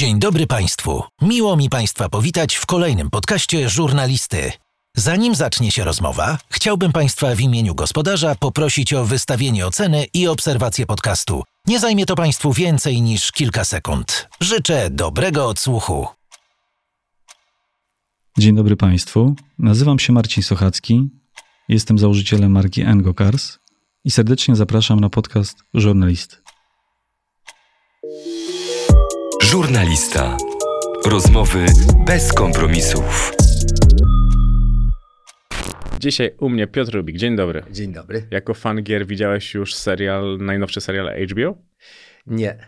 Dzień dobry Państwu. Miło mi Państwa powitać w kolejnym podcaście Żurnalisty. Zanim zacznie się rozmowa, chciałbym Państwa w imieniu gospodarza poprosić o wystawienie oceny i obserwację podcastu. Nie zajmie to Państwu więcej niż kilka sekund. Życzę dobrego odsłuchu. Dzień dobry Państwu. Nazywam się Marcin Sochacki. Jestem założycielem marki Engo Cars i serdecznie zapraszam na podcast Żurnalisty. Żurnalista. Rozmowy bez kompromisów. Dzisiaj u mnie Piotr Rubik. Dzień dobry. Dzień dobry. Jako fan gier widziałeś już serial, najnowszy serial HBO? Nie.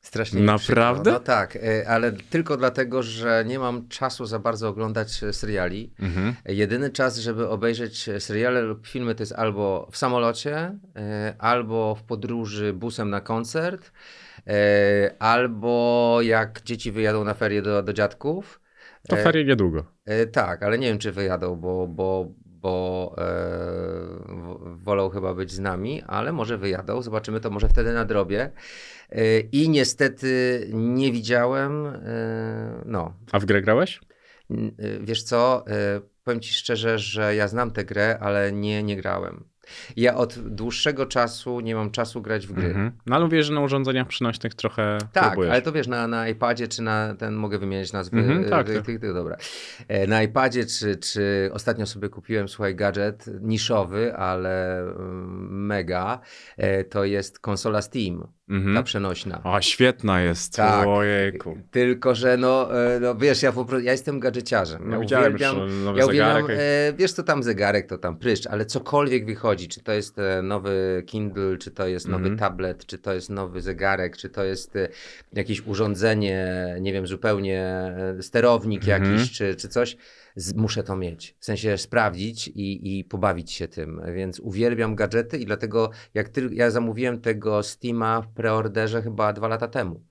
Strasznie Naprawdę? No tak, y, ale tylko dlatego, że nie mam czasu za bardzo oglądać y, seriali. Mhm. Jedyny czas, żeby obejrzeć seriale lub filmy, to jest albo w samolocie, albo w podróży busem na koncert, albo jak dzieci wyjadą na ferie do, do dziadków. To E, ferie niedługo. E, tak, ale nie wiem, czy wyjadą, bo, bo, bo e, wolą chyba być z nami, ale może wyjadą. Zobaczymy to może wtedy na drobie. E, I niestety nie widziałem. E, no, A w grę grałeś? E, wiesz co? E, powiem ci szczerze, że ja znam tę grę, ale nie, nie grałem. Ja od dłuższego czasu nie mam czasu grać w gry. Mhm. No ale mówię, że na urządzeniach przenośnych trochę Tak, próbujesz. ale to wiesz, na, na iPadzie czy na ten, mogę wymienić nazwy Mhm, e, tak, tych, tak. tych, tych, dobra. E, Na iPadzie czy, czy ostatnio sobie kupiłem, słuchaj, gadżet niszowy, ale mm, mega, e, to jest konsola Steam, ta Mhm. przenośna. O, świetna jest. Tak. Ojejku. Tylko, że no, e, no wiesz, ja po prostu, ja jestem gadżeciarzem. No ja uwielbiam, już nowy ja uwielbiam, e, wiesz co tam zegarek, to tam pryszcz, ale cokolwiek wychodzi, czy to jest e, nowy Kindle, czy to jest nowy Mhm. tablet, czy to jest nowy zegarek, czy to jest e, jakieś urządzenie, nie wiem, zupełnie e, sterownik Mhm. jakiś, czy, czy coś, z, muszę to mieć. W sensie sprawdzić i, i pobawić się tym, więc uwielbiam gadżety i dlatego jak ty, ja zamówiłem tego Steama w preorderze chyba dwa lata temu.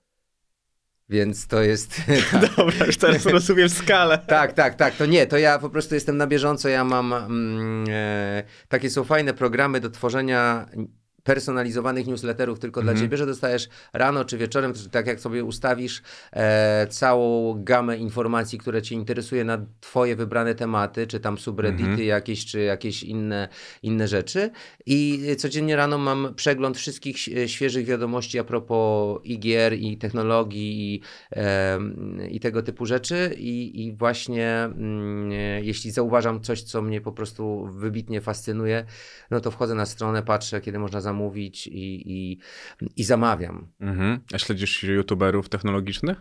Więc to jest. tak. Dobra, już teraz rozumiem skalę. Tak, tak, tak. To nie, to ja po prostu jestem na bieżąco. Ja mam. Mm, e, takie są fajne programy do tworzenia personalizowanych newsletterów tylko dla Mhm. ciebie, że dostajesz rano czy wieczorem, tak jak sobie ustawisz e, całą gamę informacji, które cię interesuje na twoje wybrane tematy, czy tam subreddity Mhm. jakieś, czy jakieś inne, inne rzeczy i codziennie rano mam przegląd wszystkich ś- świeżych wiadomości a propos i gier, i technologii, i, em, i tego typu rzeczy. I, i właśnie mm, e, jeśli zauważam coś, co mnie po prostu wybitnie fascynuje, no to wchodzę na stronę, patrzę, kiedy można zamówić i, i, i zamawiam. Mhm. A śledzisz youtuberów technologicznych?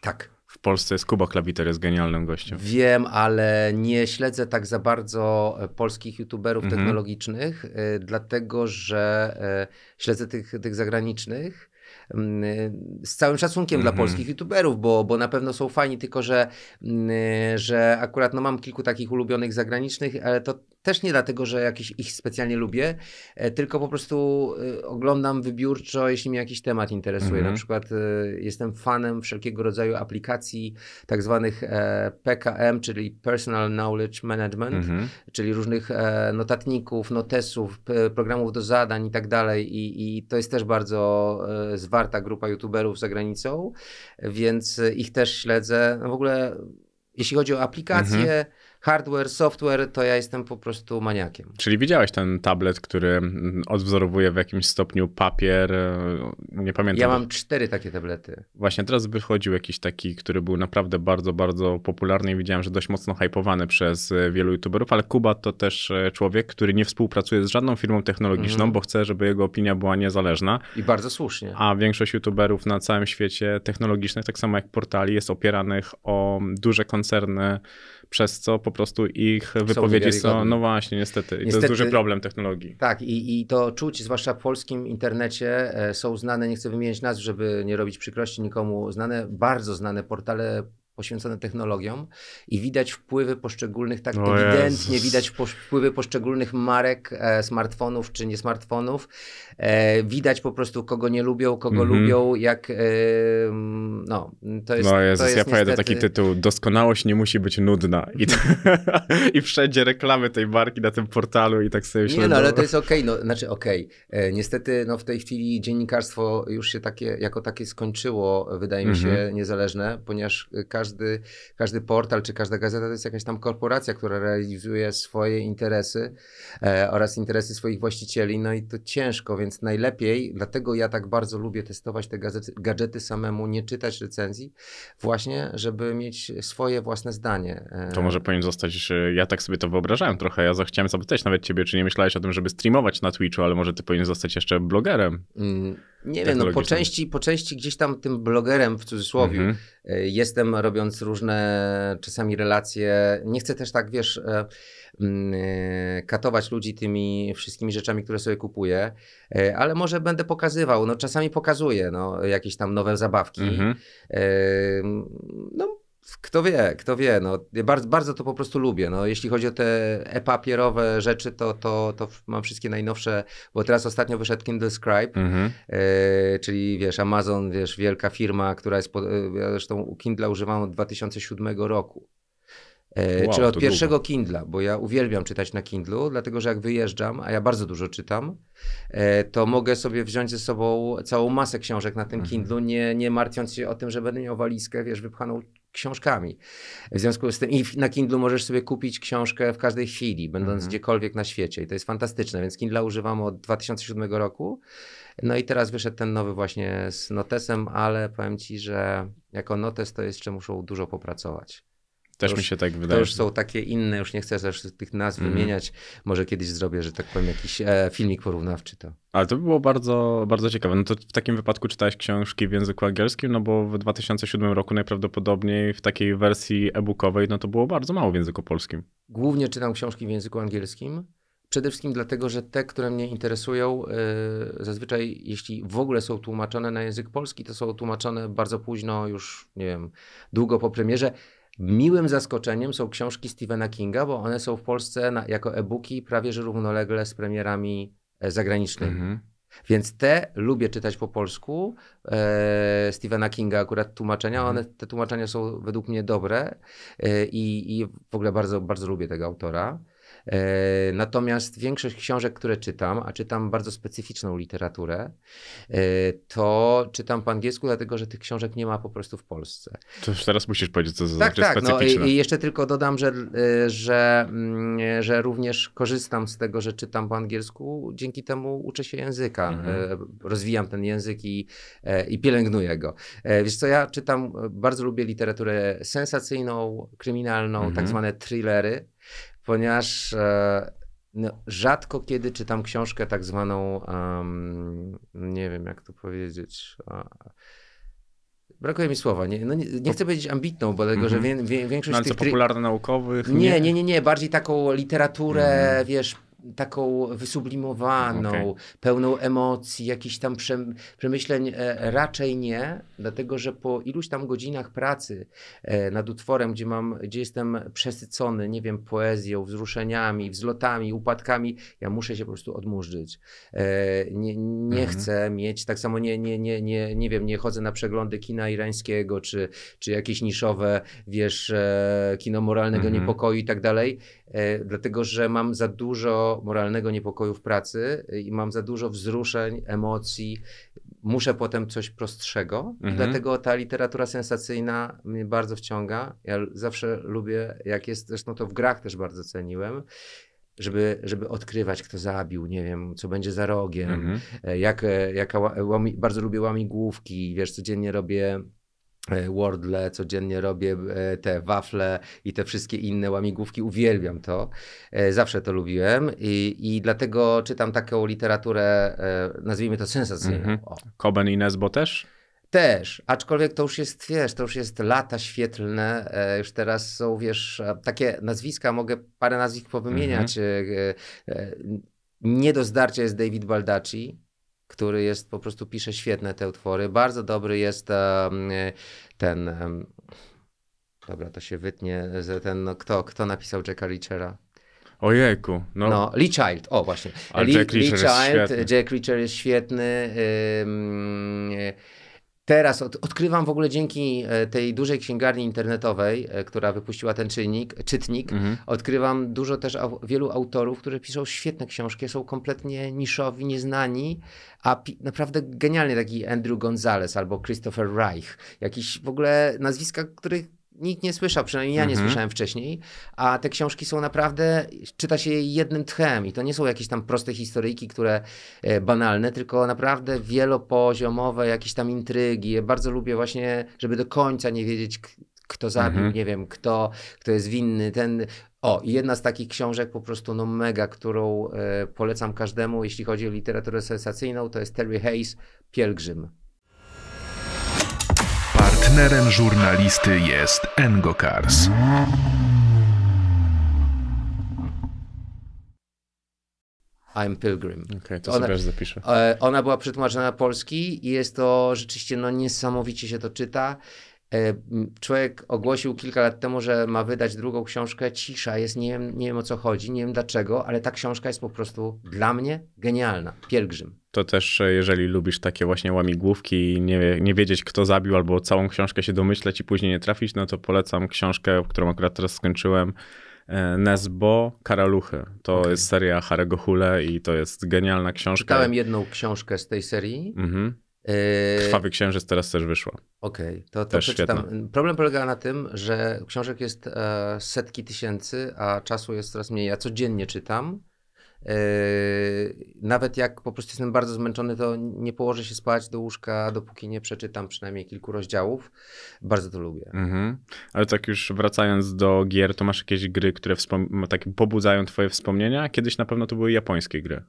Tak. W Polsce jest Kuba Klawiter, jest genialnym gościem. Wiem, ale nie śledzę tak za bardzo e, polskich youtuberów Mhm. technologicznych, e, dlatego że e, śledzę tych, tych zagranicznych. mm, Z całym szacunkiem dla Mhm. polskich youtuberów, bo, bo na pewno są fajni, tylko że, mm, że akurat no, mam kilku takich ulubionych zagranicznych, ale to też nie dlatego, że jakiś ich specjalnie lubię, e, tylko po prostu e, oglądam wybiórczo, jeśli mnie jakiś temat interesuje. Mhm. Na przykład e, jestem fanem wszelkiego rodzaju aplikacji, tak zwanych PKM, czyli Personal Knowledge Management, Mhm. czyli różnych notatników, notesów, programów do zadań i tak dalej. I, to jest też bardzo zwarta grupa youtuberów za granicą, więc ich też śledzę. No w ogóle, jeśli chodzi o aplikacje, Mhm. Hardware, software, to ja jestem po prostu maniakiem. Czyli widziałeś ten tablet, który mm, odwzorowuje w jakimś stopniu papier. e, Nie pamiętam. Ja mam cztery takie tablety. Właśnie teraz wychodził jakiś taki, który był naprawdę bardzo, bardzo popularny i widziałem, że dość mocno hypowany przez e, wielu youtuberów, ale Kuba to też e, człowiek, który nie współpracuje z żadną firmą technologiczną, Mhm. bo chce, żeby jego opinia była niezależna, I bardzo słusznie. a większość youtuberów na całym świecie technologicznych, tak samo jak portali, jest opieranych o duże koncerny, przez co po prostu ich wypowiedzi są, no właśnie, niestety, i to jest duży problem technologii. Tak, i, i to czuć, zwłaszcza w polskim internecie, e, są znane, nie chcę wymieniać nazw, żeby nie robić przykrości nikomu, znane, bardzo znane portale poświęcone technologiom i widać wpływy poszczególnych, tak O ewidentnie Jezus. widać wpływy poszczególnych marek, e, smartfonów czy nie smartfonów. E, widać po prostu, kogo nie lubią, kogo Mhm. lubią, jak, e, no, to jest no Jezus, to jest ja niestety- taki tytuł, doskonałość nie musi być nudna. I, to, I wszędzie reklamy tej marki na tym portalu i tak sobie myślę, Nie, no ale to jest okej, no, znaczy okej. E, Niestety no, w tej chwili dziennikarstwo już się takie, jako takie skończyło, wydaje mi się, Mhm. niezależne, ponieważ e, każdy, każdy portal czy każda gazeta to jest jakaś tam korporacja, która realizuje swoje interesy e, oraz interesy swoich właścicieli, no i to ciężko, więc najlepiej, dlatego ja tak bardzo lubię testować te gazety, gadżety samemu, nie czytać recenzji, właśnie, żeby mieć swoje własne zdanie. E, To może powinien zostać, ja tak sobie to wyobrażałem trochę. Ja chciałem zapytać nawet ciebie, czy nie myślałeś o tym, żeby streamować na Twitchu, ale może ty powinien zostać jeszcze blogerem. Mm, Nie wiem, no po części, po części gdzieś tam tym blogerem w cudzysłowie Mhm. y, jestem, robiąc różne czasami relacje. Nie chcę też tak, wiesz, e, mm, e, katować ludzi tymi wszystkimi rzeczami, które sobie kupuję, e, ale może będę pokazywał, no czasami pokazuję, no jakieś tam nowe zabawki. Mhm. No, kto wie, kto wie. No, ja bardzo, bardzo to po prostu lubię. No, jeśli chodzi o te e-papierowe rzeczy, to, to, to mam wszystkie najnowsze, bo teraz ostatnio wyszedł Kindle Scribe, Mhm. e, czyli wiesz, Amazon, wiesz, wielka firma, która jest, pod, e, ja zresztą Kindle używam od 2007 roku. E, Wow, czyli od pierwszego Kindla, bo ja uwielbiam czytać na Kindlu, dlatego że jak wyjeżdżam, a ja bardzo dużo czytam, e, to mogę sobie wziąć ze sobą całą masę książek na tym Mhm. Kindlu, nie, nie martwiąc się o tym, że będę miał walizkę, wiesz, wypchaną książkami. W związku z tym i na Kindlu możesz sobie kupić książkę w każdej chwili, będąc Mhm. gdziekolwiek na świecie i to jest fantastyczne, więc Kindla używam od 2007 roku. No i teraz wyszedł ten nowy właśnie z notesem, ale powiem ci, że jako notes to jeszcze muszą dużo popracować. Też To mi już- się tak To wydaje. już że- są takie inne, już nie chcę też tych nazw Mhm. wymieniać. Może kiedyś zrobię, że tak powiem, jakiś e, filmik porównawczy to. Ale to by było bardzo, bardzo ciekawe. No to w takim wypadku czytałeś książki w języku angielskim, no bo w 2007 roku najprawdopodobniej w takiej wersji e-bookowej, no to było bardzo mało w języku polskim. Głównie czytam książki w języku angielskim. Przede wszystkim dlatego, że te, które mnie interesują, yy, zazwyczaj, jeśli w ogóle są tłumaczone na język polski, to są tłumaczone bardzo późno, już nie wiem, długo po premierze. Miłym zaskoczeniem są książki Stephena Kinga, bo one są w Polsce na, jako e-booki prawie że równolegle z premierami e, zagranicznymi. Mhm. Więc te lubię czytać po polsku. E, Stephena Kinga akurat tłumaczenia. Mhm. One, te tłumaczenia są według mnie dobre e, i, i w ogóle bardzo, bardzo lubię tego autora. E, natomiast większość książek, które czytam, a czytam bardzo specyficzną literaturę, e, to czytam po angielsku, dlatego że tych książek nie ma po prostu w Polsce. To już teraz musisz powiedzieć, co to Tak, znaczy tak. No specyficzne. i, i jeszcze tylko dodam, że, y, że, mm, że również korzystam z tego, że czytam po angielsku. Dzięki temu uczę się języka. Mhm. E, Rozwijam ten język i, e, i pielęgnuję go. E, Wiesz co, ja czytam, e, bardzo lubię literaturę sensacyjną, kryminalną, Mhm. tak zwane thrillery, ponieważ e, no, rzadko kiedy czytam książkę tak zwaną, em, nie wiem jak to powiedzieć, Brakuje mi słowa. Nie, no nie, nie chcę powiedzieć ambitną, bo dlatego, że Mhm. wie, wie, większość No tych... popularno-naukowych? Nie, nie, nie, nie. Bardziej taką literaturę, Mhm. wiesz, taką wysublimowaną, Okej. pełną emocji, jakichś tam przem- przemyśleń. E, raczej nie, dlatego że po iluś tam godzinach pracy e, nad utworem, gdzie mam, gdzie jestem przesycony, nie wiem, poezją, wzruszeniami, wzlotami, upadkami, ja muszę się po prostu odmurzyć. E, nie nie Mhm. chcę mieć, tak samo nie, nie, nie, nie, nie wiem, nie chodzę na przeglądy kina irańskiego, czy, czy jakieś niszowe, wiesz, e, kino moralnego Mhm. niepokoju i tak dalej, e, dlatego że mam za dużo moralnego niepokoju w pracy e, i mam za dużo wzruszeń, emocji. Muszę potem coś prostszego, Mhm. dlatego ta literatura sensacyjna mnie bardzo wciąga. Ja zawsze lubię, jak jest, zresztą to w grach też bardzo ceniłem, żeby, żeby odkrywać, kto zabił, nie wiem, co będzie za rogiem, Mhm. E, Jak, e, jaka, ła- łami, bardzo lubię łamigłówki, wiesz, codziennie robię e, Wordle, codziennie robię e, te wafle i te wszystkie inne łamigłówki, uwielbiam to, E, zawsze to lubiłem i, i dlatego czytam taką literaturę, e, nazwijmy to sensacyjną. O. Koben i Nesbo też? Też, aczkolwiek to już jest, wiesz, to już jest lata świetlne, e, już teraz są, wiesz, e, takie nazwiska, mogę parę nazwisk powymieniać. E, e, nie do zdarcia jest David Baldacci, który jest, po prostu pisze świetne te utwory. Bardzo dobry jest e, ten, em, Dobra, to się wytnie, że ten, no, kto, kto napisał Jacka Reachera? Ojejku, no, No, Lee Child, o właśnie. Ale Lee, Jack Reacher jest świetny. Jack Reacher jest świetny. ym, Teraz od, odkrywam w ogóle dzięki e, tej dużej księgarni internetowej, e, która wypuściła ten czynnik, czytnik, Mhm. odkrywam dużo też au, wielu autorów, którzy piszą świetne książki, są kompletnie niszowi, nieznani, a pi- naprawdę genialny taki Andrew Gonzalez albo Christopher Reich. Jakiś w ogóle nazwiska, których nikt nie słyszał, przynajmniej ja nie Mhm. słyszałem wcześniej, a te książki są naprawdę, czyta się je jednym tchem i to nie są jakieś tam proste historyjki, które e, banalne, tylko naprawdę wielopoziomowe jakieś tam intrygi. Ja bardzo lubię właśnie, żeby do końca nie wiedzieć, kto zabił, Mhm. nie wiem, kto, kto jest winny, ten... O, jedna z takich książek po prostu no mega, którą e, polecam każdemu, jeśli chodzi o literaturę sensacyjną, to jest Terry Hayes, Pielgrzym. Partnerem żurnalisty jest Engokars. I'm Pilgrim. Okej, to Ona- sobie zapiszę. E, Ona była przetłumaczona na polski i jest to rzeczywiście no, niesamowicie się to czyta. E, Człowiek ogłosił kilka lat temu, że ma wydać drugą książkę. Cisza jest, nie wiem, nie wiem o co chodzi, nie wiem dlaczego, ale ta książka jest po prostu dla mnie genialna. Pielgrzym. To też, e, jeżeli lubisz takie właśnie łamigłówki i nie, nie wiedzieć, kto zabił, albo całą książkę się domyśleć i później nie trafić, no to polecam książkę, którą akurat teraz skończyłem. e, Nesbo Karaluchy. To Okej. jest seria Harego Hule i to jest genialna książka. Czytałem jedną książkę z tej serii. Mhm. E, Krwawy Księżyc teraz też wyszła. Okej, to, to Też przeczytam. Problem polega na tym, że książek jest e, setki tysięcy, a czasu jest coraz mniej. Ja codziennie czytam. E, nawet jak po prostu jestem bardzo zmęczony, to nie położę się spać do łóżka, dopóki nie przeczytam przynajmniej kilku rozdziałów. Bardzo to lubię. Mhm. Ale tak już wracając do gier, to masz jakieś gry, które tak pobudzają twoje wspomnienia? Kiedyś na pewno to były japońskie gry.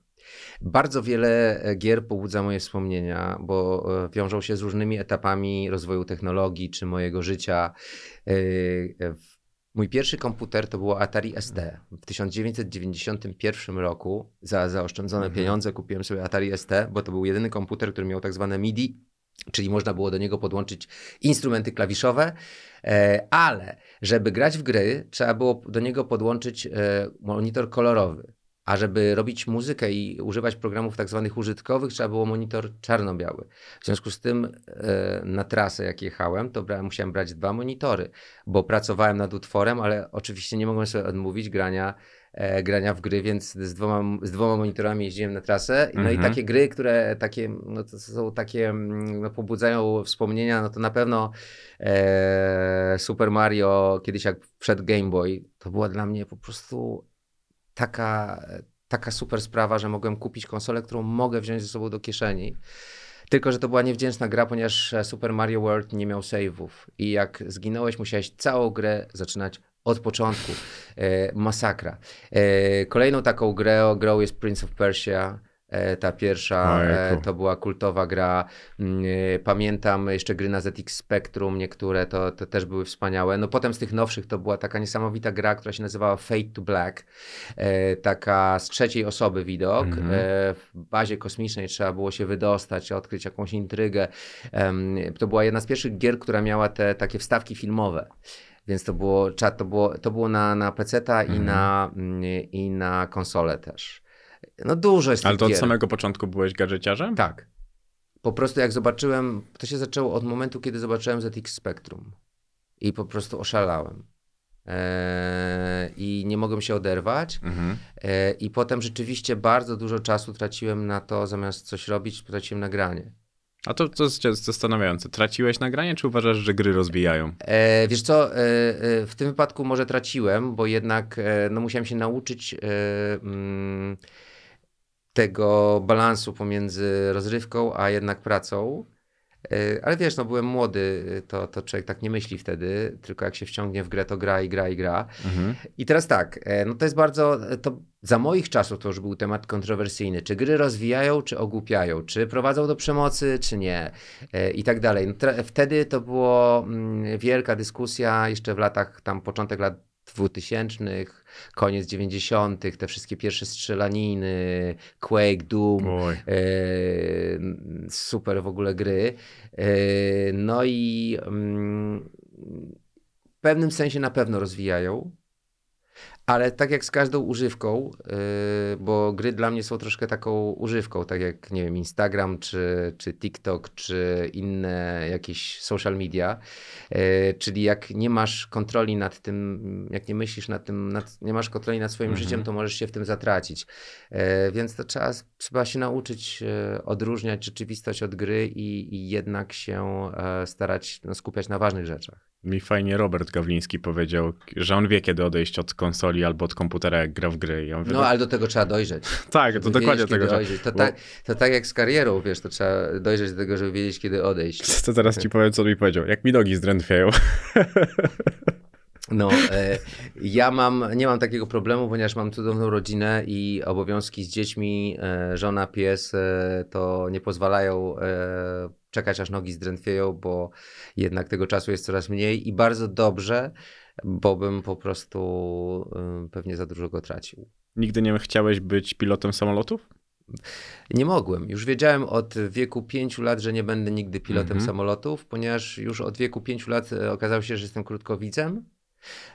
Bardzo wiele e, gier pobudza moje wspomnienia, bo e, wiążą się z różnymi etapami rozwoju technologii czy mojego życia. E, Mój pierwszy komputer to było Atari ST. W 1991 roku za zaoszczędzone Mhm. pieniądze kupiłem sobie Atari ST, bo to był jedyny komputer, który miał tak zwane MIDI, czyli można było do niego podłączyć instrumenty klawiszowe, ale żeby grać w gry, trzeba było do niego podłączyć monitor kolorowy. A żeby robić muzykę i używać programów tak zwanych użytkowych, trzeba było monitor czarno-biały. W związku z tym e, na trasę, jak jechałem, to brałem, musiałem brać dwa monitory, bo pracowałem nad utworem, ale oczywiście nie mogłem sobie odmówić grania, e, grania w gry, więc z dwoma, z dwoma monitorami jeździłem na trasę. No i Mhm. takie gry, które takie, no to są takie, mm, no, pobudzają wspomnienia, no to na pewno e, Super Mario, kiedyś jak wszedł Game Boy, to była dla mnie po prostu taka, taka super sprawa, że mogłem kupić konsolę, którą mogę wziąć ze sobą do kieszeni. Tylko, że to była niewdzięczna gra, ponieważ e, Super Mario World nie miał save'ów. I jak zginąłeś, musiałeś całą grę zaczynać od początku. E, masakra. E, kolejną taką grę, grą jest Prince of Persia. E, ta pierwsza e, Ojejku. to była kultowa gra. Mm, e, Pamiętam jeszcze gry na ZX Spectrum, niektóre to, to też były wspaniałe. No potem z tych nowszych to była taka niesamowita gra, która się nazywała Fade to Black. Taka z trzeciej osoby widok. Mhm. W bazie kosmicznej trzeba było się wydostać, odkryć jakąś intrygę. To była jedna z pierwszych gier, która miała te takie wstawki filmowe. Więc to było, to było, to było na, na PC-ta i, Mhm. na, mm, i na konsolę też. No dużo jest Ale to od gier. samego początku byłeś gadżeciarzem? Tak. Po prostu jak zobaczyłem, to się zaczęło od momentu, kiedy zobaczyłem ZX Spectrum. I po prostu oszalałem. Eee, I nie mogłem się oderwać. Mhm. Eee, I potem rzeczywiście bardzo dużo czasu traciłem na to, zamiast coś robić, traciłem nagranie. A to, to jest zastanawiające. Traciłeś nagranie, czy uważasz, że gry rozwijają? E, wiesz co, e, e, w tym wypadku może traciłem, bo jednak e, no, musiałem się nauczyć e, mm, tego balansu pomiędzy rozrywką, a jednak pracą. E, Ale wiesz, no byłem młody, to, to człowiek tak nie myśli wtedy, tylko jak się wciągnie w grę, to gra i gra i gra. Mhm. I teraz tak, e, no to jest bardzo, to za moich czasów to już był temat kontrowersyjny. Czy gry rozwijają, czy ogłupiają? Czy prowadzą do przemocy, czy nie? E, I tak dalej. No, wtedy to było mm, wielka dyskusja, jeszcze w latach, tam początek lat 2000, koniec 90., te wszystkie pierwsze strzelaniny, Quake, Doom, Oj. E, super w ogóle gry. E, no i mm, w pewnym sensie na pewno rozwijają, ale tak jak z każdą używką, yy, bo gry dla mnie są troszkę taką używką, tak jak, nie wiem, Instagram, czy, czy TikTok, czy inne jakieś social media, yy, czyli jak nie masz kontroli nad tym, jak nie myślisz nad tym, nad, nie masz kontroli nad swoim Mhm. życiem, to możesz się w tym zatracić. Yy, więc to trzeba, trzeba się nauczyć odróżniać rzeczywistość od gry i, i jednak się e, starać no, skupiać na ważnych rzeczach. Mi fajnie Robert Gawliński powiedział, że on wie, kiedy odejść od konsoli albo od komputera, jak gra w gry. Ja mówię, No, ale do tego trzeba dojrzeć. tak, to dokładnie wiedzieć, tego kiedy trzeba. dojrzeć. To, Bo- tak, to tak jak z karierą, wiesz, to trzeba dojrzeć do tego, żeby wiedzieć, kiedy odejść. To teraz ci powiem, co mi powiedział. Jak mi nogi zdrętwieją. No, e, ja mam, nie mam takiego problemu, ponieważ mam cudowną rodzinę i obowiązki z dziećmi, e, żona, pies, e, to nie pozwalają e, czekać, aż nogi zdrętwieją, bo jednak tego czasu jest coraz mniej i bardzo dobrze, bo bym po prostu pewnie za dużo go tracił. Nigdy nie chciałeś być pilotem samolotów? Nie mogłem. Już wiedziałem od wieku pięciu lat, że nie będę nigdy pilotem Mhm. samolotów, ponieważ już od wieku pięciu lat e, okazało się, że jestem krótkowidzem.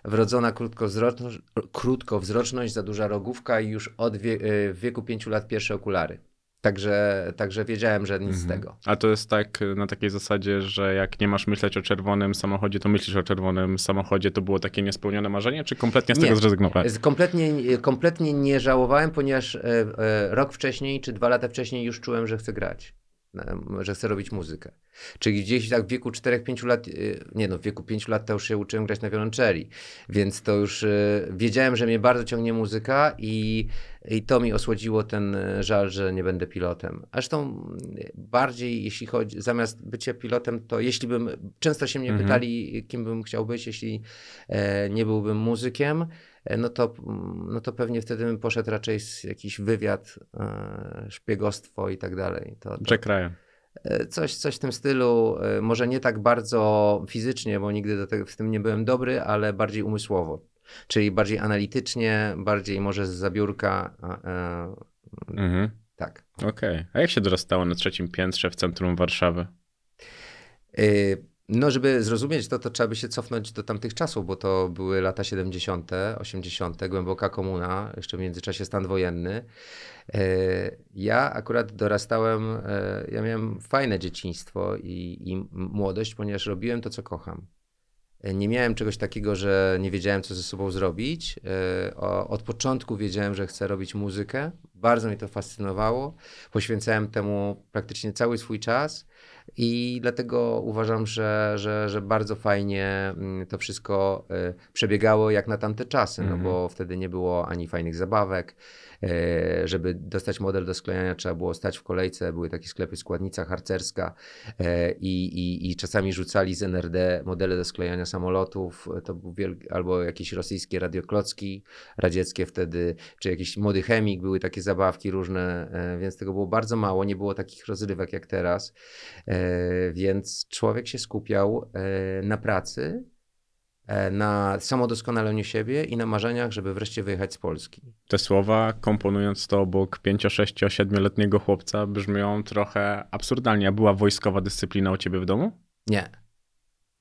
Wrodzona krótkowzroczność, krótkowzroczność, za duża rogówka i już od wie, e, w wieku pięciu lat pierwsze okulary. Także, także wiedziałem, że nic z Mhm. tego. A to jest tak na takiej zasadzie, że jak nie masz myśleć o czerwonym samochodzie, to myślisz o czerwonym samochodzie. To było takie niespełnione marzenie, czy kompletnie z Nie. tego zrezygnowałeś? Z- Kompletnie, kompletnie nie żałowałem, ponieważ e, e, rok wcześniej czy dwa lata wcześniej już czułem, że chcę grać. Że chcę robić muzykę. Czyli gdzieś tak w wieku 4-5 lat, e, nie no, w wieku 5 lat to już się uczyłem grać na wiolonczeli. Więc to już e, wiedziałem, że mnie bardzo ciągnie muzyka i, i to mi osłodziło ten e, żal, że nie będę pilotem. Zresztą bardziej, jeśli chodzi, zamiast bycia pilotem, to jeśli bym, często się mnie Mhm. pytali, kim bym chciał być, jeśli e, nie byłbym muzykiem, no to, no to pewnie wtedy bym poszedł raczej z jakiś wywiad, e, szpiegostwo i tak dalej. To, to, Jack Ryan. e, coś, coś w tym stylu, e, może nie tak bardzo fizycznie, bo nigdy do tego, w tym nie byłem dobry, ale bardziej umysłowo. Czyli bardziej analitycznie, bardziej może z zabiórka. E, Mhm. tak. Okej. A jak się dorastało na trzecim piętrze w centrum Warszawy? Y, No, żeby zrozumieć to, to trzeba by się cofnąć do tamtych czasów, bo to były lata 70., 80., głęboka komuna, jeszcze w międzyczasie stan wojenny. Y, Ja akurat dorastałem, y, ja miałem fajne dzieciństwo i, i młodość, ponieważ robiłem to, co kocham. Y, Nie miałem czegoś takiego, że nie wiedziałem, co ze sobą zrobić. Od początku wiedziałem, że chcę robić muzykę. Bardzo mnie to fascynowało. Poświęcałem temu praktycznie cały swój czas. I dlatego uważam, że, że, że bardzo fajnie mm, to wszystko y, przebiegało jak na tamte czasy, no Mhm. bo wtedy nie było ani fajnych zabawek. y, Żeby dostać model do sklejania, trzeba było stać w kolejce. Były takie sklepy składnica harcerska y, i, i, i czasami rzucali z NRD modele do sklejania samolotów. To był albo jakieś rosyjskie radioklocki radzieckie wtedy, czy jakiś młody chemik, były takie zabawki różne, więc tego było bardzo mało. Nie było takich rozrywek jak teraz. E, Więc człowiek się skupiał e, na pracy, e, na samodoskonaleniu siebie i na marzeniach, żeby wreszcie wyjechać z Polski. Te słowa, komponując to obok 5, 6, 7-letniego chłopca, brzmią trochę absurdalnie. A była wojskowa dyscyplina u ciebie w domu? Nie.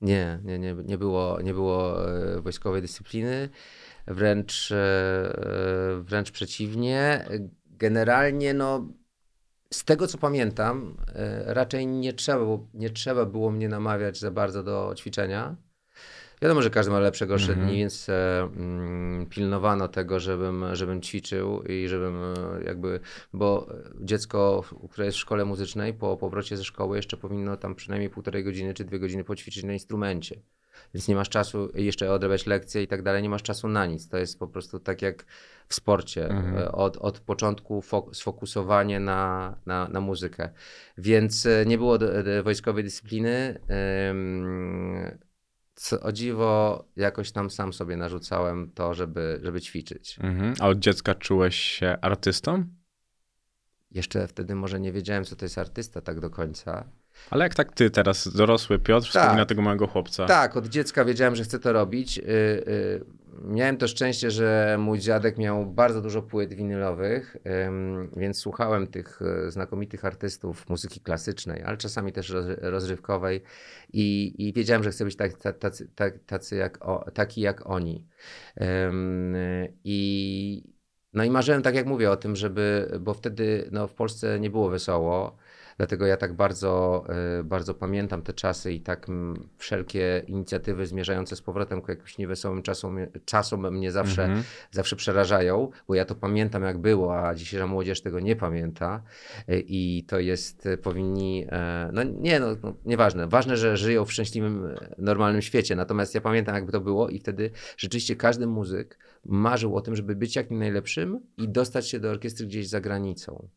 Nie, nie, nie, nie było, nie było wojskowej dyscypliny. Wręcz, wręcz przeciwnie. Generalnie, no, z tego co pamiętam, e, raczej nie trzeba, nie trzeba było mnie namawiać za bardzo do ćwiczenia. Wiadomo, że każdy ma lepsze, gorsze Mhm. dni, więc e, mm, pilnowano tego, żebym, żebym ćwiczył i żebym e, jakby, bo dziecko, które jest w szkole muzycznej, po powrocie ze szkoły jeszcze powinno tam przynajmniej półtorej godziny czy dwie godziny poćwiczyć na instrumencie. Więc nie masz czasu jeszcze odrabiać lekcje i tak dalej, nie masz czasu na nic. To jest po prostu tak jak w sporcie. Mhm. E, Od, od początku fok- sfokusowanie na, na, na muzykę. Więc e, nie było do, do wojskowej dyscypliny. Ym, Co o dziwo, jakoś tam sam sobie narzucałem to, żeby, żeby ćwiczyć. Mhm. A od dziecka czułeś się artystą? Jeszcze wtedy może nie wiedziałem, co to jest artysta tak do końca. Ale jak tak ty teraz, dorosły Piotr, Tak. wspomina tego małego chłopca. Tak, od dziecka wiedziałem, że chcę to robić. Y, y, Miałem to szczęście, że mój dziadek miał bardzo dużo płyt winylowych, więc słuchałem tych e, znakomitych artystów muzyki klasycznej, ale czasami też roz- rozrywkowej i, i wiedziałem, że chcę być tak, ta- tacy, tak, tacy jak o, taki jak oni. I no i marzyłem, tak jak mówię, o tym, żeby, bo wtedy no, w Polsce nie było wesoło. Dlatego ja tak bardzo, y, bardzo pamiętam te czasy i tak mm, wszelkie inicjatywy zmierzające z powrotem ku jakimś niewesołym czasom, czasom mnie zawsze, Mhm. zawsze przerażają, bo ja to pamiętam jak było, a dzisiejsza młodzież tego nie pamięta. Y, i to jest, y, powinni, e, no nie, no, no nieważne, ważne, że żyją w szczęśliwym, e, normalnym świecie, natomiast ja pamiętam jakby to było i wtedy rzeczywiście każdy muzyk marzył o tym, żeby być jak najlepszym i dostać się do orkiestry gdzieś za granicą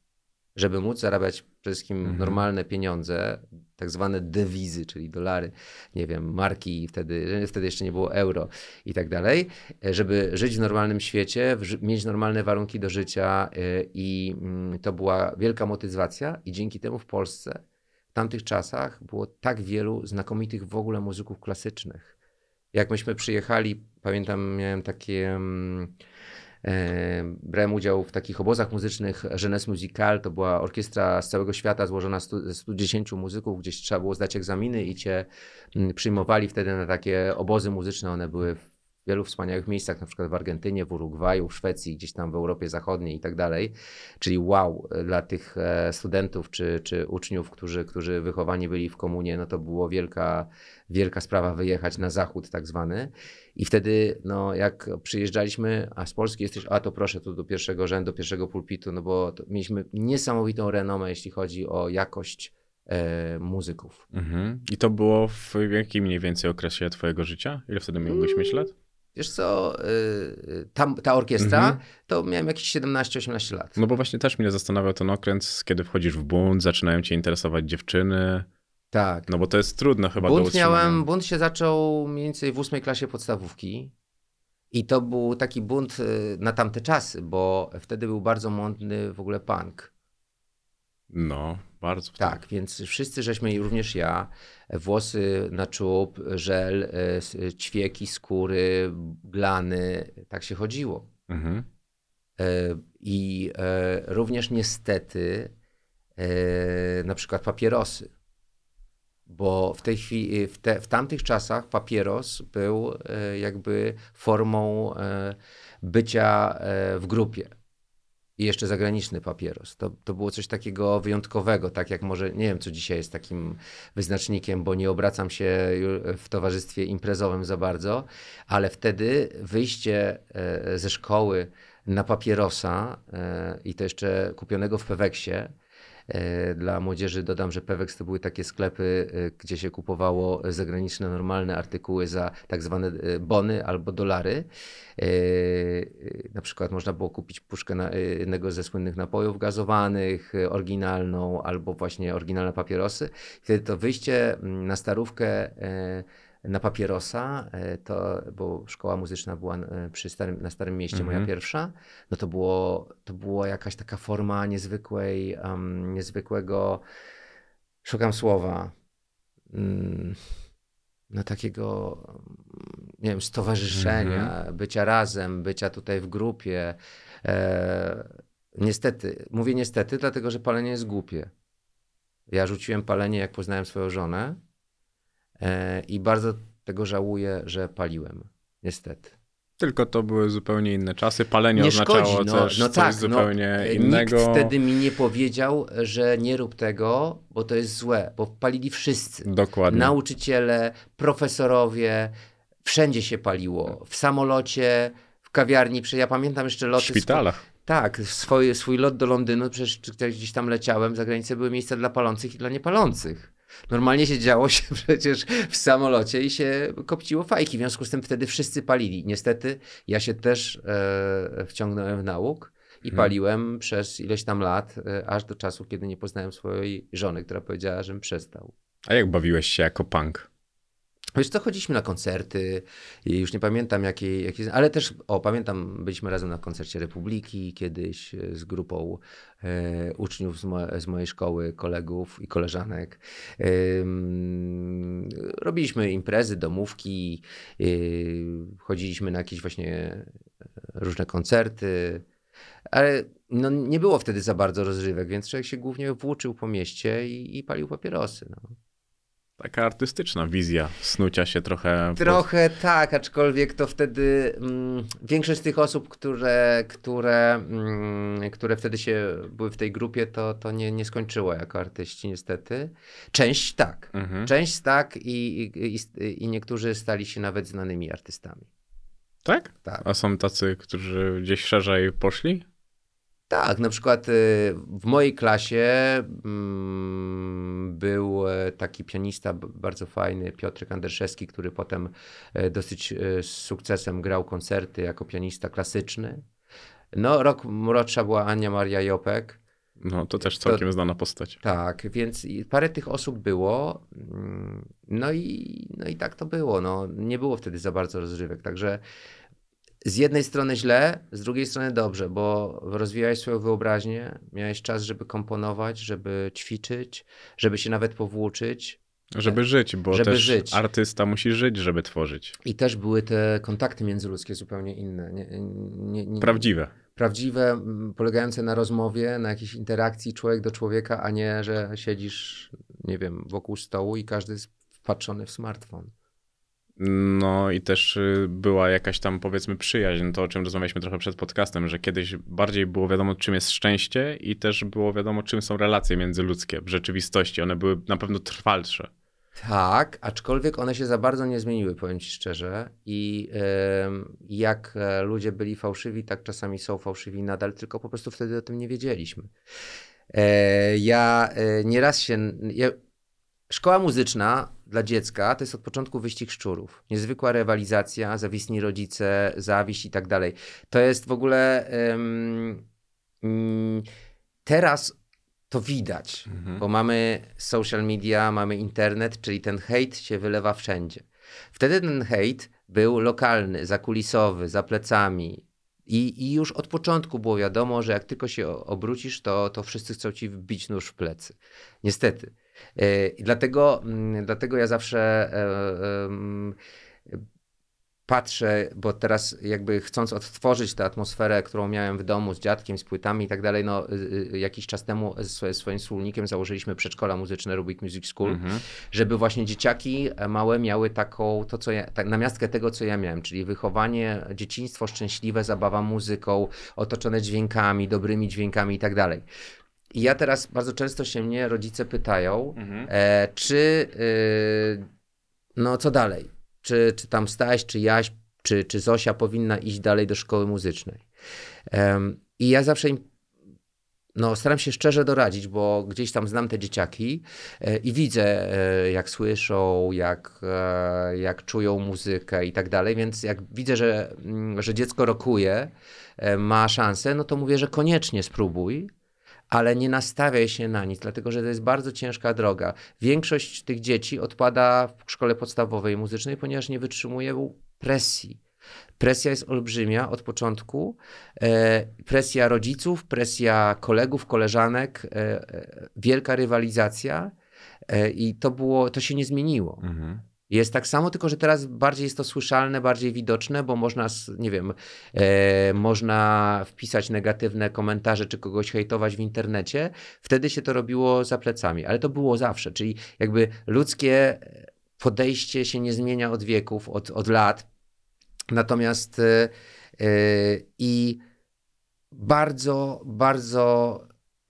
żeby móc zarabiać przede wszystkim Mhm. normalne pieniądze, tak zwane dewizy, czyli dolary, nie wiem, marki, wtedy, wtedy jeszcze nie było euro i tak dalej, żeby żyć w normalnym świecie, mieć normalne warunki do życia e, i mm, to była wielka motywacja i dzięki temu w Polsce w tamtych czasach było tak wielu znakomitych w ogóle muzyków klasycznych. Jak myśmy przyjechali, pamiętam, miałem takie... E, brałem udział w takich obozach muzycznych Jeunesse Musical. To była orkiestra z całego świata złożona ze 110 muzyków, gdzieś trzeba było zdać egzaminy i cię mm, przyjmowali wtedy na takie obozy muzyczne. One były w wielu wspaniałych miejscach, na przykład w Argentynie, w Urugwaju, w Szwecji, gdzieś tam w Europie Zachodniej i tak dalej. Czyli wow, dla tych e, studentów czy, czy uczniów, którzy, którzy wychowani byli w komunie, no to było wielka, wielka sprawa wyjechać na zachód tak zwany. I wtedy, no, jak przyjeżdżaliśmy, a z Polski jesteś, a to proszę tu do pierwszego rzędu, pierwszego pulpitu, no bo mieliśmy niesamowitą renomę, jeśli chodzi o jakość e, muzyków. Mhm. I to było w jakim mniej więcej okresie twojego życia? Ile wtedy mieć lat? Wiesz co, y, ta, ta orkiestra, Mhm. to miałem jakieś 17-18 lat. No bo właśnie też mnie zastanawiał ten okres, kiedy wchodzisz w bunt, zaczynają cię interesować dziewczyny. tak. No bo to jest trudno chyba do Bunt utrzymania. miałem, bunt się zaczął mniej więcej w ósmej klasie podstawówki. I to był taki bunt y, na tamte czasy, bo wtedy był bardzo modny w ogóle punk. No, bardzo. Tak, więc wszyscy żeśmy, i również ja, włosy na czub, żel, e, ćwieki, skóry, glany, tak się chodziło. Mhm. E, I e, również niestety na przykład papierosy. Bo w tej chwili, w, te, w tamtych czasach papieros był jakby formą bycia w grupie. I jeszcze zagraniczny papieros. To, to było coś takiego wyjątkowego, tak jak może, nie wiem, co dzisiaj jest takim wyznacznikiem, bo nie obracam się w towarzystwie imprezowym za bardzo, ale wtedy wyjście e, ze szkoły na papierosa e, i to jeszcze kupionego w Peweksie. E, Dla młodzieży dodam, że Pewex to były takie sklepy, e, gdzie się kupowało zagraniczne, normalne artykuły za tak zwane e, bony albo dolary. Na przykład można było kupić puszkę na, jednego ze słynnych napojów gazowanych, oryginalną, albo właśnie oryginalne papierosy. Wtedy to wyjście mm, na starówkę na papierosa, e, to, bo szkoła muzyczna była e, przy starym, na Starym Mieście, moja Mhm. pierwsza, no to było, to było jakaś taka forma niezwykłej, em, niezwykłego, szukam słowa, mm, no takiego, mm, nie wiem, stowarzyszenia, bycia razem, bycia tutaj w grupie. E, niestety, mówię niestety, dlatego że palenie jest głupie. Ja rzuciłem palenie, jak poznałem swoją żonę i bardzo tego żałuję, że paliłem. Niestety. Tylko to były zupełnie inne czasy. Palenie Nie oznaczało szkodzi, no, no coś tak, zupełnie no, innego. Nikt wtedy mi nie powiedział, że nie rób tego, bo to jest złe, bo palili wszyscy. Dokładnie. Nauczyciele, profesorowie, wszędzie się paliło. W samolocie, w kawiarni, ja pamiętam jeszcze w loty. szpitalach. Tak, swój, swój lot do Londynu, przecież gdzieś tam leciałem, za granicę były miejsca dla palących i dla niepalących. Normalnie się działo się przecież w samolocie i się kopciło fajki, w związku z tym wtedy wszyscy palili. Niestety ja się też e, wciągnąłem w nauk i Mhm. paliłem przez ileś tam lat, e, aż do czasu, kiedy nie poznałem swojej żony, która powiedziała, żebym przestał. A jak bawiłeś się jako punk? Wiesz co, chodziliśmy na koncerty już nie pamiętam jakie, jakie ale też, o pamiętam, byliśmy razem na koncercie Republiki kiedyś e, z grupą e, uczniów z, mo z mojej szkoły, kolegów i koleżanek. E, robiliśmy imprezy, domówki, e, chodziliśmy na jakieś właśnie różne koncerty, ale no, nie było wtedy za bardzo rozrywek, więc człowiek się głównie włóczył po mieście i, i palił papierosy. No. Taka artystyczna wizja snucia się trochę. Trochę tak, aczkolwiek to wtedy mm, większość z tych osób, które, które, mm, które wtedy się były w tej grupie, to, to nie, nie skończyło jako artyści niestety. Część tak. Mhm. Część tak i, i, i, i niektórzy stali się nawet znanymi artystami. Tak? Tak. A są tacy, którzy gdzieś szerzej poszli? Tak, na przykład y, w mojej klasie mm, był e, taki pianista bardzo fajny, Piotr Anderszewski, który potem e, dosyć e, z sukcesem grał koncerty jako pianista klasyczny. No, rok młodsza była Ania Maria Jopek. No, to też całkiem znana postać. Tak, więc parę tych osób było. mm, No i, no i tak to było. No, nie było wtedy za bardzo rozrywek. Także z jednej strony źle, z drugiej strony dobrze, bo rozwijałeś swoją wyobraźnię, miałeś czas, żeby komponować, żeby ćwiczyć, żeby się nawet powłóczyć. Żeby żyć, bo Żeby też żyć. artysta musi żyć, żeby tworzyć. I też były te kontakty międzyludzkie zupełnie inne. Nie, nie, nie, Prawdziwe. prawdziwe, polegające na rozmowie, na jakiejś interakcji człowiek do człowieka, a nie, że siedzisz, nie wiem, wokół stołu i każdy jest wpatrzony w smartfon. No i też y, była jakaś tam powiedzmy przyjaźń, to o czym rozmawialiśmy trochę przed podcastem, że kiedyś bardziej było wiadomo czym jest szczęście i też było wiadomo czym są relacje międzyludzkie w rzeczywistości. One były na pewno trwalsze. Tak, aczkolwiek one się za bardzo nie zmieniły, powiem ci szczerze. I em, jak e, ludzie byli fałszywi, tak czasami są fałszywi nadal, tylko po prostu wtedy o tym nie wiedzieliśmy. E, ja e, nieraz się. Szkoła muzyczna dla dziecka to jest od początku wyścig szczurów. Niezwykła rywalizacja, zawisni rodzice, zawiść i tak dalej. To jest w ogóle. em, mm, teraz to widać, bo mamy social media, mamy internet, czyli ten hejt się wylewa wszędzie. Wtedy ten hejt był lokalny, zakulisowy, za plecami. I, I już od początku było wiadomo, że jak tylko się obrócisz, to, to wszyscy chcą ci wbić nóż w plecy. Niestety. E, I dlatego, mm, dlatego ja zawsze e, em, patrzę, bo teraz jakby chcąc odtworzyć tę atmosferę, którą miałem w domu z dziadkiem, z płytami i tak dalej, no y, y, jakiś czas temu ze swoim wspólnikiem założyliśmy przedszkola muzyczne Rubik Music School, Mhm. żeby właśnie dzieciaki e, małe miały taką, to co ja, tak, namiastkę tego, co ja miałem, czyli wychowanie, dzieciństwo szczęśliwe, zabawa muzyką, otoczone dźwiękami, dobrymi dźwiękami i tak dalej. I ja teraz bardzo często się mnie rodzice pytają, Mhm. e, czy, y, no co dalej? Czy, czy tam Staś, czy Jaś, czy, czy Zosia powinna iść dalej do szkoły muzycznej? Em, I ja zawsze im no, staram się szczerze doradzić, bo gdzieś tam znam te dzieciaki e, i widzę, e, jak słyszą, jak, e, jak czują muzykę i tak dalej, więc jak widzę, że, mm, że dziecko rokuje, e, ma szansę, no to mówię, że koniecznie spróbuj, ale nie nastawiaj się na nic, dlatego że to jest bardzo ciężka droga. Większość tych dzieci odpada w szkole podstawowej muzycznej, ponieważ nie wytrzymują presji. Presja jest olbrzymia od początku. E, presja rodziców, presja kolegów, koleżanek, e, e, wielka rywalizacja e, i to było, to się nie zmieniło. Mhm. Jest tak samo, tylko że teraz bardziej jest to słyszalne, bardziej widoczne, bo można, nie wiem, e, można wpisać negatywne komentarze czy kogoś hejtować w internecie. Wtedy się to robiło za plecami, ale to było zawsze. Czyli jakby ludzkie podejście się nie zmienia od wieków, od, od lat. Natomiast e, e, i bardzo, bardzo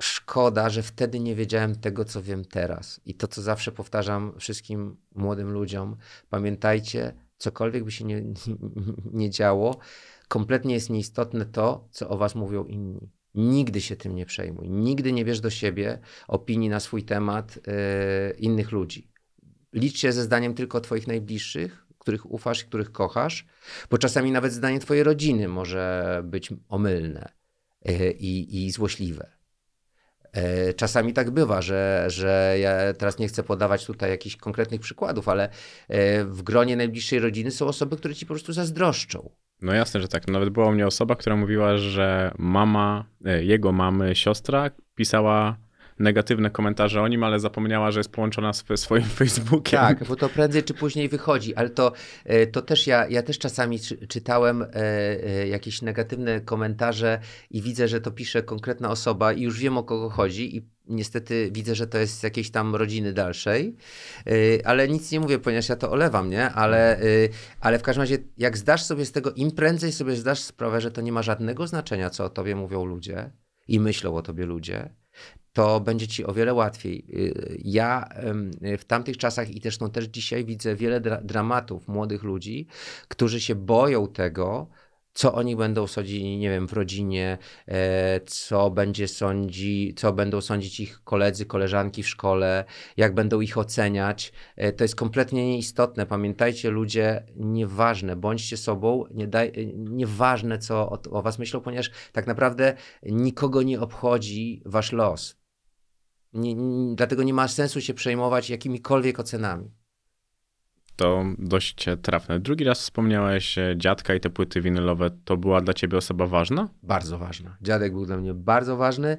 szkoda, że wtedy nie wiedziałem tego, co wiem teraz. I to, co zawsze powtarzam wszystkim młodym ludziom, pamiętajcie, cokolwiek by się nie, nie działo, kompletnie jest nieistotne to, co o was mówią inni. Nigdy się tym nie przejmuj. Nigdy nie bierz do siebie opinii na swój temat e, innych ludzi. Licz się ze zdaniem tylko twoich najbliższych, których ufasz, których kochasz, bo czasami nawet zdanie twojej rodziny może być omylne e, i, i złośliwe. E, Czasami tak bywa, że, że ja teraz nie chcę podawać tutaj jakichś konkretnych przykładów, ale e, w gronie najbliższej rodziny są osoby, które ci po prostu zazdroszczą. No jasne, że tak. Nawet była u mnie osoba, która mówiła, że mama, e, jego mamy, siostra pisała negatywne komentarze o nim, ale zapomniała, że jest połączona z swoim Facebookiem. Tak, bo to prędzej czy później wychodzi, ale to, e, to też ja, ja też czasami czy, czytałem e, e, jakieś negatywne komentarze i widzę, że to pisze konkretna osoba i już wiem o kogo chodzi i niestety widzę, że to jest z jakiejś tam rodziny dalszej, ale nic nie mówię, ponieważ ja to olewam, nie? Ale, ale w każdym razie jak zdasz sobie z tego, im prędzej sobie zdasz sprawę, że to nie ma żadnego znaczenia, co o tobie mówią ludzie i myślą o tobie ludzie, to będzie ci o wiele łatwiej. Y, Ja w tamtych czasach i zresztą też dzisiaj widzę wiele dra dramatów młodych ludzi, którzy się boją tego, co oni będą sądzili, nie wiem, w rodzinie, e, co będzie sądzi, co będą sądzić ich koledzy, koleżanki w szkole, jak będą ich oceniać. E, To jest kompletnie nieistotne. Pamiętajcie, ludzie, nieważne, bądźcie sobą, nie daj, e, nieważne, co o, o was myślą, ponieważ tak naprawdę nikogo nie obchodzi wasz los. Nie, nie, dlatego nie ma sensu się przejmować jakimikolwiek ocenami. To dość trafne. Drugi raz wspomniałeś e, dziadka i te płyty winylowe. To była dla ciebie osoba ważna? Bardzo ważna. Dziadek był dla mnie bardzo ważny,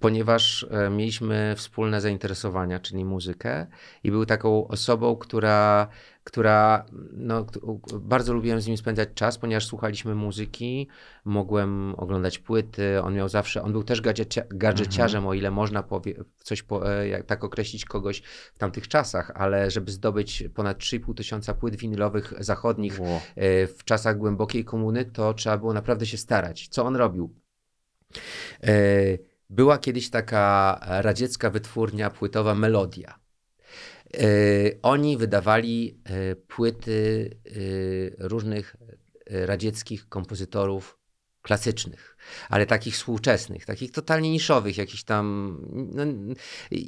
ponieważ e, mieliśmy wspólne zainteresowania, czyli muzykę, i był taką osobą, która, która no, bardzo lubiłem z nim spędzać czas, ponieważ słuchaliśmy muzyki, mogłem oglądać płyty. On miał zawsze, on był też gadżecia, gadżeciarzem, o ile można powie, coś po, e, jak, tak określić kogoś w tamtych czasach, ale żeby zdobyć ponad 3,5 tysiąca płyt winylowych zachodnich Ło. e, w czasach głębokiej komuny, to trzeba było naprawdę się starać. Co on robił? E, Była kiedyś taka radziecka wytwórnia płytowa Melodia. E, Oni wydawali e, płyty e, różnych radzieckich kompozytorów klasycznych, ale takich współczesnych, takich totalnie niszowych, jakichś tam. No,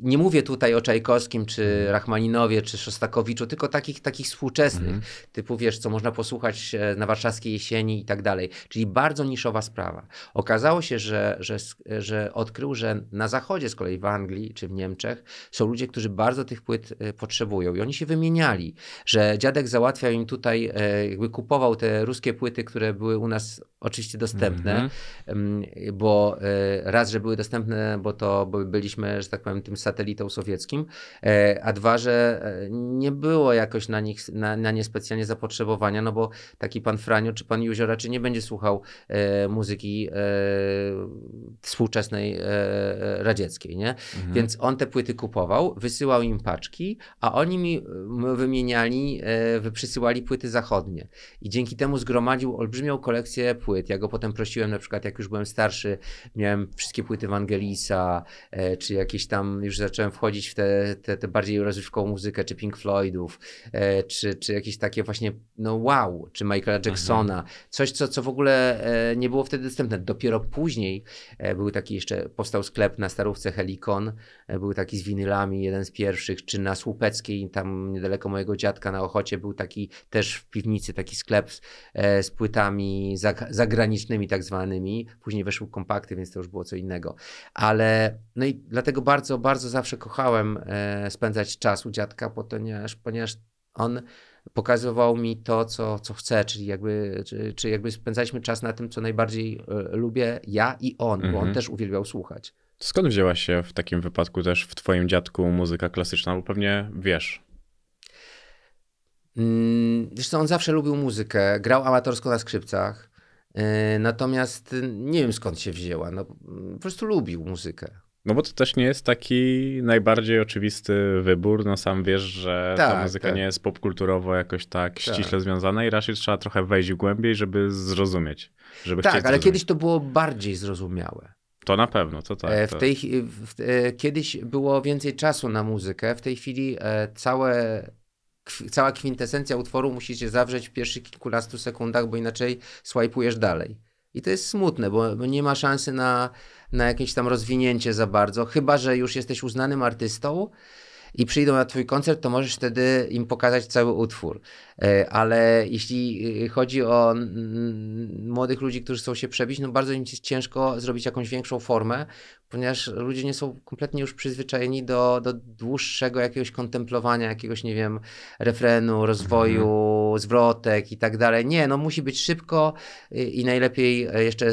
nie mówię tutaj o Czajkowskim, czy Rachmaninowie, czy Szostakowiczu, tylko takich, takich współczesnych, typu wiesz, co można posłuchać e, na warszawskiej jesieni i tak dalej. Czyli bardzo niszowa sprawa. Okazało się, że, że, że odkrył, że na zachodzie, z kolei w Anglii czy w Niemczech, są ludzie, którzy bardzo tych płyt e, potrzebują i oni się wymieniali, że dziadek załatwiał im tutaj, e, jakby kupował te ruskie płyty, które były u nas oczywiście dostępne, Mhm. Bo e, raz, że były dostępne, bo to bo byliśmy, że tak powiem, tym satelitą sowieckim, e, a dwa, że e, nie było jakoś na nich, na, na nie specjalnie zapotrzebowania, no bo taki pan Franio czy pan Józio raczej nie będzie słuchał muzyki współczesnej radzieckiej, nie? Więc on te płyty kupował, wysyłał im paczki, a oni mi wymieniali, wy- przysyłali płyty zachodnie. I dzięki temu zgromadził olbrzymią kolekcję płyt. Ja go potem prosiłem, na przykład jak już byłem starszy, miałem wszystkie płyty Wangelisa, e, czy jakieś tam, już zacząłem wchodzić w te, te, te bardziej rozrywkową muzykę, czy Pink Floydów, e, czy, czy jakieś takie właśnie, no wow, czy Michaela Jacksona. Coś, co, co w ogóle e, nie było wtedy dostępne. Dopiero później e, był taki jeszcze, powstał sklep na Starówce Helikon, e, był taki z winylami, jeden z pierwszych, czy na Słupeckiej, tam niedaleko mojego dziadka na Ochocie był taki też w piwnicy taki sklep z, e, z płytami zag- zagranicznymi tak zwanymi. Później weszły kompakty, więc to już było co innego. Ale no i dlatego bardzo, bardzo zawsze kochałem e, spędzać czas u dziadka, ponieważ, ponieważ on pokazywał mi to, co, co chcę, czyli jakby, czy, czy jakby spędzaliśmy czas na tym, co najbardziej e, lubię ja i on, bo on Mhm. też uwielbiał słuchać. Skąd wzięła się w takim wypadku też w twoim dziadku muzyka klasyczna? Bo pewnie wiesz. Mm, Wiesz co, on zawsze lubił muzykę, grał amatorsko na skrzypcach, natomiast y, nie wiem skąd się wzięła, no, po prostu lubił muzykę. No bo to też nie jest taki najbardziej oczywisty wybór. No sam wiesz, że ta Tak, muzyka tak. nie jest popkulturowo jakoś tak, ściśle związana i raczej trzeba trochę wejść głębiej, żeby zrozumieć. Żeby Tak, ale zrozumieć. kiedyś to było bardziej zrozumiałe. To na pewno, to tak. E, W to... tej, chi- w, e, kiedyś było więcej czasu na muzykę, w tej chwili e, całe, cała kwintesencja utworu musi się zawrzeć w pierwszych kilkunastu sekundach, bo inaczej swajpujesz dalej. I to jest smutne, bo, nie ma szansy na, na jakieś tam rozwinięcie za bardzo, chyba że już jesteś uznanym artystą i przyjdą na twój koncert, to możesz wtedy im pokazać cały utwór. E, Ale jeśli e, chodzi o młodych ludzi, którzy chcą się przebić, no bardzo im jest ciężko zrobić jakąś większą formę, ponieważ ludzie nie są kompletnie już przyzwyczajeni do, do dłuższego jakiegoś kontemplowania, jakiegoś, nie wiem, refrenu, rozwoju, zwrotek i tak dalej. Nie, no musi być szybko y, i najlepiej e, jeszcze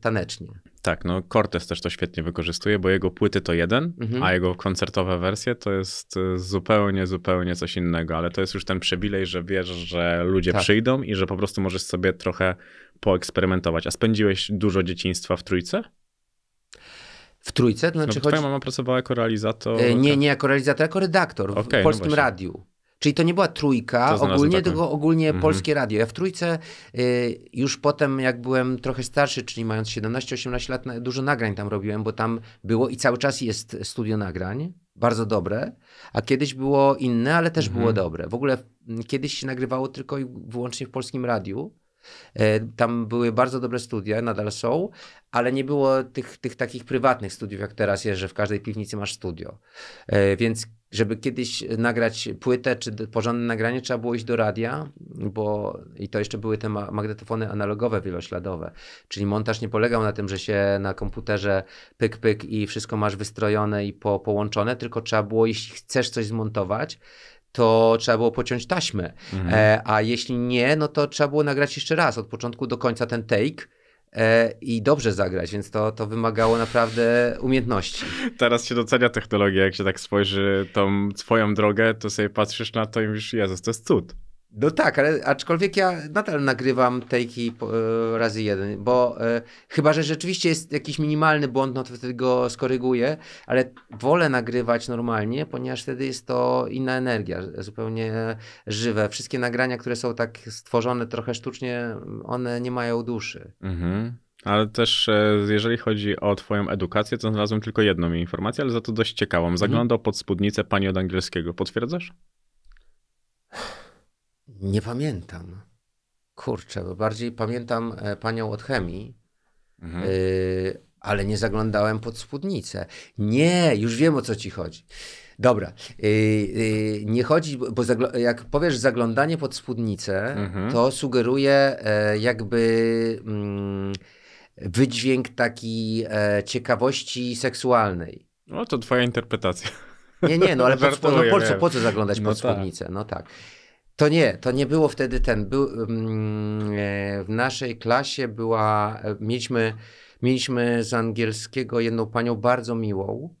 tanecznie. Tak, no Cortez też to świetnie wykorzystuje, bo jego płyty to jeden, Mhm. a jego koncertowe wersje to jest y, zupełnie, zupełnie coś innego, ale to jest już ten przywilej, że wiesz, że ludzie Tak. przyjdą i że po prostu możesz sobie trochę poeksperymentować. A spędziłeś dużo dzieciństwa w trójce? W trójce, to No, znaczy twoja chodzi... mama pracowała jako realizator. E, Nie, nie jako realizator, jako redaktor w Okej, no Polskim właśnie. Radiu. Czyli to nie była trójka ogólnie, taką. tylko ogólnie Mhm. Polskie Radio. Ja w trójce y, już potem, jak byłem trochę starszy, czyli mając 17-18 lat, na- dużo nagrań tam robiłem, bo tam było i cały czas jest studio nagrań, bardzo dobre, a kiedyś było inne, ale też Mhm. było dobre. W ogóle m, kiedyś się nagrywało tylko i wyłącznie w Polskim Radiu. E, Tam były bardzo dobre studia, nadal są, ale nie było tych, tych takich prywatnych studiów, jak teraz jest, że w każdej piwnicy masz studio. E, Więc żeby kiedyś nagrać płytę czy porządne nagranie, trzeba było iść do radia, bo i to jeszcze były te ma- magnetofony analogowe, wielośladowe. Czyli montaż nie polegał na tym, że się na komputerze pyk, pyk i wszystko masz wystrojone i po, połączone, tylko trzeba było, jeśli chcesz coś zmontować, to trzeba było pociąć taśmę. Mhm. E, a jeśli nie, no to trzeba było nagrać jeszcze raz, od początku do końca ten take e, i dobrze zagrać, więc to, to wymagało naprawdę umiejętności. Teraz się docenia technologię, jak się tak spojrzy tą swoją drogę, to sobie patrzysz na to i mówisz, Jezus, to jest cud. No tak, ale aczkolwiek ja nadal nagrywam po- e, razy jeden, bo e, chyba, że rzeczywiście jest jakiś minimalny błąd, no to wtedy go skoryguję, ale wolę nagrywać normalnie, ponieważ wtedy jest to inna energia, zupełnie żywe. Wszystkie nagrania, które są tak stworzone trochę sztucznie, one nie mają duszy. Mhm. Ale też e, jeżeli chodzi o twoją edukację, to znalazłem tylko jedną informację, ale za to dość ciekawą. Zaglądał pod spódnicę pani od angielskiego. Potwierdzasz? Nie pamiętam. Kurczę, bo bardziej pamiętam e, panią od chemii, Mhm. y, ale nie zaglądałem pod spódnicę. Nie, już wiem o co ci chodzi. Dobra, y, y, nie chodzi, bo jak powiesz zaglądanie pod spódnicę, Mhm. to sugeruje e, jakby mm, wydźwięk taki e, ciekawości seksualnej. No to twoja interpretacja. Nie, nie, no ale po, co- no, po, co, po co zaglądać No pod tak. spódnicę? No tak. To nie, to nie było wtedy ten. Był, e, w naszej klasie była, e, mieliśmy, mieliśmy z angielskiego jedną panią bardzo miłą,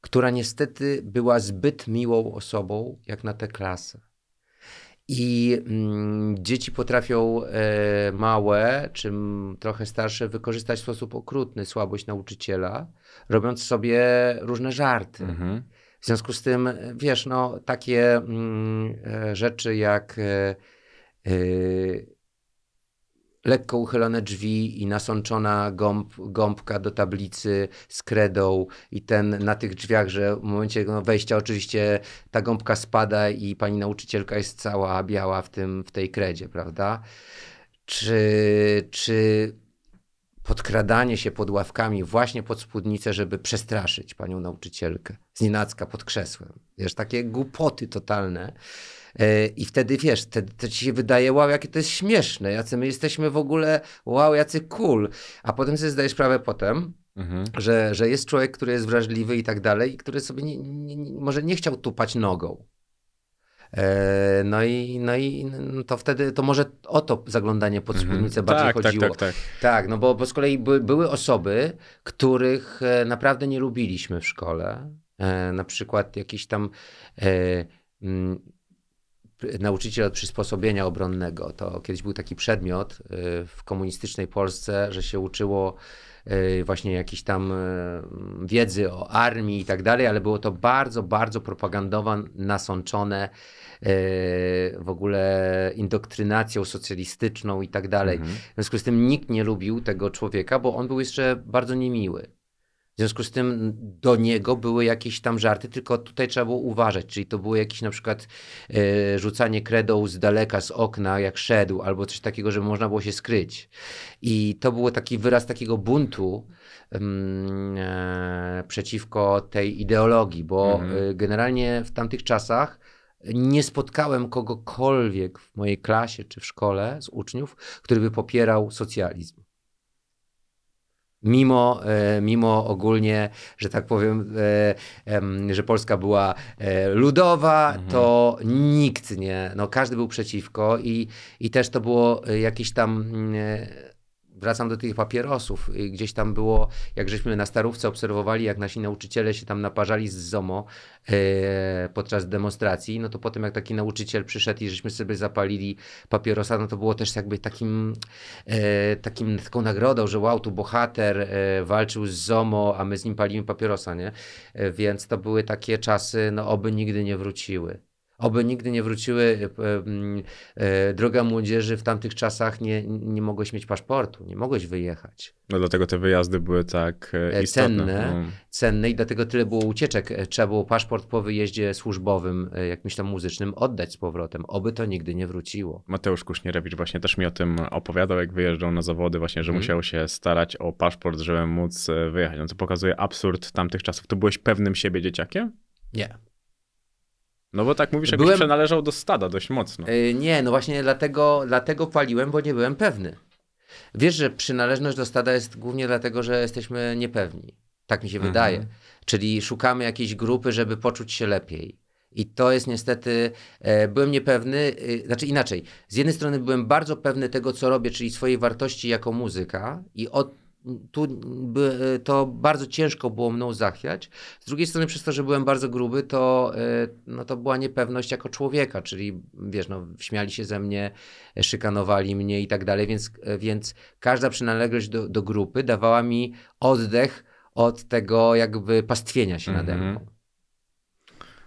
która niestety była zbyt miłą osobą, jak na tę klasę. I mm, dzieci potrafią e, małe, czy trochę starsze wykorzystać w sposób okrutny słabość nauczyciela, robiąc sobie różne żarty. Mhm. W związku z tym, wiesz, no, takie mm, e, rzeczy jak e, e, lekko uchylone drzwi i nasączona gąb, gąbka do tablicy z kredą i ten na tych drzwiach, że w momencie no, wejścia oczywiście ta gąbka spada i pani nauczycielka jest cała biała w, tym, w tej kredzie, prawda? Czy, czy podkradanie się pod ławkami właśnie pod spódnicę, żeby przestraszyć panią nauczycielkę z nienacka pod krzesłem. Wiesz, takie głupoty totalne. E, I wtedy wiesz, wtedy to ci się wydaje, wow, jakie to jest śmieszne, jacy my jesteśmy w ogóle, wow, jacy cool. A potem sobie zdajesz sprawę potem, Mhm. że, że jest człowiek, który jest wrażliwy i tak dalej, i który sobie nie, nie, może nie chciał tupać nogą. E, no i, no i to wtedy, to może o to zaglądanie pod Mhm. spódnicę bardziej tak, chodziło. Tak, tak, tak. Tak, no bo, bo z kolei by, były osoby, których e, naprawdę nie lubiliśmy w szkole. E, na przykład jakiś tam mm, nauczyciel od przysposobienia obronnego. To kiedyś był taki przedmiot w komunistycznej Polsce, że się uczyło właśnie jakiejś tam wiedzy o armii i tak dalej, ale było to bardzo, bardzo propagandowo nasączone w ogóle indoktrynacją socjalistyczną i tak dalej. Mhm. W związku z tym nikt nie lubił tego człowieka, bo on był jeszcze bardzo niemiły. W związku z tym do niego były jakieś tam żarty, tylko tutaj trzeba było uważać, czyli to było jakieś na przykład e, rzucanie kredą z daleka, z okna, jak szedł, albo coś takiego, żeby można było się skryć. I to był taki wyraz takiego buntu mm, e, przeciwko tej ideologii, bo Mhm. e, generalnie w tamtych czasach nie spotkałem kogokolwiek w mojej klasie czy w szkole z uczniów, który by popierał socjalizm. Mimo, e, mimo ogólnie, że tak powiem, e, że Polska była e, ludowa, Mhm. to nikt nie, no każdy był przeciwko i, i też to było jakieś tam, mm, wracam do tych papierosów, i gdzieś tam było, jak żeśmy na starówce obserwowali, jak nasi nauczyciele się tam naparzali z ZOMO e, podczas demonstracji, no to potem jak taki nauczyciel przyszedł i żeśmy sobie zapalili papierosa, no to było też jakby takim, e, takim taką nagrodą, że wow, tu bohater e, walczył z ZOMO, a my z nim palimy papierosa, nie? Więc to były takie czasy, no oby nigdy nie wróciły. Oby nigdy nie wróciły. E, e, droga młodzieży, w tamtych czasach nie, nie mogłeś mieć paszportu, nie mogłeś wyjechać. No dlatego te wyjazdy były tak e, istotne. cenne. Mm. Cenne i dlatego tyle było ucieczek. Trzeba było paszport po wyjeździe służbowym, jakimś tam muzycznym, oddać z powrotem. Oby to nigdy nie wróciło. Mateusz Kusznierewicz właśnie też mi o tym opowiadał, jak wyjeżdżał na zawody, właśnie, że Mhm. musiał się starać o paszport, żeby móc wyjechać. No to pokazuje absurd tamtych czasów. To byłeś pewnym siebie dzieciakiem? Nie. No bo tak mówisz, jakbyś Byłem- przynależał do stada dość mocno. E, Nie, no właśnie dlatego, dlatego paliłem, bo nie byłem pewny. Wiesz, że przynależność do stada jest głównie dlatego, że jesteśmy niepewni. Tak mi się Mhm. wydaje. Czyli szukamy jakiejś grupy, żeby poczuć się lepiej. I to jest niestety, e, byłem niepewny, e, znaczy inaczej. Z jednej strony byłem bardzo pewny tego, co robię, czyli swojej wartości jako muzyka i od, tu by, to bardzo ciężko było mną zachwiać. Z drugiej strony, przez to, że byłem bardzo gruby, to, e, no, to była niepewność jako człowieka, czyli wiesz, no, śmiali się ze mnie, szykanowali mnie i tak dalej, więc, więc każda przynależność do, do grupy dawała mi oddech od tego jakby pastwienia się nade Mhm. mną.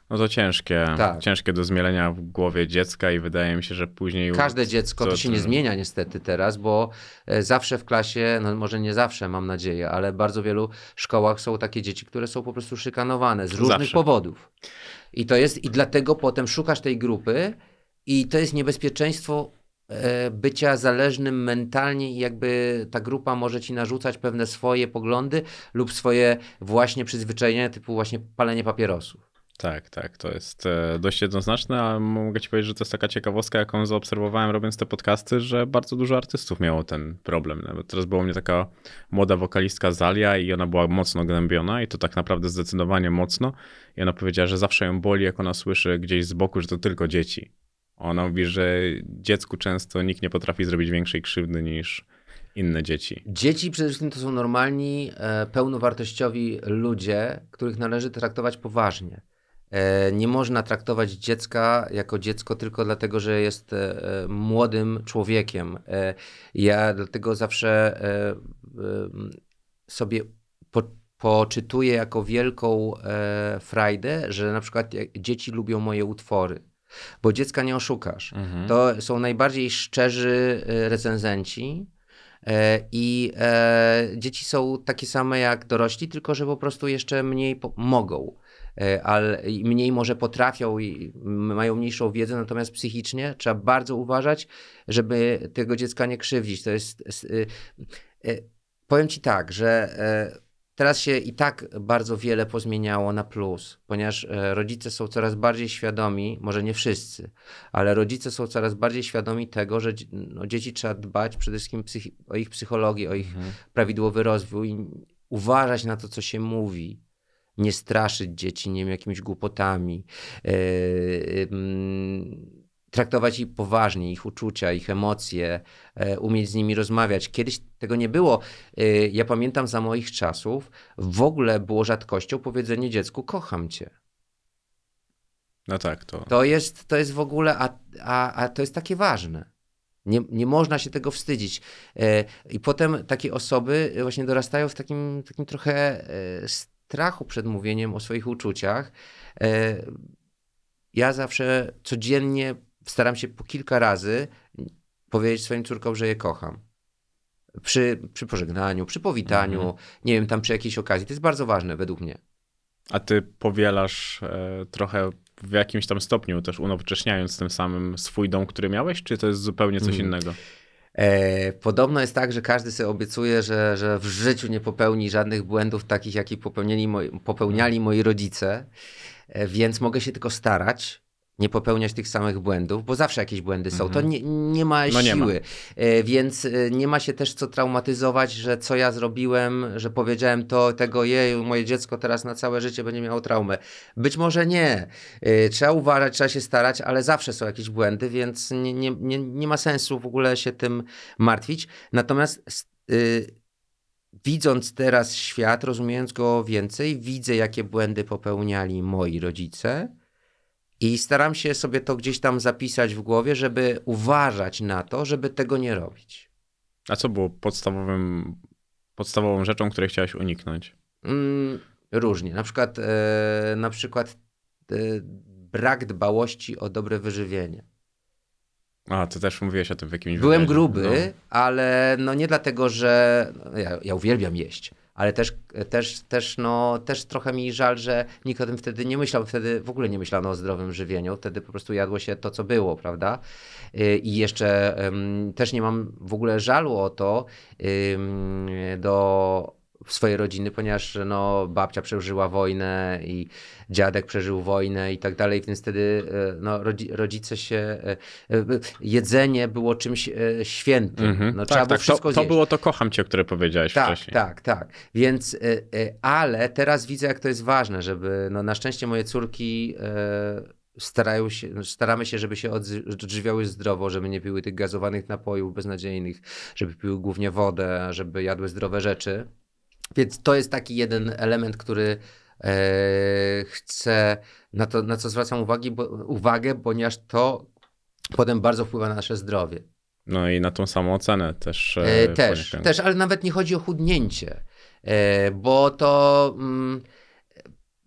No to ciężkie, Tak. ciężkie do zmielenia w głowie dziecka i wydaje mi się, że później... Każde dziecko, to się nie zmienia niestety teraz, bo e, zawsze w klasie, no może nie zawsze, mam nadzieję, ale w bardzo wielu szkołach są takie dzieci, które są po prostu szykanowane z różnych Zawsze. powodów. I to jest, i dlatego potem szukasz tej grupy i to jest niebezpieczeństwo e, bycia zależnym mentalnie i jakby ta grupa może ci narzucać pewne swoje poglądy lub swoje właśnie przyzwyczajenia, typu właśnie palenie papierosów. Tak, tak, to jest e, dość jednoznaczne, a mogę ci powiedzieć, że to jest taka ciekawostka, jaką zaobserwowałem robiąc te podcasty, że bardzo dużo artystów miało ten problem. Nawet teraz była mnie taka młoda wokalistka Zalia i ona była mocno gnębiona i to tak naprawdę zdecydowanie mocno. I ona powiedziała, że zawsze ją boli, jak ona słyszy gdzieś z boku, że to tylko dzieci. Ona mówi, że dziecku często nikt nie potrafi zrobić większej krzywdy niż inne dzieci. Dzieci przede wszystkim to są normalni, e, pełnowartościowi ludzie, których należy traktować poważnie. E, nie można traktować dziecka jako dziecko tylko dlatego, że jest e, e, młodym człowiekiem. Ja dlatego zawsze sobie po, poczytuję jako wielką frajdę, że na przykład dzieci lubią moje utwory. Bo dziecka nie oszukasz. Mhm. To są najbardziej szczerzy recenzenci. I dzieci są takie same jak dorośli, tylko że po prostu jeszcze mniej mogą, ale i mniej może potrafią i mają mniejszą wiedzę, natomiast psychicznie trzeba bardzo uważać, żeby tego dziecka nie krzywdzić. To jest. y, y, powiem ci tak, że e, teraz się i tak bardzo wiele pozmieniało na plus, ponieważ e, rodzice są coraz bardziej świadomi, może nie wszyscy, ale rodzice są coraz bardziej świadomi tego, że no, dzieci trzeba dbać przede wszystkim o ich psychologię, o ich Mhm. prawidłowy rozwój, uważać na to, co się mówi, nie straszyć dzieci, nie wiem, jakimiś głupotami, ym, traktować ich poważnie, ich uczucia, ich emocje, e, umieć z nimi rozmawiać. Kiedyś tego nie było. Yy, ja pamiętam za moich czasów, w ogóle było rzadkością powiedzenie dziecku, kocham cię. No tak, to... To jest, to jest w ogóle, a, a, a to jest takie ważne. Nie, nie można się tego wstydzić. E, I potem takie osoby właśnie dorastają w takim, takim trochę e, strachu przed mówieniem o swoich uczuciach. E, ja zawsze codziennie staram się po kilka razy powiedzieć swoim córkom, że je kocham. przy, przy pożegnaniu, przy powitaniu, Mhm. nie wiem, tam przy jakiejś okazji. To jest bardzo ważne według mnie. A ty powielasz e, trochę w jakimś tam stopniu, też unowocześniając tym samym swój dom, który miałeś, czy to jest zupełnie coś Mm. innego? E, podobno jest tak, że każdy sobie obiecuje, że, że w życiu nie popełni żadnych błędów takich, jakie popełnili moi, popełniali moi rodzice, e, więc mogę się tylko starać nie popełniać tych samych błędów, bo zawsze jakieś błędy są. To nie, nie ma Mhm. No nie ma. siły, E, więc e, nie ma się też co traumatyzować, że co ja zrobiłem, że powiedziałem to, tego jej, moje dziecko teraz na całe życie będzie miało traumę. Być może nie. E, Trzeba uważać, trzeba się starać, ale zawsze są jakieś błędy, więc nie, nie, nie, nie ma sensu w ogóle się tym martwić. Natomiast widząc teraz świat, rozumiejąc go więcej, widzę, jakie błędy popełniali moi rodzice. I staram się sobie to gdzieś tam zapisać w głowie, żeby uważać na to, żeby tego nie robić. A co było podstawowym, podstawową rzeczą, której chciałeś uniknąć? Mm, różnie. Na przykład, e, na przykład e, brak dbałości o dobre wyżywienie. A, ty też mówiłeś o tym w jakimś Byłem wywiadzie. gruby, ale no nie dlatego, że no ja, ja uwielbiam jeść, ale też, też, też, no, też trochę mi żal, że nikt o tym wtedy nie myślał. Wtedy w ogóle nie myślano o zdrowym żywieniu. Wtedy po prostu jadło się to, co było, prawda? Y, I jeszcze też nie mam w ogóle żalu o to do swojej rodziny, ponieważ no, babcia przeżyła wojnę i dziadek przeżył wojnę i tak dalej, więc wtedy e, no, rodzi, rodzice się... e, e, Jedzenie było czymś świętym. Mhm. No, tak, trzeba było tak. wszystko to, to zjeść. było to kocham cię, które powiedziałeś Tak, wcześniej. tak, tak. Więc, ale teraz widzę, jak to jest ważne, żeby, no na szczęście moje córki starają się, staramy się, żeby się odżywiały zdrowo, żeby nie piły tych gazowanych napojów beznadziejnych, żeby piły głównie wodę, żeby jadły zdrowe rzeczy. Więc to jest taki jeden element, który e, chcę, na, to, na co zwracam uwagi, bo, uwagę, ponieważ to potem bardzo wpływa na nasze zdrowie. No i na tą samą ocenę też. E, e, też, też, ale nawet nie chodzi o chudnięcie, e, bo to mm,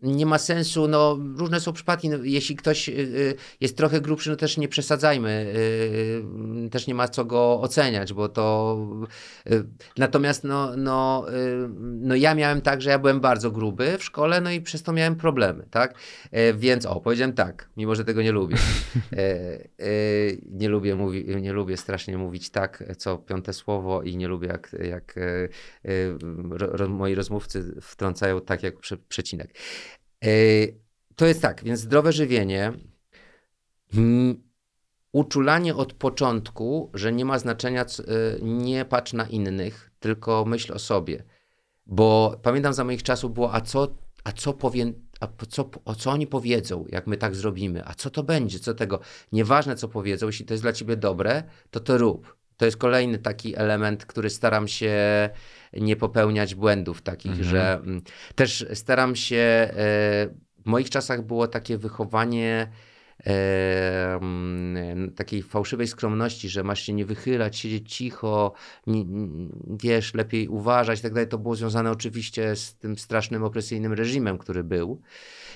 nie ma sensu, no różne są przypadki, no, jeśli ktoś y, y, jest trochę grubszy, no też nie przesadzajmy, y, też nie ma co go oceniać, bo to natomiast no, no, no ja miałem tak, że ja byłem bardzo gruby w szkole, no i przez to miałem problemy, tak, e, więc o, powiedziałem tak, mimo że tego nie lubię, e, e, nie lubię mówi, nie lubię strasznie mówić tak, co piąte słowo i nie lubię jak, jak ro, moi rozmówcy wtrącają tak jak prze, przecinek. E, To jest tak, więc zdrowe żywienie, mm, uczulanie od początku, że nie ma znaczenia, e, nie patrz na innych, tylko myśl o sobie. Bo pamiętam za moich czasów było, a co, a co powie, a co, o co oni powiedzą, jak my tak zrobimy, a co to będzie, co tego. Nieważne, co powiedzą, jeśli to jest dla ciebie dobre, to to rób. To jest kolejny taki element, który staram się nie popełniać błędów takich, Mhm. że mm, też staram się, e, w moich czasach było takie wychowanie e, mm, takiej fałszywej skromności, że masz się nie wychylać, siedzieć cicho, nie, wiesz, lepiej uważać i tak dalej. To było związane oczywiście z tym strasznym opresyjnym reżimem, który był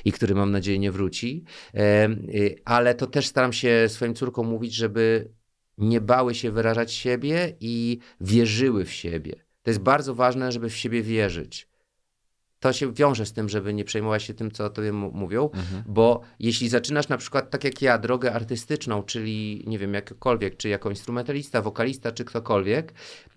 i który mam nadzieję nie wróci. E, y, ale to też staram się swoim córkom mówić, żeby nie bały się wyrażać siebie i wierzyły w siebie. To jest bardzo ważne, żeby w siebie wierzyć. To się wiąże z tym, żeby nie przejmować się tym, co o tobie mówią, Mhm. bo jeśli zaczynasz na przykład tak jak ja, drogę artystyczną, czyli nie wiem, jakkolwiek, czy jako instrumentalista, wokalista, czy ktokolwiek,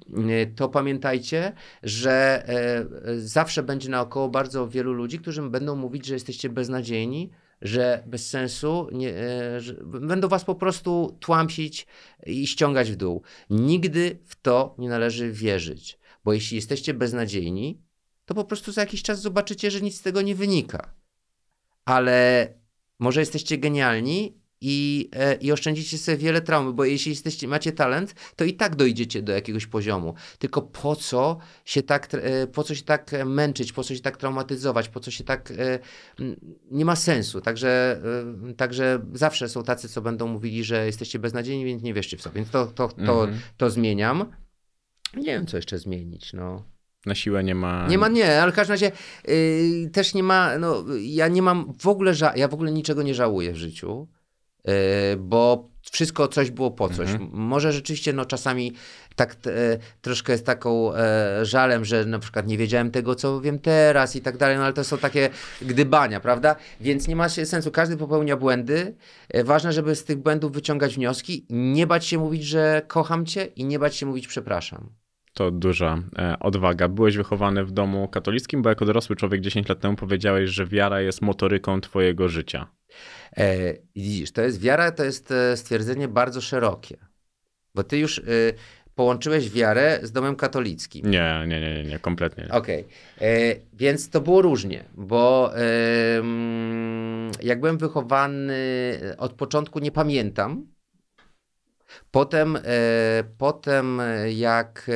y, to pamiętajcie, że e, zawsze będzie naokoło bardzo wielu ludzi, którzy będą mówić, że jesteście beznadziejni, że bez sensu, nie, e, że będą was po prostu tłamsić i ściągać w dół. Nigdy w to nie należy wierzyć, bo jeśli jesteście beznadziejni, to po prostu za jakiś czas zobaczycie, że nic z tego nie wynika. Ale może jesteście genialni i, e, i oszczędzicie sobie wiele traumy, bo jeśli jesteście, macie talent, to i tak dojdziecie do jakiegoś poziomu. Tylko po co się tak, e, po co się tak e, męczyć, po co się tak traumatyzować, po co się tak. E, nie ma sensu. Także, e, także zawsze są tacy, co będą mówili, że jesteście beznadziejni, więc nie wierzcie w sobie. Więc to, to, to, Mhm. to zmieniam. Nie wiem, co jeszcze zmienić. No. Na siłę nie ma. Nie ma, nie, ale w każdym razie yy, też nie ma, no ja nie mam w ogóle, ża- ja w ogóle niczego nie żałuję w życiu, yy, bo wszystko coś było po coś. Mhm. Może rzeczywiście no czasami tak e, troszkę z taką e, żalem, że na przykład nie wiedziałem tego, co wiem teraz i tak dalej, no ale to są takie gdybania, prawda? Więc nie ma sensu. Każdy popełnia błędy. E, ważne, żeby z tych błędów wyciągać wnioski, nie bać się mówić, że kocham cię i nie bać się mówić przepraszam. To duża e, odwaga. Byłeś wychowany w domu katolickim, bo jako dorosły człowiek 10 lat temu powiedziałeś, że wiara jest motoryką twojego życia. E, i widzisz, to jest wiara, to jest e, stwierdzenie bardzo szerokie. Bo ty już e, połączyłeś wiarę z domem katolickim. Nie, nie, nie, nie, nie kompletnie. nie. Okej, więc to było różnie, bo jak byłem wychowany od początku nie pamiętam. Potem, potem jak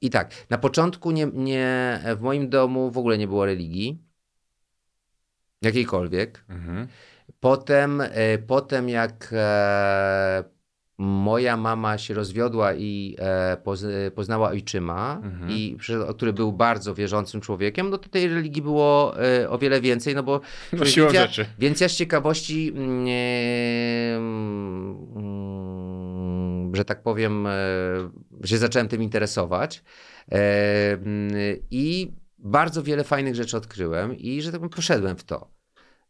i tak, na początku nie, nie, w moim domu w ogóle nie było religii. Jakiejkolwiek. Mhm. Potem, e, potem jak e, moja mama się rozwiodła i e, poz, poznała ojczyma, Mhm. i, który był bardzo wierzącym człowiekiem, no to tej religii było o wiele więcej, no bo No siłą więc ja, rzeczy. Więc ja z ciekawości, mm, mm, że tak powiem, że zacząłem tym interesować mm, i bardzo wiele fajnych rzeczy odkryłem i, że tak powiem, poszedłem w to.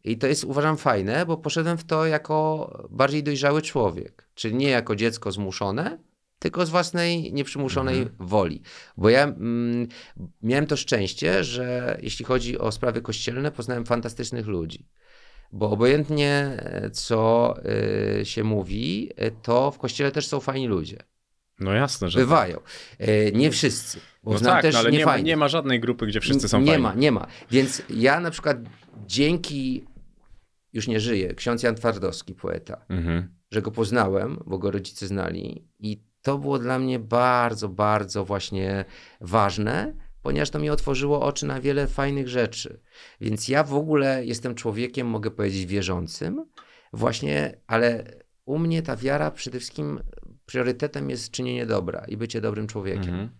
I to jest, uważam, fajne, bo poszedłem w to jako bardziej dojrzały człowiek. Czyli nie jako dziecko zmuszone, tylko z własnej nieprzymuszonej Mhm. woli. Bo ja mm, miałem to szczęście, że jeśli chodzi o sprawy kościelne, poznałem fantastycznych ludzi. Bo obojętnie co y, się mówi, to w kościele też są fajni ludzie. No jasne, że Bywają. Y, nie wszyscy. Bo No tak, też no, ale nie ma, nie ma żadnej grupy, gdzie wszyscy są nie fajni. ma, nie ma. Więc ja na przykład dzięki, już nie żyję, ksiądz Jan Twardowski, poeta, Mhm. że go poznałem, bo go rodzice znali i to było dla mnie bardzo, bardzo właśnie ważne, ponieważ to mi otworzyło oczy na wiele fajnych rzeczy. Więc ja w ogóle jestem człowiekiem, mogę powiedzieć, wierzącym, właśnie, ale u mnie ta wiara przede wszystkim priorytetem jest czynienie dobra i bycie dobrym człowiekiem. Mhm.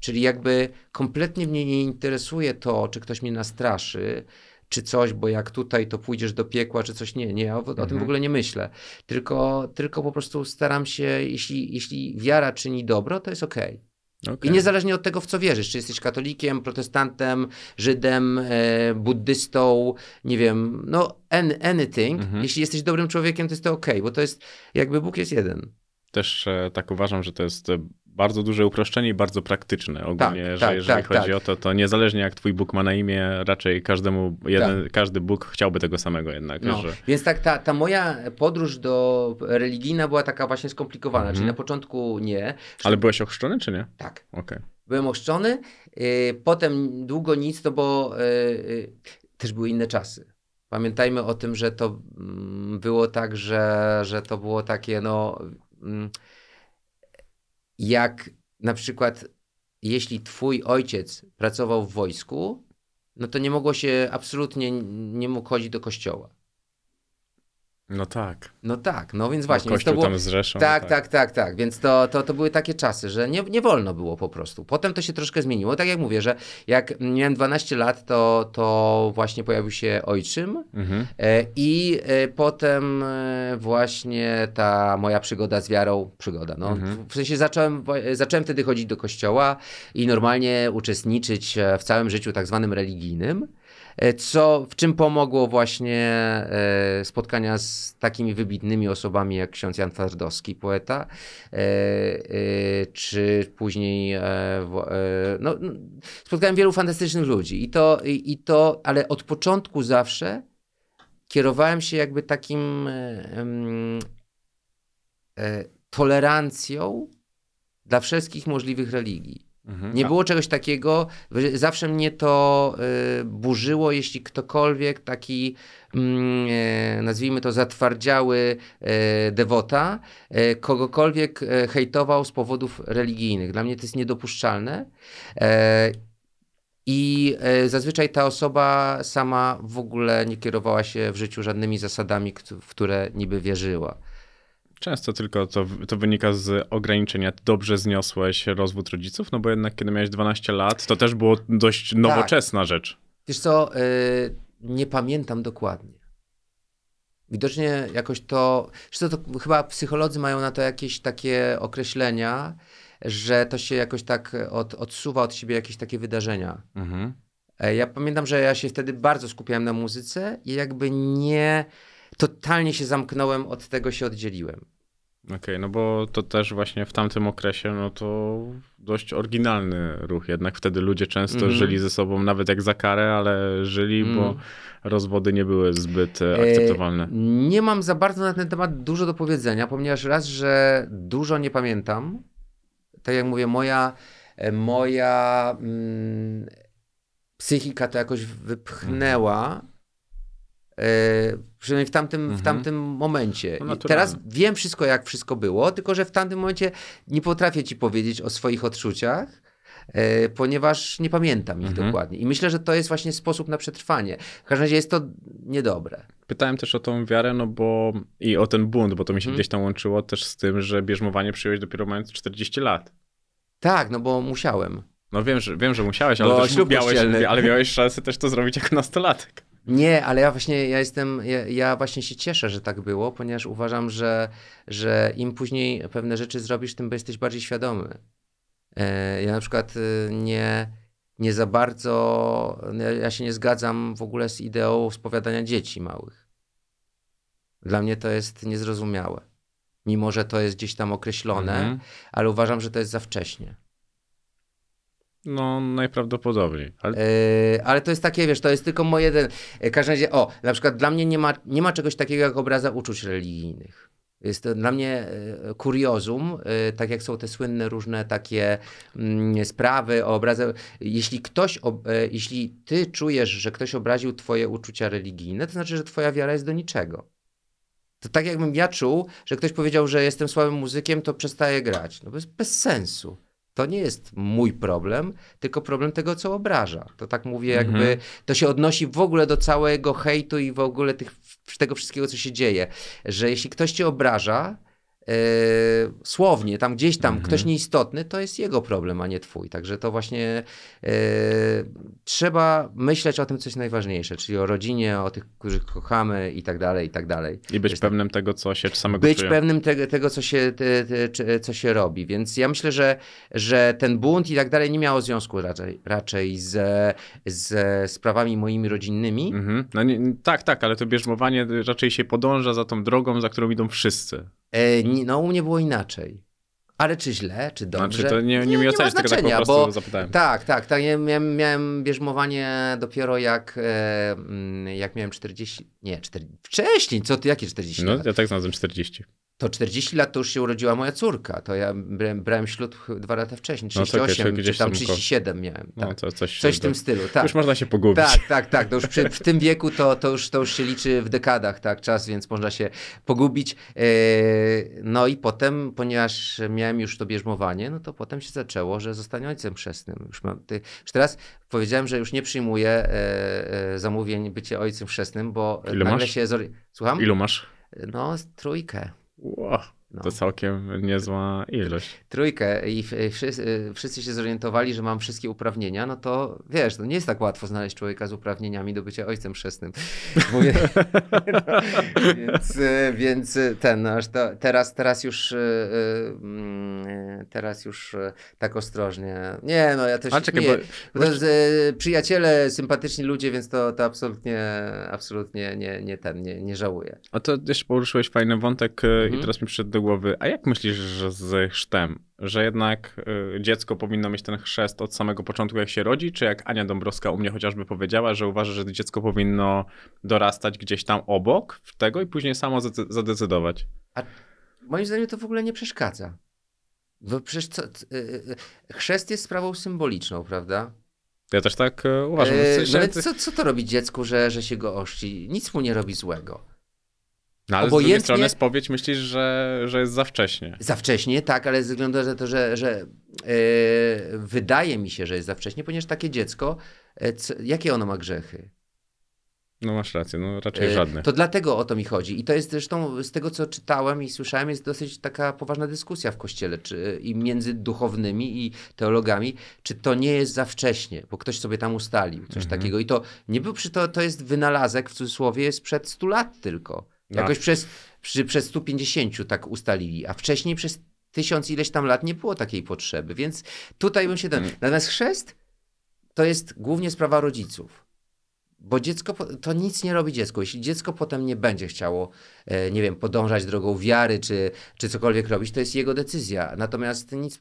Czyli jakby kompletnie mnie nie interesuje to, czy ktoś mnie nastraszy, czy coś, bo jak tutaj, to pójdziesz do piekła, czy coś. Nie, nie, ja o, o tym Mhm. w ogóle nie myślę. Tylko, tylko po prostu staram się, jeśli, jeśli wiara czyni dobro, to jest okej. Okej. I niezależnie od tego, w co wierzysz, czy jesteś katolikiem, protestantem, Żydem, e, buddystą, nie wiem, no an, anything. Mhm. Jeśli jesteś dobrym człowiekiem, to jest to okej, bo to jest, jakby Bóg jest jeden. Też e, tak uważam, że to jest e, bardzo duże uproszczenie i bardzo praktyczne. Ogólnie, Tak, że tak, jeżeli tak, chodzi tak. o to, to niezależnie jak twój Bóg ma na imię, raczej każdemu, jeden, każdy Bóg chciałby tego samego jednak. Tak. No, Że... Więc tak, ta, ta moja podróż do religijna była taka właśnie skomplikowana. Mhm. Czyli na początku nie. Ale byłeś ochrzczony, czy nie? Tak. Okej. Byłem ochrzczony, y, potem długo nic, no bo y, y, też były inne czasy. Pamiętajmy o tym, że to mm, było tak, że, że to było takie, no, jak na przykład, jeśli twój ojciec pracował w wojsku, no to nie mogło się absolutnie, nie mógł chodzić do kościoła. No tak. No tak, no więc właśnie. więc Kościół to było, tam z Rzeszą. tak, tak, tak, tak. Więc to, to, to były takie czasy, że nie, nie wolno było po prostu. Potem to się troszkę zmieniło. Tak jak mówię, że jak miałem 12 lat, to, to właśnie pojawił się ojczym. Mhm. E, I e, potem e, właśnie ta moja przygoda z wiarą, przygoda, no. Mhm. W sensie zacząłem, zacząłem wtedy chodzić do kościoła i normalnie uczestniczyć w całym życiu tak zwanym religijnym. E, Co, w czym pomogło właśnie e, spotkania z takimi wybitnymi osobami jak ksiądz Jan Twardowski, poeta, e, czy później, no, no, spotkałem wielu fantastycznych ludzi i to, i, to, ale od początku zawsze kierowałem się jakby takim tolerancją dla wszystkich możliwych religii. Mhm. Nie było czegoś takiego, zawsze mnie to y, burzyło, jeśli ktokolwiek taki, e, nazwijmy to zatwardziały e, dewota, e, kogokolwiek hejtował z powodów religijnych. Dla mnie to jest niedopuszczalne. I zazwyczaj ta osoba sama w ogóle nie kierowała się w życiu żadnymi zasadami, w które niby wierzyła. Często tylko to, to wynika z ograniczenia. Dobrze zniosłeś rozwód rodziców, no bo jednak kiedy miałeś 12 lat, to też było dość nowoczesna rzecz. Wiesz co, y, nie pamiętam dokładnie. Widocznie jakoś to, zresztą to chyba psycholodzy mają na to jakieś takie określenia, że to się jakoś tak od, odsuwa od siebie jakieś takie wydarzenia. Mhm. E, Ja pamiętam, że ja się wtedy bardzo skupiałem na muzyce i jakby nie, totalnie się zamknąłem, od tego się oddzieliłem. Okej, no bo to też właśnie w tamtym okresie, no to dość oryginalny ruch. Jednak wtedy ludzie często Mhm. żyli ze sobą nawet jak za karę, ale żyli, bo Mm. rozwody nie były zbyt e, E, akceptowalne. Nie mam za bardzo na ten temat dużo do powiedzenia, ponieważ raz, że dużo nie pamiętam. Tak jak mówię, moja, e, moja mm, psychika to jakoś wypchnęła. E, przynajmniej w tamtym, w Mhm. tamtym momencie. No teraz wiem wszystko, jak wszystko było, tylko że w tamtym momencie nie potrafię ci powiedzieć o swoich odczuciach, e, ponieważ nie pamiętam ich Mhm. dokładnie. I myślę, że to jest właśnie sposób na przetrwanie. W każdym razie jest to niedobre. Pytałem też o tą wiarę, no bo i o ten bunt, bo to mi się Mhm. gdzieś tam łączyło też z tym, że bierzmowanie przyjąłeś dopiero mając 40 lat. Tak, no bo musiałem. No wiem, że, wiem, że musiałeś, Bo ale też miałeś, ale miałeś szansę też to zrobić jako nastolatek. Nie, ale ja właśnie, ja jestem, ja, ja właśnie się cieszę, że tak było, ponieważ uważam, że, że im później pewne rzeczy zrobisz, tym jesteś bardziej świadomy. E, ja na przykład y, nie, nie za bardzo, ja, ja się nie zgadzam w ogóle z ideą spowiadania dzieci małych. Dla mnie to jest niezrozumiałe. Mimo, że to jest gdzieś tam określone, Mhm. ale uważam, że to jest za wcześnie. No najprawdopodobniej. Ale Yy, ale to jest takie, wiesz, to jest tylko moje. Ten, w każdym razie, o, na przykład dla mnie nie ma, nie ma czegoś takiego jak obraza uczuć religijnych. Jest to dla mnie e, kuriozum, e, tak jak są te słynne różne takie mm, sprawy o obrazach. Jeśli ktoś, jeśli ty czujesz, że ktoś obraził twoje uczucia religijne, to znaczy, że twoja wiara jest do niczego. To tak jakbym ja czuł, że ktoś powiedział, że jestem słabym muzykiem, to przestaję grać. No bez, bez sensu. To nie jest mój problem, tylko problem tego, co obraża. To tak mówię, jakby Mhm. to się odnosi w ogóle do całego hejtu i w ogóle tych, tego wszystkiego, co się dzieje. Że jeśli ktoś cię obraża, słownie, tam gdzieś tam, Mhm. ktoś nieistotny, to jest jego problem, a nie twój. Także to właśnie e, trzeba myśleć o tym, co jest najważniejsze, czyli o rodzinie, o tych, których kochamy i tak dalej, i tak dalej. i być Jest tak. pewnym tego, co się samego Być czuje. pewnym tego, tego co, się, te, te, co się robi. Więc ja myślę, że, że ten bunt i tak dalej nie miało związku raczej, raczej ze, ze sprawami moimi rodzinnymi. Mhm. No nie, tak, tak, ale to bierzmowanie raczej się podąża za tą drogą, za którą idą wszyscy. E, nie- no u mnie było inaczej. Ale czy źle, czy dobrze? Znaczy, to nie, nie, mi ma oceniać, tylko tak po prostu bo zapytałem. Tak, tak, tak. Ja miałem, miałem bierzmowanie dopiero jak, e, mm, jak miałem 40, nie, 40, wcześniej, co ty, jakie 40 No, lat? ja tak znalazłem 40. To 40 lat to już się urodziła moja córka, to ja brałem, brałem ślub dwa lata wcześniej, No, czekaj, 38, czekaj, gdzieś czy tam tam ko- 37 miałem, No, tak. to coś, Coś w tym stylu, tak. Już można się pogubić. Tak, tak, tak. To już przy, w tym wieku to, to, już, to już się liczy w dekadach, tak, czas, więc można się pogubić. E, No i potem, ponieważ miałem już to bierzmowanie, no to potem się zaczęło, że zostanie ojcem chrzestnym. Już, mam, ty, już teraz powiedziałem, że już nie przyjmuję e, e, zamówień bycie ojcem chrzestnym, bo Ile nagle masz? się... Słucham? Ilu masz? No, trójkę. Wow, No. to całkiem niezła ilość. Trójkę i wszyscy, wszyscy się zorientowali, że mam wszystkie uprawnienia, no to wiesz, no nie jest tak łatwo znaleźć człowieka z uprawnieniami do bycia ojcem chrzestnym. Mówię, no, więc, więc ten, no, aż to, teraz, teraz już e, e, mm, teraz już e, tak ostrożnie. Nie, no ja też Ale czekaj, nie, bo- to e, przyjaciele, sympatyczni ludzie, więc to, to absolutnie, absolutnie nie, nie ten, nie, nie żałuję. A to jeszcze poruszyłeś fajny wątek Mhm. i teraz mi przyszedł do głowy. A jak myślisz, że z chrztem? Że jednak e, dziecko powinno mieć ten chrzest od samego początku, jak się rodzi? Czy jak Ania Dąbrowska u mnie chociażby powiedziała, że uważa, że dziecko powinno dorastać gdzieś tam obok tego i później samo zade- zadecydować? Moim zdaniem to w ogóle nie przeszkadza. Bo przecież co, c- y, y, chrzest jest sprawą symboliczną, prawda? Ja też tak e, uważam. W E, sensie- no ale co, co to robi dziecku, że, że się go oszci? Nic mu nie robi złego. No, ale z drugiej obojętnie- strony spowiedź myślisz, że, że jest za wcześnie. Za wcześnie, tak, ale ze względu na to, że, że e, wydaje mi się, że jest za wcześnie, ponieważ takie dziecko, e, co, jakie ono ma grzechy? No masz rację, no raczej E, żadnych. To dlatego o to mi chodzi. I to jest zresztą z tego, co czytałem i słyszałem, jest dosyć taka poważna dyskusja w kościele czy, i między duchownymi i teologami, czy to nie jest za wcześnie, bo ktoś sobie tam ustalił coś Mhm. takiego. I to nie był przy to, to jest wynalazek w cudzysłowie sprzed 100 lat tylko. No. Jakoś przez, przy, przez 150 tak ustalili, a wcześniej przez tysiąc ileś tam lat nie było takiej potrzeby, więc tutaj bym się... Ten... Mm. Natomiast chrzest to jest głównie sprawa rodziców. Bo dziecko to nic nie robi dziecko. Jeśli dziecko potem nie będzie chciało, e, nie wiem, podążać drogą wiary, czy, czy cokolwiek robić, to jest jego decyzja. Natomiast nic,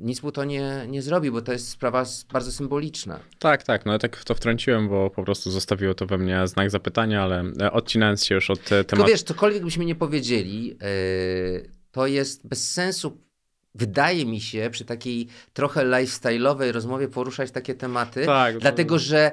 nic mu to nie, nie zrobi, bo to jest sprawa bardzo symboliczna. Tak, tak, no ja tak to wtrąciłem, bo po prostu zostawiło to we mnie znak zapytania, ale e, odcinając się już od e, Tylko tematu. wiesz, cokolwiek byśmy nie powiedzieli, to jest bez sensu, wydaje mi się, przy takiej trochę lifestyle'owej rozmowie poruszać takie tematy, Tak, to- dlatego że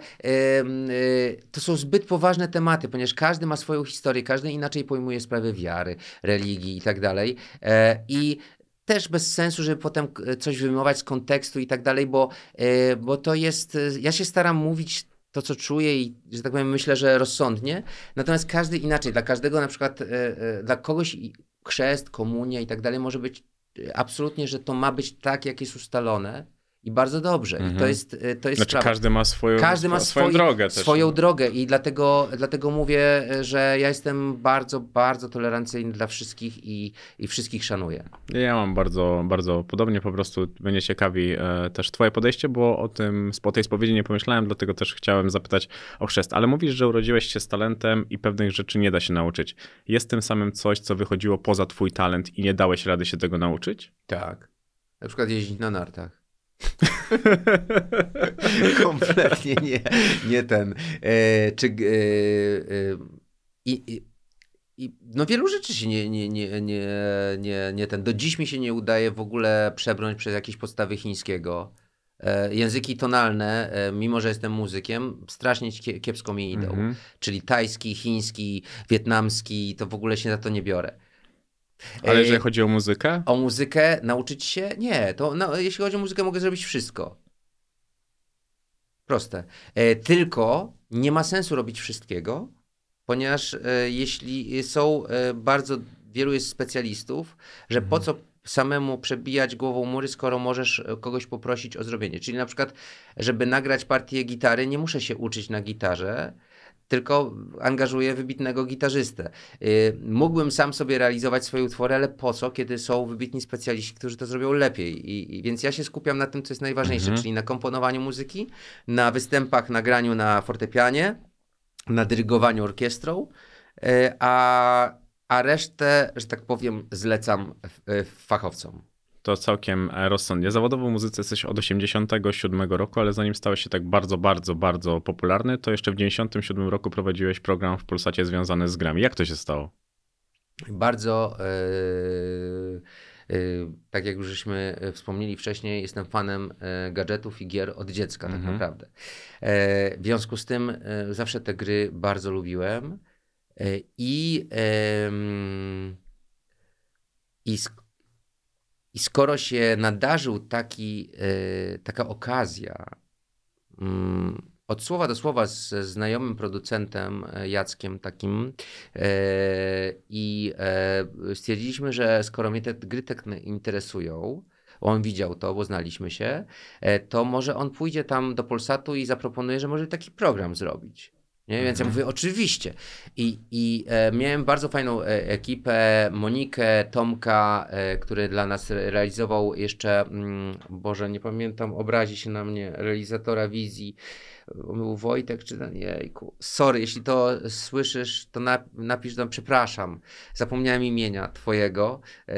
ym, y, to są zbyt poważne tematy, ponieważ każdy ma swoją historię, każdy inaczej pojmuje sprawy wiary, religii i tak dalej. E, I też bez sensu, żeby potem coś wyjmować z kontekstu i tak dalej, bo, e, bo to jest. Ja się staram mówić to, co czuję i, że tak powiem, myślę, że rozsądnie. Natomiast każdy inaczej. Dla każdego, na przykład, dla kogoś chrzest, komunia i tak dalej może być absolutnie, że to ma być tak, jak jest ustalone. I bardzo dobrze. I to Mhm. jest, e, to jest Znaczy sprawa. każdy ma swoją, Każdy ma swoją drogę też. swoją no. drogę i dlatego, dlatego mówię, że ja jestem bardzo, bardzo tolerancyjny dla wszystkich i, i wszystkich szanuję. Ja mam bardzo, bardzo podobnie, po prostu mnie ciekawi e, też twoje podejście, bo o tym, po tej spowiedzi nie pomyślałem, dlatego też chciałem zapytać o chrzest. Ale mówisz, że urodziłeś się z talentem i pewnych rzeczy nie da się nauczyć. Jest tym samym coś, co wychodziło poza twój talent i nie dałeś rady się tego nauczyć? Tak. Na przykład jeździć na nartach. Kompletnie nie, nie ten. E, czy, e, e, i, i, i, no wielu rzeczy się nie, nie, nie, nie, nie, nie ten. Do dziś mi się nie udaje w ogóle przebrnąć przez jakieś podstawy chińskiego. E, języki tonalne, e, mimo że jestem muzykiem, strasznie kie- kiepsko mi idą. Mhm. Czyli tajski, chiński, wietnamski, to w ogóle się na to nie biorę. Ale E, jeżeli chodzi o muzykę, o muzykę nauczyć się? Nie, to no, jeśli chodzi o muzykę, mogę zrobić wszystko. Proste. E, tylko nie ma sensu robić wszystkiego, ponieważ e, jeśli są bardzo wielu jest specjalistów, że po co samemu przebijać głową mury, skoro możesz kogoś poprosić o zrobienie. Czyli na przykład, żeby nagrać partię gitary, nie muszę się uczyć na gitarze, tylko angażuję wybitnego gitarzystę. Y, Mógłbym sam sobie realizować swoje utwory, ale po co, kiedy są wybitni specjaliści, którzy to zrobią lepiej. I, i więc ja się skupiam na tym, co jest najważniejsze, Mhm. czyli na komponowaniu muzyki, na występach, na graniu na fortepianie, na dyrygowaniu orkiestrą, y, a, a resztę, że tak powiem, zlecam y, fachowcom. To całkiem e, rozsądnie. Zawodowo muzyce jesteś od 87 roku, ale zanim stałeś się tak bardzo, bardzo, bardzo popularny, to jeszcze w 97 roku prowadziłeś program w Polsacie związany z grami. Jak to się stało? Bardzo, yy, tak jak już żeśmy wspomnieli wcześniej, jestem fanem gadżetów i gier od dziecka tak Mhm. naprawdę. W związku z tym zawsze te gry bardzo lubiłem i, i, i skoro się nadarzył taki, e, taka okazja, mm, od słowa do słowa ze znajomym producentem e, Jackiem takim e, i stwierdziliśmy, że skoro mnie te gry tak interesują, on widział to, bo znaliśmy się, to może on pójdzie tam do Polsatu i zaproponuje, że może taki program zrobić. Nie? Więc ja mówię, oczywiście. I, i e, miałem bardzo fajną e, ekipę, Monikę, Tomka, e, który dla nas re- realizował jeszcze, mm, Boże, nie pamiętam, obrazi się na mnie, realizatora wizji. Był Wojtek czy jejku. Sorry, jeśli to słyszysz, to na, napisz tam, przepraszam, zapomniałem imienia twojego. E,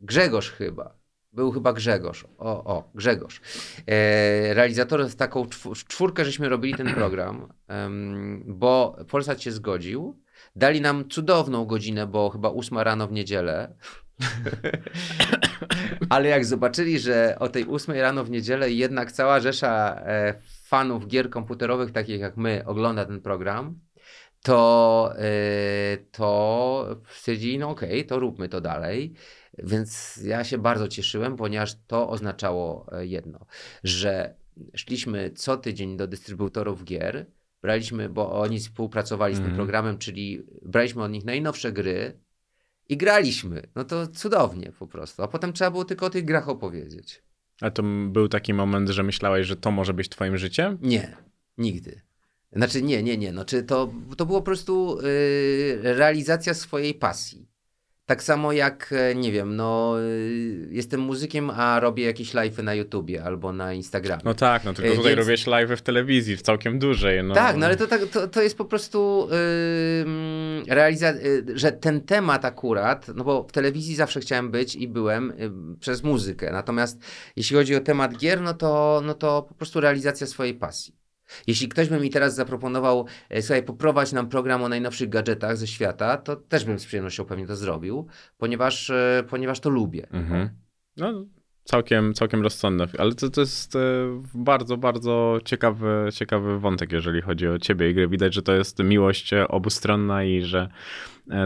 Grzegorz chyba. Był chyba Grzegorz. O, o, Grzegorz. E, realizator z taką czw- czwórkę, żeśmy robili ten program, em, bo Polsat się zgodził. Dali nam cudowną godzinę, bo chyba ósma rano w niedzielę. Ale jak zobaczyli, że o tej ósmej rano w niedzielę jednak cała rzesza e, fanów gier komputerowych, takich jak my, ogląda ten program, to, e, to stwierdzili, no okej, to róbmy to dalej. Więc ja się bardzo cieszyłem, ponieważ to oznaczało e, jedno, że szliśmy co tydzień do dystrybutorów gier, braliśmy, bo oni współpracowali z tym Mhm. programem, czyli braliśmy od nich najnowsze gry i graliśmy. No to cudownie po prostu. A potem trzeba było tylko o tych grach opowiedzieć. A to był taki moment, że myślałeś, że to może być twoim życiem? Nie, nigdy. Znaczy nie, nie, nie. No, czy to, to było po prostu y, realizacja swojej pasji. Tak samo jak, e, nie wiem, no y, jestem muzykiem, a robię jakieś live'y na YouTubie albo na Instagramie. No tak, no tylko E, tutaj więc- robiłeś live w telewizji, w całkiem dużej. No. Tak, no ale to, tak, to, to jest po prostu yy, realizacja, że ten temat akurat, no bo w telewizji zawsze chciałem być i byłem y, przez muzykę. Natomiast jeśli chodzi o temat gier, no to, no to po prostu realizacja swojej pasji. Jeśli ktoś by mi teraz zaproponował, e, słuchaj, poprowadź nam program o najnowszych gadżetach ze świata, to też bym z przyjemnością pewnie to zrobił, ponieważ, e, ponieważ to lubię. Mhm. No, całkiem, całkiem rozsądne. Ale to, to jest e, bardzo, bardzo ciekawy, ciekawy wątek, jeżeli chodzi o ciebie i grę. Widać, że to jest miłość obustronna i że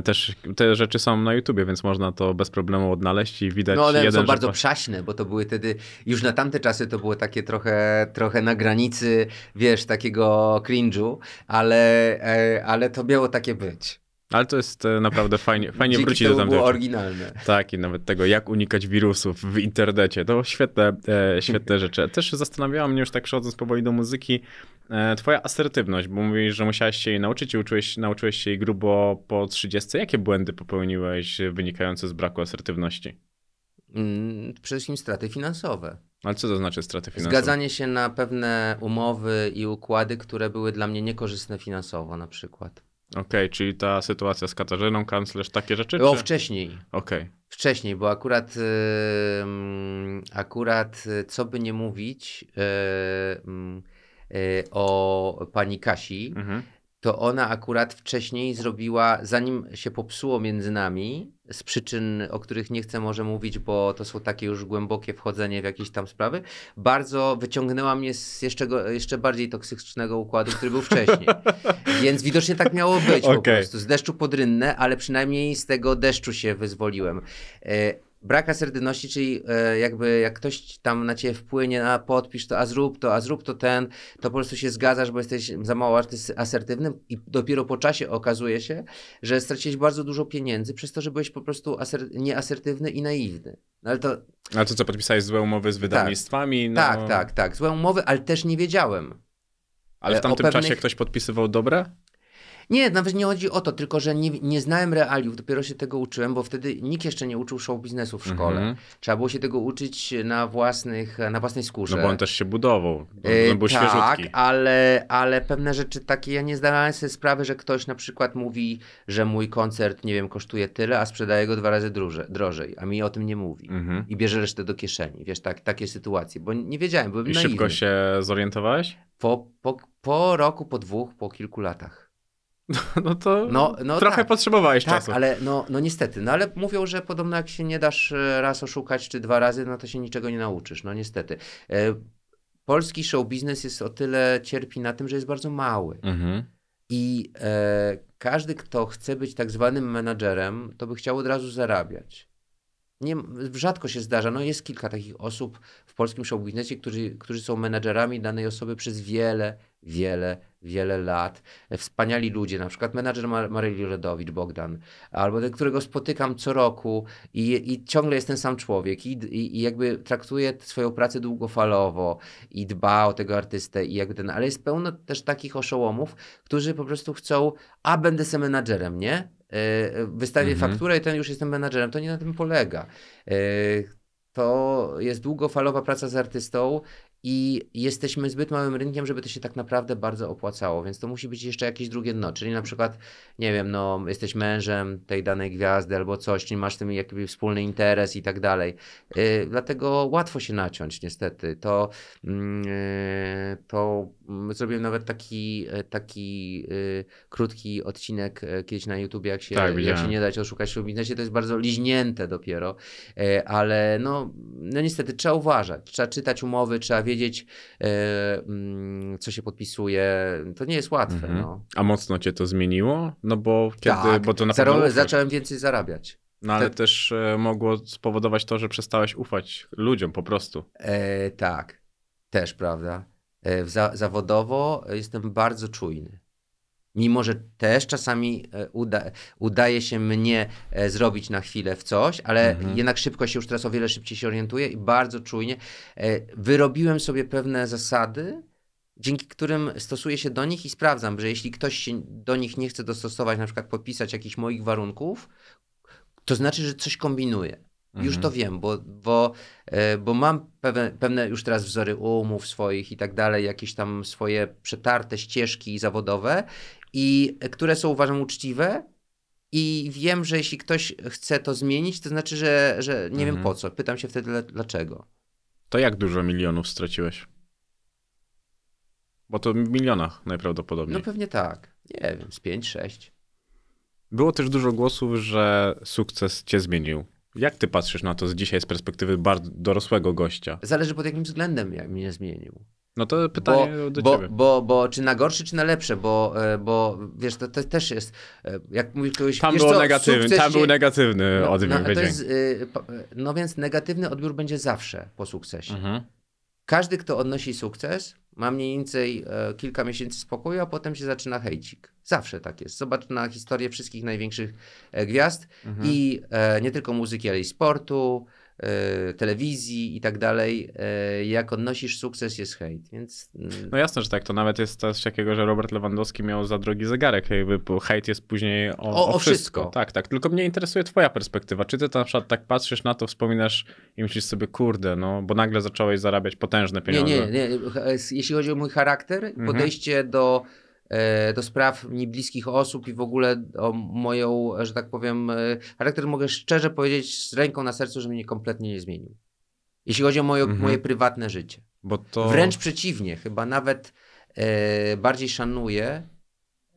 też te rzeczy są na YouTubie, więc można to bez problemu odnaleźć i widać No one jeden, są że bardzo po- przaśne, bo to były wtedy, już na tamte czasy to było takie trochę, trochę na granicy, wiesz, takiego cringe'u, ale, e, ale to miało takie być. Ale to jest e, naprawdę fajnie, fajnie Dzięki wrócić do tamtego. było oryginalne. Tak, i nawet tego, jak unikać wirusów w internecie. To świetne, e, świetne rzeczy. Też zastanawiała mnie już tak przechodząc powoli do muzyki, e, twoja asertywność, bo mówisz, że musiałeś się jej nauczyć i uczyłeś, nauczyłeś się jej grubo po 30. Jakie błędy popełniłeś wynikające z braku asertywności? Mm, przede wszystkim straty finansowe. Ale co to znaczy straty finansowe? Zgadzanie się na pewne umowy i układy, które były dla mnie niekorzystne finansowo na przykład. Okej, czyli ta sytuacja z Katarzyną Kanclerz, takie rzeczy? Czy- wcześniej. Okej. Wcześniej, bo akurat, ym, akurat y, co by nie mówić y, ym, y, o pani Kasi, Mhm. To ona akurat wcześniej zrobiła, zanim się popsuło między nami, z przyczyn, o których nie chcę może mówić, bo to są takie już głębokie wchodzenie w jakieś tam sprawy, bardzo wyciągnęła mnie z jeszcze, go, jeszcze bardziej toksycznego układu, który był wcześniej. Więc widocznie tak miało być po Okej. prostu. Z deszczu pod rynnę, ale przynajmniej z tego deszczu się wyzwoliłem. E, brak asertywności, czyli e, jakby jak ktoś tam na ciebie wpłynie, a podpisz to, a zrób to, a zrób to ten, to po prostu się zgadzasz, bo jesteś za mało asertywnym i dopiero po czasie okazuje się, że straciłeś bardzo dużo pieniędzy przez to, że byłeś po prostu aser- nieasertywny i naiwny. No ale to A to co, podpisałeś złe umowy z wydawnictwami? No, tak, tak, tak. Złe umowy, ale też nie wiedziałem. Ale w O tamtym pewnych- czasie ktoś podpisywał dobre? Nie, nawet nie chodzi o to, tylko że nie, nie znałem realiów, dopiero się tego uczyłem, bo wtedy nikt jeszcze nie uczył show biznesu w szkole. Mhm. Trzeba było się tego uczyć na, własnych, na własnej skórze. No bo on też się budował. bo E, On był tak, świeżutki. ale, ale pewne rzeczy takie, ja nie zdawałem sobie sprawy, że ktoś na przykład mówi, że mój koncert, nie wiem, kosztuje tyle, a sprzedaje go dwa razy drożej, drożej a mi o tym nie mówi. Mhm. I bierze resztę do kieszeni, wiesz, tak, takie sytuacje, bo nie wiedziałem, byłem I naiwny. szybko się zorientowałeś? Po, po, po roku, po dwóch, po kilku latach. No to No, no trochę tak. potrzebowałeś Tak, czasu. ale no, no niestety. No ale mówią, że podobno jak się nie dasz e, raz oszukać czy dwa razy, no to się niczego nie nauczysz. No niestety. E, polski show biznes jest o tyle cierpi na tym, że jest bardzo mały. Mhm. I e, każdy, kto chce być tak zwanym menadżerem, to by chciał od razu zarabiać. Nie, rzadko się zdarza. No jest kilka takich osób w polskim show biznesie, którzy, którzy są menadżerami danej osoby przez wiele, wiele, wiele lat. E, Wspaniali ludzie, na przykład menadżer Mar- Maryli Rodowicz, Bogdan, albo ten, którego spotykam co roku i, i ciągle jest ten sam człowiek i, i, i jakby traktuje swoją pracę długofalowo i dba o tego artystę i jakby ten, ale jest pełno też takich oszołomów, którzy po prostu chcą, a będę se menadżerem, nie? E, Wystawię Mhm. fakturę i ten już jestem menadżerem. To nie na tym polega. To jest długofalowa praca z artystą i jesteśmy zbyt małym rynkiem, żeby to się tak naprawdę bardzo opłacało, więc to musi być jeszcze jakieś drugie dno, czyli na przykład, nie wiem, no jesteś mężem tej danej gwiazdy albo coś, czyli masz tym jakiś wspólny interes i tak dalej. E, Dlatego łatwo się naciąć niestety. To, e, to mm, zrobiłem nawet taki, e, taki e, krótki odcinek e, kiedyś na YouTubie, jak się, Tak, jak się nie dać oszukać w biznesie, to jest bardzo liźnięte dopiero, E, ale no, no niestety trzeba uważać, trzeba czytać umowy, trzeba wiedzieć, e, mm, co się podpisuje. To nie jest łatwe. Mhm. No. A mocno cię to zmieniło? No bo kiedy, Tak, bo to na pewno zacząłem więcej zarabiać. No ale tak. też e, mogło spowodować to, że przestałeś ufać ludziom po prostu. E, tak, też prawda. E, za, zawodowo jestem bardzo czujny. Mimo, że też czasami e, uda, udaje się mnie e, zrobić na chwilę w coś, ale Mhm. jednak szybko się już teraz o wiele szybciej się orientuję i bardzo czujnie. E, wyrobiłem sobie pewne zasady, dzięki którym stosuję się do nich i sprawdzam, że jeśli ktoś się do nich nie chce dostosować, na przykład podpisać jakichś moich warunków, to znaczy, że coś kombinuje. Już to wiem, bo, bo, bo mam pewne, pewne już teraz wzory umów swoich i tak dalej, jakieś tam swoje przetarte ścieżki zawodowe, i które są uważam uczciwe. I wiem, że jeśli ktoś chce to zmienić, to znaczy, że, że nie wiem po co. Pytam się wtedy, dla- dlaczego. To jak dużo milionów straciłeś? Bo to w milionach najprawdopodobniej. No pewnie tak. Nie wiem, z 5, 6. Było też dużo głosów, że sukces cię zmienił. Jak ty patrzysz na to z dzisiaj z perspektywy bardzo dorosłego gościa? Zależy pod jakim względem mnie zmienił. No to pytanie bo, do bo, ciebie. Bo, bo czy na gorsze, czy na lepsze, bo, e, bo wiesz, to, to też jest, e, jak mówisz kogoś, Tam, było co, negatywny, sukces tam się- był negatywny no, odbiór. no, jest, pa- no więc negatywny odbiór będzie zawsze po sukcesie. Mhm. Każdy, kto odnosi sukces, ma mniej więcej e, kilka miesięcy spokoju, a potem się zaczyna hejcik. Zawsze tak jest. Zobacz na historię wszystkich największych e, gwiazd Mhm. i e, nie tylko muzyki, ale i sportu, e, telewizji i tak dalej. E, jak odnosisz sukces, jest hejt. Więc mm, No jasne, że tak. To nawet jest coś takiego, że Robert Lewandowski miał za drogi zegarek. Jakby hejt jest później o, O- o, o wszystko. wszystko. Tak, tak. Tylko mnie interesuje twoja perspektywa. Czy ty na przykład tak patrzysz na to, wspominasz i myślisz sobie, kurde, no, bo nagle zacząłeś zarabiać potężne Nie, pieniądze. nie, nie. Jeśli chodzi o mój charakter, Mhm. podejście do, e, do spraw mi bliskich osób i w ogóle o moją, że tak powiem, e, charakter, mogę szczerze powiedzieć z ręką na sercu, że mnie kompletnie nie zmienił. Jeśli chodzi o moje, Mhm. moje prywatne życie. Bo to... Wręcz przeciwnie, chyba nawet e, bardziej szanuję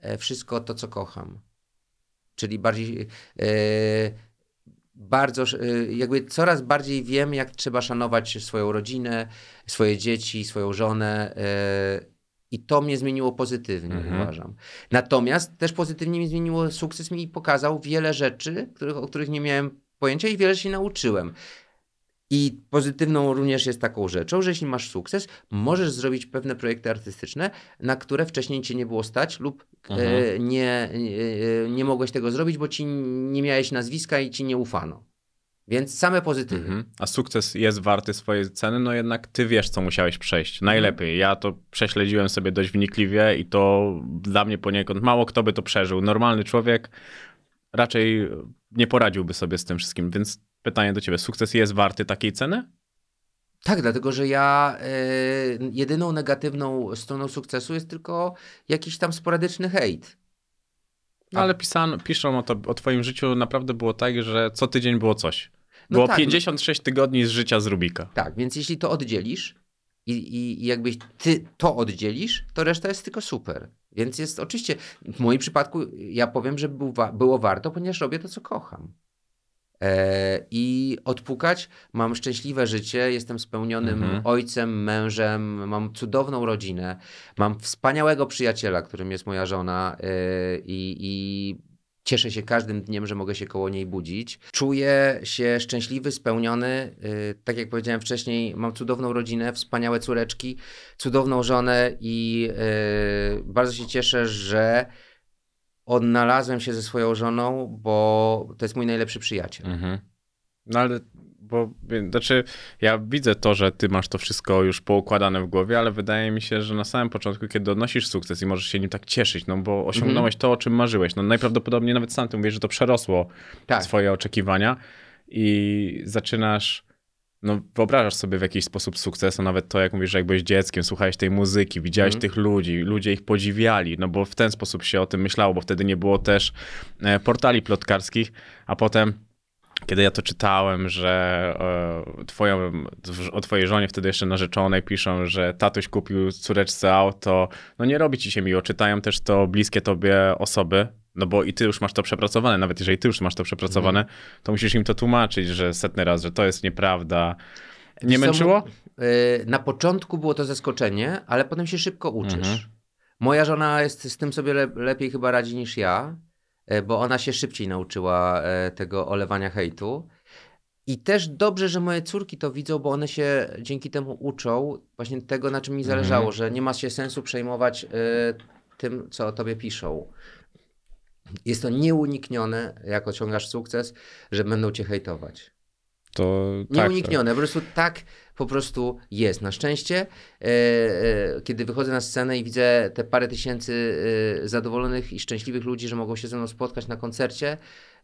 e, wszystko to, co kocham. Czyli bardziej. E, bardzo, e, jakby coraz bardziej wiem, jak trzeba szanować swoją rodzinę, swoje dzieci, swoją żonę. E, I to mnie zmieniło pozytywnie, Mhm. uważam. Natomiast też pozytywnie mi zmieniło sukces, mi pokazał wiele rzeczy, których, o których nie miałem pojęcia i wiele się nauczyłem. I pozytywną również jest taką rzeczą, że jeśli masz sukces, możesz zrobić pewne projekty artystyczne, na które wcześniej cię nie było stać lub e, Mhm. nie, e, nie mogłeś tego zrobić, bo ci nie miałeś nazwiska i ci nie ufano. Więc same pozytywy. Mhm. A sukces jest warty swojej ceny, no jednak ty wiesz, co musiałeś przejść. Najlepiej. Ja to prześledziłem sobie dość wnikliwie i to dla mnie poniekąd mało kto by to przeżył. Normalny człowiek raczej nie poradziłby sobie z tym wszystkim, więc pytanie do ciebie. Sukces jest warty takiej ceny? Tak, dlatego że ja e, jedyną negatywną stroną sukcesu jest tylko jakiś tam sporadyczny hejt. No ale piszą o, to, o twoim życiu naprawdę było tak, że co tydzień było coś. No Było tak, 56 tygodni z życia z Rubika. Tak, więc jeśli to oddzielisz i, i, i jakbyś ty to oddzielisz, to reszta jest tylko super. Więc jest oczywiście, w moim przypadku ja powiem, że był było warto, ponieważ robię to, co kocham. E, I odpukać, mam szczęśliwe życie, jestem spełnionym Mhm. ojcem, mężem, mam cudowną rodzinę, mam wspaniałego przyjaciela, którym jest moja żona e, i, i cieszę się każdym dniem, że mogę się koło niej budzić. Czuję się szczęśliwy, spełniony. y, Tak jak powiedziałem wcześniej, mam cudowną rodzinę, wspaniałe córeczki, cudowną żonę i y, bardzo się cieszę, że odnalazłem się ze swoją żoną, bo to jest mój najlepszy przyjaciel. Mhm. No ale, bo, znaczy, ja widzę to, że ty masz to wszystko już poukładane w głowie, ale wydaje mi się, że na samym początku, kiedy odnosisz sukces i możesz się nim tak cieszyć, no bo osiągnąłeś to, o czym marzyłeś, no najprawdopodobniej nawet sam ty mówisz, że to przerosło Tak. twoje oczekiwania i zaczynasz, no wyobrażasz sobie w jakiś sposób sukces, no nawet to, jak mówisz, że jak byłeś dzieckiem, słuchałeś tej muzyki, widziałeś Mhm. tych ludzi, ludzie ich podziwiali, no bo w ten sposób się o tym myślało, bo wtedy nie było też e, portali plotkarskich, a potem kiedy ja to czytałem, że e, twoją, o twojej żonie wtedy jeszcze narzeczonej piszą, że tatuś kupił córeczce auto, no nie robi ci się miło. Czytają też to bliskie tobie osoby, no bo i ty już masz to przepracowane, nawet jeżeli ty już masz to przepracowane, Mhm. to musisz im to tłumaczyć, że setny raz, że to jest nieprawda. Nie Wiesz męczyło? Y, Na początku było to zaskoczenie, ale potem się szybko uczysz. Mhm. Moja żona jest z tym sobie le lepiej chyba radzi niż ja, bo ona się szybciej nauczyła e, tego olewania hejtu. I też dobrze, że moje córki to widzą, bo one się dzięki temu uczą właśnie tego, na czym mi Mhm. zależało, że nie ma się sensu przejmować e, tym, co o tobie piszą. Jest to nieuniknione, jak osiągasz sukces, że będą cię hejtować. To tak, Nieuniknione, po prostu tak po prostu jest. Na szczęście, e, e, kiedy wychodzę na scenę i widzę te parę tysięcy e, zadowolonych i szczęśliwych ludzi, że mogą się ze mną spotkać na koncercie,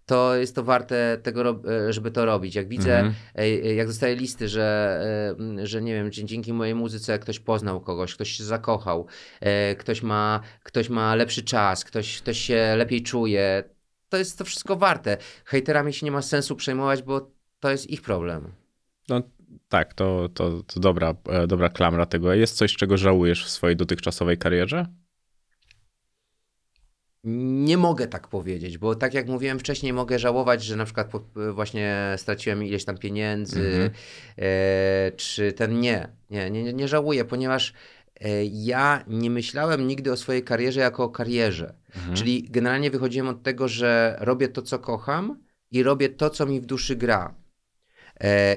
to jest to warte tego, żeby to robić. Jak widzę, Mhm. jak dostaję listy, że, że nie wiem, dzięki mojej muzyce ktoś poznał kogoś, ktoś się zakochał, ktoś ma, ktoś ma lepszy czas, ktoś, ktoś się lepiej czuje, to jest to wszystko warte. Hejterami się nie ma sensu przejmować, bo to jest ich problem. No tak, to, to, to dobra, e, dobra klamra tego. Jest coś, czego żałujesz w swojej dotychczasowej karierze? Nie mogę tak powiedzieć, bo tak jak mówiłem wcześniej, mogę żałować, że na przykład po- właśnie straciłem ileś tam pieniędzy, Mhm. e, czy ten nie. Nie, nie, nie żałuję, ponieważ e, ja nie myślałem nigdy o swojej karierze jako o karierze. Mhm. Czyli generalnie wychodziłem od tego, że robię to, co kocham i robię to, co mi w duszy gra. E,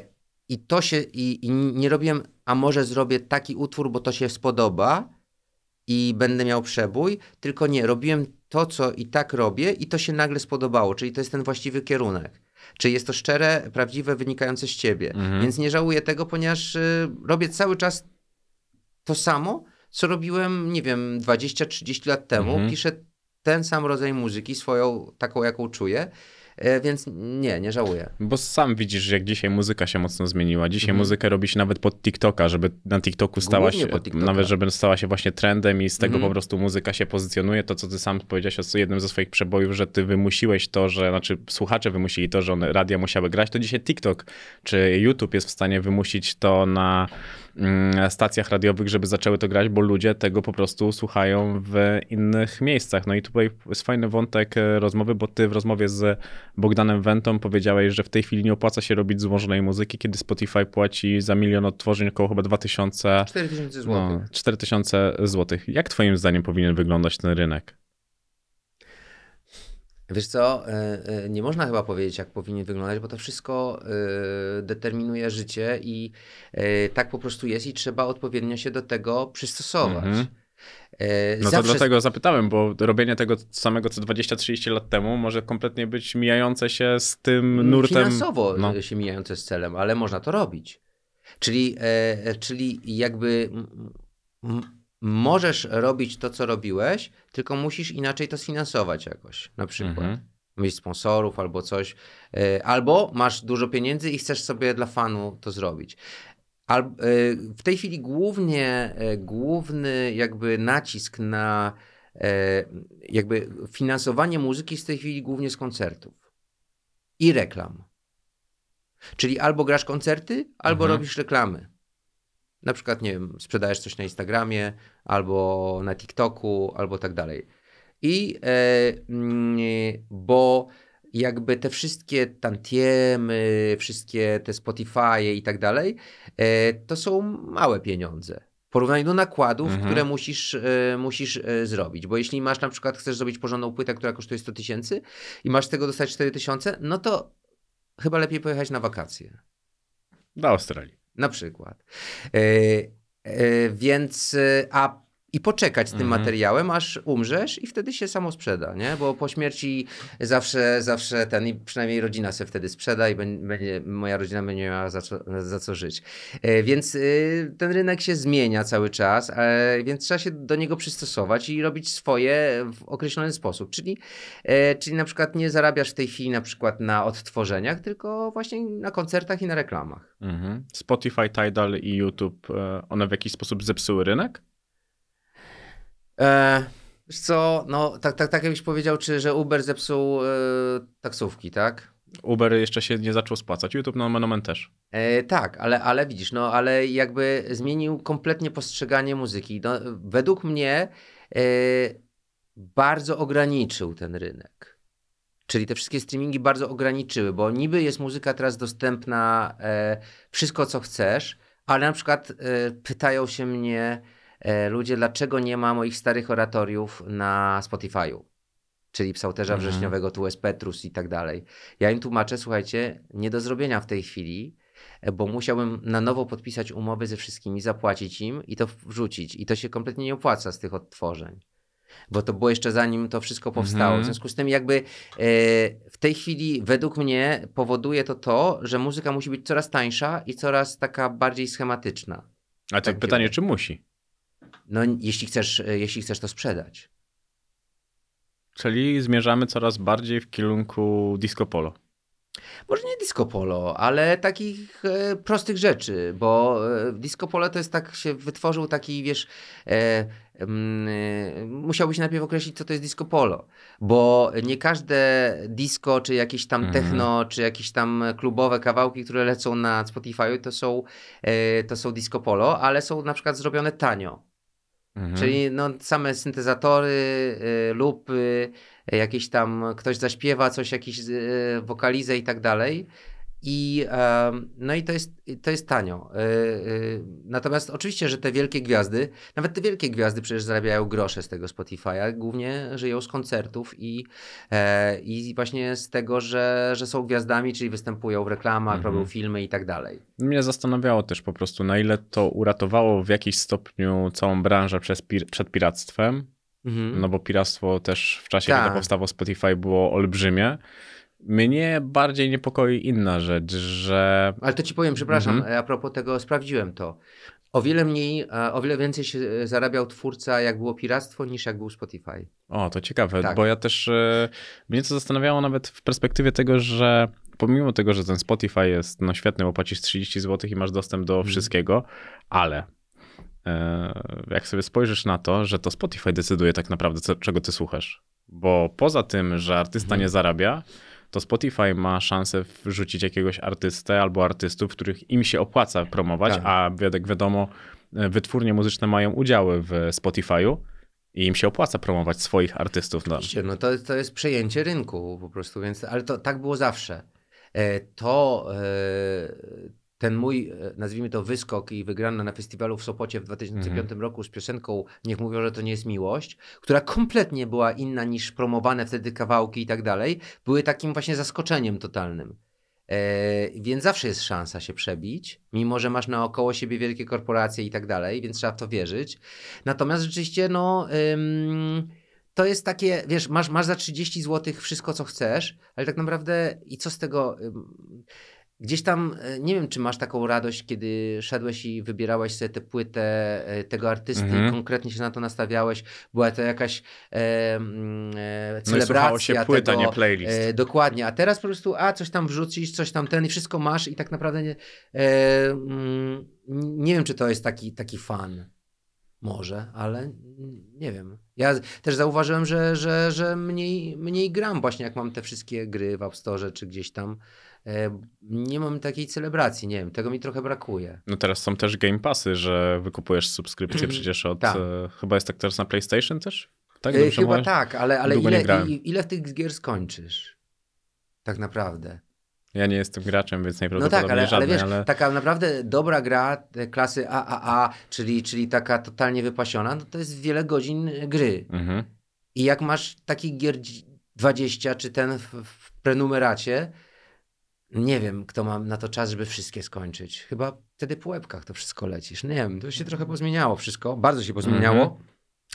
I to się, i, i nie robiłem, a może zrobię taki utwór, bo to się spodoba i będę miał przebój, tylko nie, robiłem to, co i tak robię i to się nagle spodobało, czyli to jest ten właściwy kierunek. Czyli jest to szczere, prawdziwe, wynikające z ciebie. Mhm. Więc nie żałuję tego, ponieważ y, robię cały czas to samo, co robiłem, nie wiem, 20-30 lat temu. Mhm. Piszę ten sam rodzaj muzyki, swoją, taką, jaką czuję, więc nie, nie żałuję. Bo sam widzisz, jak dzisiaj muzyka się mocno zmieniła. Dzisiaj Mhm. muzykę robi się nawet pod TikToka, żeby na TikToku stała Głównie się, nawet żeby stała się właśnie trendem i z tego Mhm. po prostu muzyka się pozycjonuje. To, co ty sam powiedziałeś o jednym ze swoich przebojów, że ty wymusiłeś to, że, znaczy słuchacze wymusili to, że one radia musiały grać, to dzisiaj TikTok czy YouTube jest w stanie wymusić to na mm, stacjach radiowych, żeby zaczęły to grać, bo ludzie tego po prostu słuchają w innych miejscach. No i tutaj jest fajny wątek e, rozmowy, bo ty w rozmowie z Bogdanem Wentą powiedziałeś, że w tej chwili nie opłaca się robić złożonej muzyki, kiedy Spotify płaci za milion odtworzeń około chyba 2000 4000 zł. no, 4000 złotych. Jak twoim zdaniem powinien wyglądać ten rynek? Wiesz co, e, e, nie można chyba powiedzieć, jak powinien wyglądać, bo to wszystko e, determinuje życie i tak po prostu jest i trzeba odpowiednio się do tego przystosować. Mhm. E, No to zawsze- dlatego zapytałem, bo robienie tego samego co 20-30 lat temu może kompletnie być mijające się z tym nurtem. Finansowo No. no. się mijające z celem, ale można to robić. Czyli, e, czyli jakby możesz robić to, co robiłeś, tylko musisz inaczej to sfinansować jakoś, na przykład. Mhm. Mieć sponsorów albo coś. E, albo masz dużo pieniędzy i chcesz sobie dla fanu to zrobić. Al, e, w tej chwili głównie, e, główny jakby nacisk na e, jakby finansowanie muzyki jest w tej chwili głównie z koncertów i reklam. Czyli albo grasz koncerty, albo Mhm. robisz reklamy. Na przykład, nie wiem, sprzedajesz coś na Instagramie, albo na TikToku, albo tak dalej. I e, jakby te wszystkie tantiemy, wszystkie te Spotify i tak dalej, e, to są małe pieniądze. W porównaniu do nakładów, Mhm. które musisz, e, musisz e, zrobić. Bo jeśli masz na przykład, chcesz zrobić porządną płytę, która kosztuje 100 tysięcy i masz z tego dostać 4 tysiące, no to chyba lepiej pojechać na wakacje. Do Australii. Na przykład. Więc, a i poczekać z tym Mhm. materiałem, aż umrzesz i wtedy się samo sprzeda, nie? Bo po śmierci zawsze, zawsze ten, i przynajmniej rodzina se wtedy sprzeda i bę- będzie, moja rodzina będzie miała za co, za co żyć. E, Więc y, ten rynek się zmienia cały czas, e, więc trzeba się do niego przystosować i robić swoje w określony sposób. Czyli, e, czyli na przykład nie zarabiasz w tej chwili na przykład na odtworzeniach, tylko właśnie na koncertach i na reklamach. Mhm. Spotify, Tidal i YouTube, one w jakiś sposób zepsuły rynek? E, wiesz co, no tak, tak, tak jakbyś powiedział, czy że Uber zepsuł e, taksówki, tak? Uber jeszcze się nie zaczął spłacać, YouTube no Monomen też. E, tak, ale, ale widzisz, no ale jakby zmienił kompletnie postrzeganie muzyki. No, według mnie e, bardzo ograniczył ten rynek. Czyli te wszystkie streamingi bardzo ograniczyły, bo niby jest muzyka teraz dostępna, e, wszystko co chcesz, ale na przykład e, pytają się mnie ludzie, dlaczego nie ma moich starych oratoriów na Spotify'u. Czyli Psałterza Mhm. Wrześniowego, tu jest Petrus i tak dalej. Ja im tłumaczę, słuchajcie, nie do zrobienia w tej chwili, e, bo musiałbym na nowo podpisać umowy ze wszystkimi, zapłacić im i to wrzucić. I to się kompletnie nie opłaca z tych odtworzeń. bo to było jeszcze zanim to wszystko powstało. Mhm. W związku z tym jakby e, w tej chwili według mnie powoduje to to, że muzyka musi być coraz tańsza i coraz taka bardziej schematyczna. A to Tak pytanie, czy musi? No jeśli chcesz, e, jeśli chcesz to sprzedać. Czyli zmierzamy coraz bardziej w kierunku disco polo. Może nie disco polo, ale takich e, prostych rzeczy, bo e, disco polo to jest tak, się wytworzył taki, wiesz, e, mm, e, musiałbyś najpierw określić, co to jest disco polo, bo nie każde disco, czy jakieś tam Mhm. techno, czy jakieś tam klubowe kawałki, które lecą na Spotify, to są, to są disco polo, ale są na przykład zrobione tanio. Mhm. Czyli no, same syntezatory, y, lupy, y, jakieś tam ktoś zaśpiewa coś, jakieś y, wokalizę i tak dalej. I, no i to jest, to jest tanio. Y, y, Natomiast oczywiście, że te wielkie gwiazdy, nawet te wielkie gwiazdy przecież zarabiają grosze z tego Spotify'a, głównie żyją z koncertów i, e, i właśnie z tego, że, że są gwiazdami, czyli występują w reklamach, Mhm. robią filmy i tak dalej. Mnie zastanawiało też po prostu, na ile to uratowało w jakiś stopniu całą branżę przez przed piractwem. Mhm. No bo piractwo też w czasie, Tak. kiedy powstało Spotify, było olbrzymie. Mnie bardziej niepokoi inna rzecz, że Ale to ci powiem, przepraszam, Mhm. a propos tego, sprawdziłem to. O wiele mniej, o wiele więcej się e, zarabiał twórca, jak było piractwo, niż jak był Spotify. O, to ciekawe, Tak. bo ja też e, mnie to zastanawiało nawet w perspektywie tego, że pomimo tego, że ten Spotify jest no świetny, bo płacisz 30 zł i masz dostęp do Mhm. wszystkiego, ale e, jak sobie spojrzysz na to, że to Spotify decyduje tak naprawdę, co, czego ty słuchasz. Bo poza tym, że artysta Mhm. nie zarabia, to Spotify ma szansę wrzucić jakiegoś artystę albo artystów, których im się opłaca promować, Tak. a jak wiadomo, e, wytwórnie muzyczne mają udziały w Spotify'u i im się opłaca promować swoich artystów. No. No to, to jest przejęcie rynku po prostu, więc, ale to tak było zawsze. E, To e, ten mój, e, nazwijmy to wyskok i wygrana na festiwalu w Sopocie w 2005 roku z piosenką Niech mówią, że to nie jest miłość, która kompletnie była inna niż promowane wtedy kawałki i tak dalej, były takim właśnie zaskoczeniem totalnym. E, więc zawsze jest szansa się przebić, mimo że masz naokoło siebie wielkie korporacje i tak dalej, więc trzeba w to wierzyć. Natomiast rzeczywiście, no, ym, to jest takie, wiesz, masz, masz za 30 zł wszystko, co chcesz, ale tak naprawdę i co z tego. ym, Gdzieś tam, e, nie wiem, czy masz taką radość, kiedy szedłeś i wybierałeś sobie tę płytę e, tego artysty Mhm. i konkretnie się na to nastawiałeś. Była to jakaś e, mm, e, No celebracja słuchało się płyta, tego, nie playlist. E, dokładnie, a teraz po prostu, a coś tam wrzucisz, coś tam ten i wszystko masz i tak naprawdę nie, e, mm, nie wiem, czy to jest taki, taki fan. Może, ale nie wiem. Ja też zauważyłem, że, że, że mniej, mniej gram właśnie, jak mam te wszystkie gry w App Store czy gdzieś tam. Nie mam takiej celebracji, nie wiem, tego mi trochę brakuje. No teraz są też Game Passy, że wykupujesz subskrypcję przecież od... Tak. E, chyba jest tak teraz na PlayStation też? Tak? E, chyba mówię? tak, ale, ale Długo ile, ile w tych gier skończysz? Tak naprawdę. Ja nie jestem graczem, więc No najprawdopodobniej tak, ale, ale żadnej, wiesz, ale... taka naprawdę dobra gra klasy AAA, czyli, czyli taka totalnie wypasiona, no to jest wiele godzin gry. Mhm. I jak masz takich gier dzi- 20, czy ten w, w prenumeracie, nie wiem, kto ma na to czas, żeby wszystkie skończyć. Chyba wtedy po łebkach to wszystko lecisz. Nie wiem, to się trochę pozmieniało wszystko, bardzo się pozmieniało. Mhm.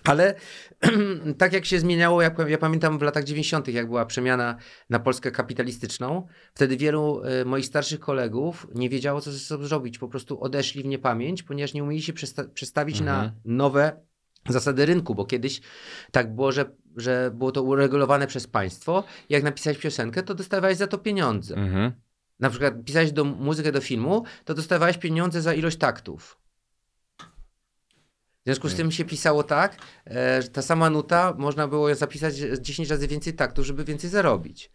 Ale tak jak się zmieniało, ja, ja pamiętam w latach 90., jak była przemiana na Polskę kapitalistyczną, wtedy wielu e, moich starszych kolegów nie wiedziało, co ze sobą zrobić. Po prostu odeszli w niepamięć, ponieważ nie umieli się przesta- przestawić Mhm. na nowe zasady rynku, bo kiedyś tak było, że, że było to uregulowane przez państwo. Jak napisałeś piosenkę, to dostawałeś za to pieniądze. Mhm. Na przykład pisałeś do, muzykę do filmu, to dostawałeś pieniądze za ilość taktów. W związku z tym się pisało tak, e, że ta sama nuta można było zapisać 10 razy więcej taktów, żeby więcej zarobić.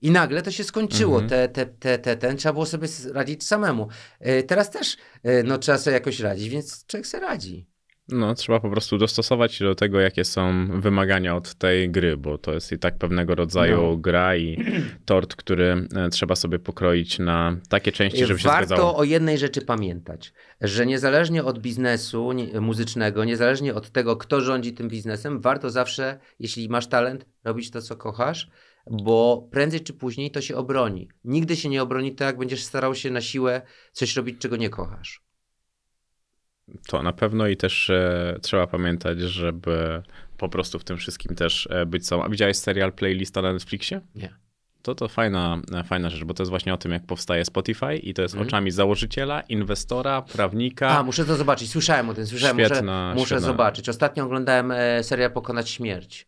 I nagle to się skończyło, Mhm. te, te, te, te, ten, trzeba było sobie radzić samemu. E, teraz też e, no, trzeba sobie jakoś radzić, więc człowiek sobie radzi. No, trzeba po prostu dostosować się do tego, jakie są wymagania od tej gry, bo to jest i tak pewnego rodzaju No. gra i tort, który e, trzeba sobie pokroić na takie części, żeby się Warto zgadzało. o jednej rzeczy pamiętać, że niezależnie od biznesu muzycznego, niezależnie od tego, kto rządzi tym biznesem, warto zawsze, jeśli masz talent, robić to, co kochasz, bo prędzej czy później to się obroni. Nigdy się nie obroni to, jak będziesz starał się na siłę coś robić, czego nie kochasz. To na pewno i też e, trzeba pamiętać, żeby po prostu w tym wszystkim też e, być sobą. A widziałeś serial Playlista na Netflixie? Nie. To to fajna, e, fajna rzecz, bo to jest właśnie o tym, jak powstaje Spotify i to jest Mhm. oczami założyciela, inwestora, prawnika. A, muszę to zobaczyć. Słyszałem o tym, słyszałem. Świetna, muszę muszę świetna. zobaczyć. Ostatnio oglądałem e, serial Pokonać Śmierć.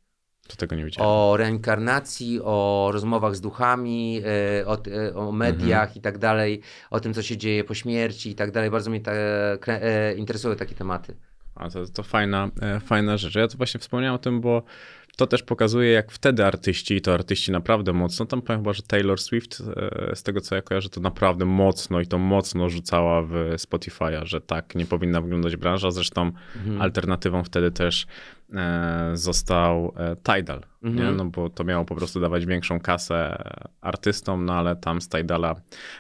To tego nie widziałem. O reinkarnacji, o rozmowach z duchami, e, o, e, o mediach Mhm. i tak dalej, o tym, co się dzieje po śmierci i tak dalej. Bardzo mnie ta, e, interesują takie tematy. A to, to fajna, fajna rzecz. Ja to właśnie wspomniałem o tym, bo to też pokazuje, jak wtedy artyści, i to artyści naprawdę mocno, tam powiem chyba, że Taylor Swift, z tego co ja kojarzę, to naprawdę mocno i to mocno rzucała w Spotify'a, że tak nie powinna wyglądać branża. Zresztą Mhm. alternatywą wtedy też został e, Tidal, nie? Mhm. no bo to miało po prostu dawać większą kasę artystom, no ale tam z Tidala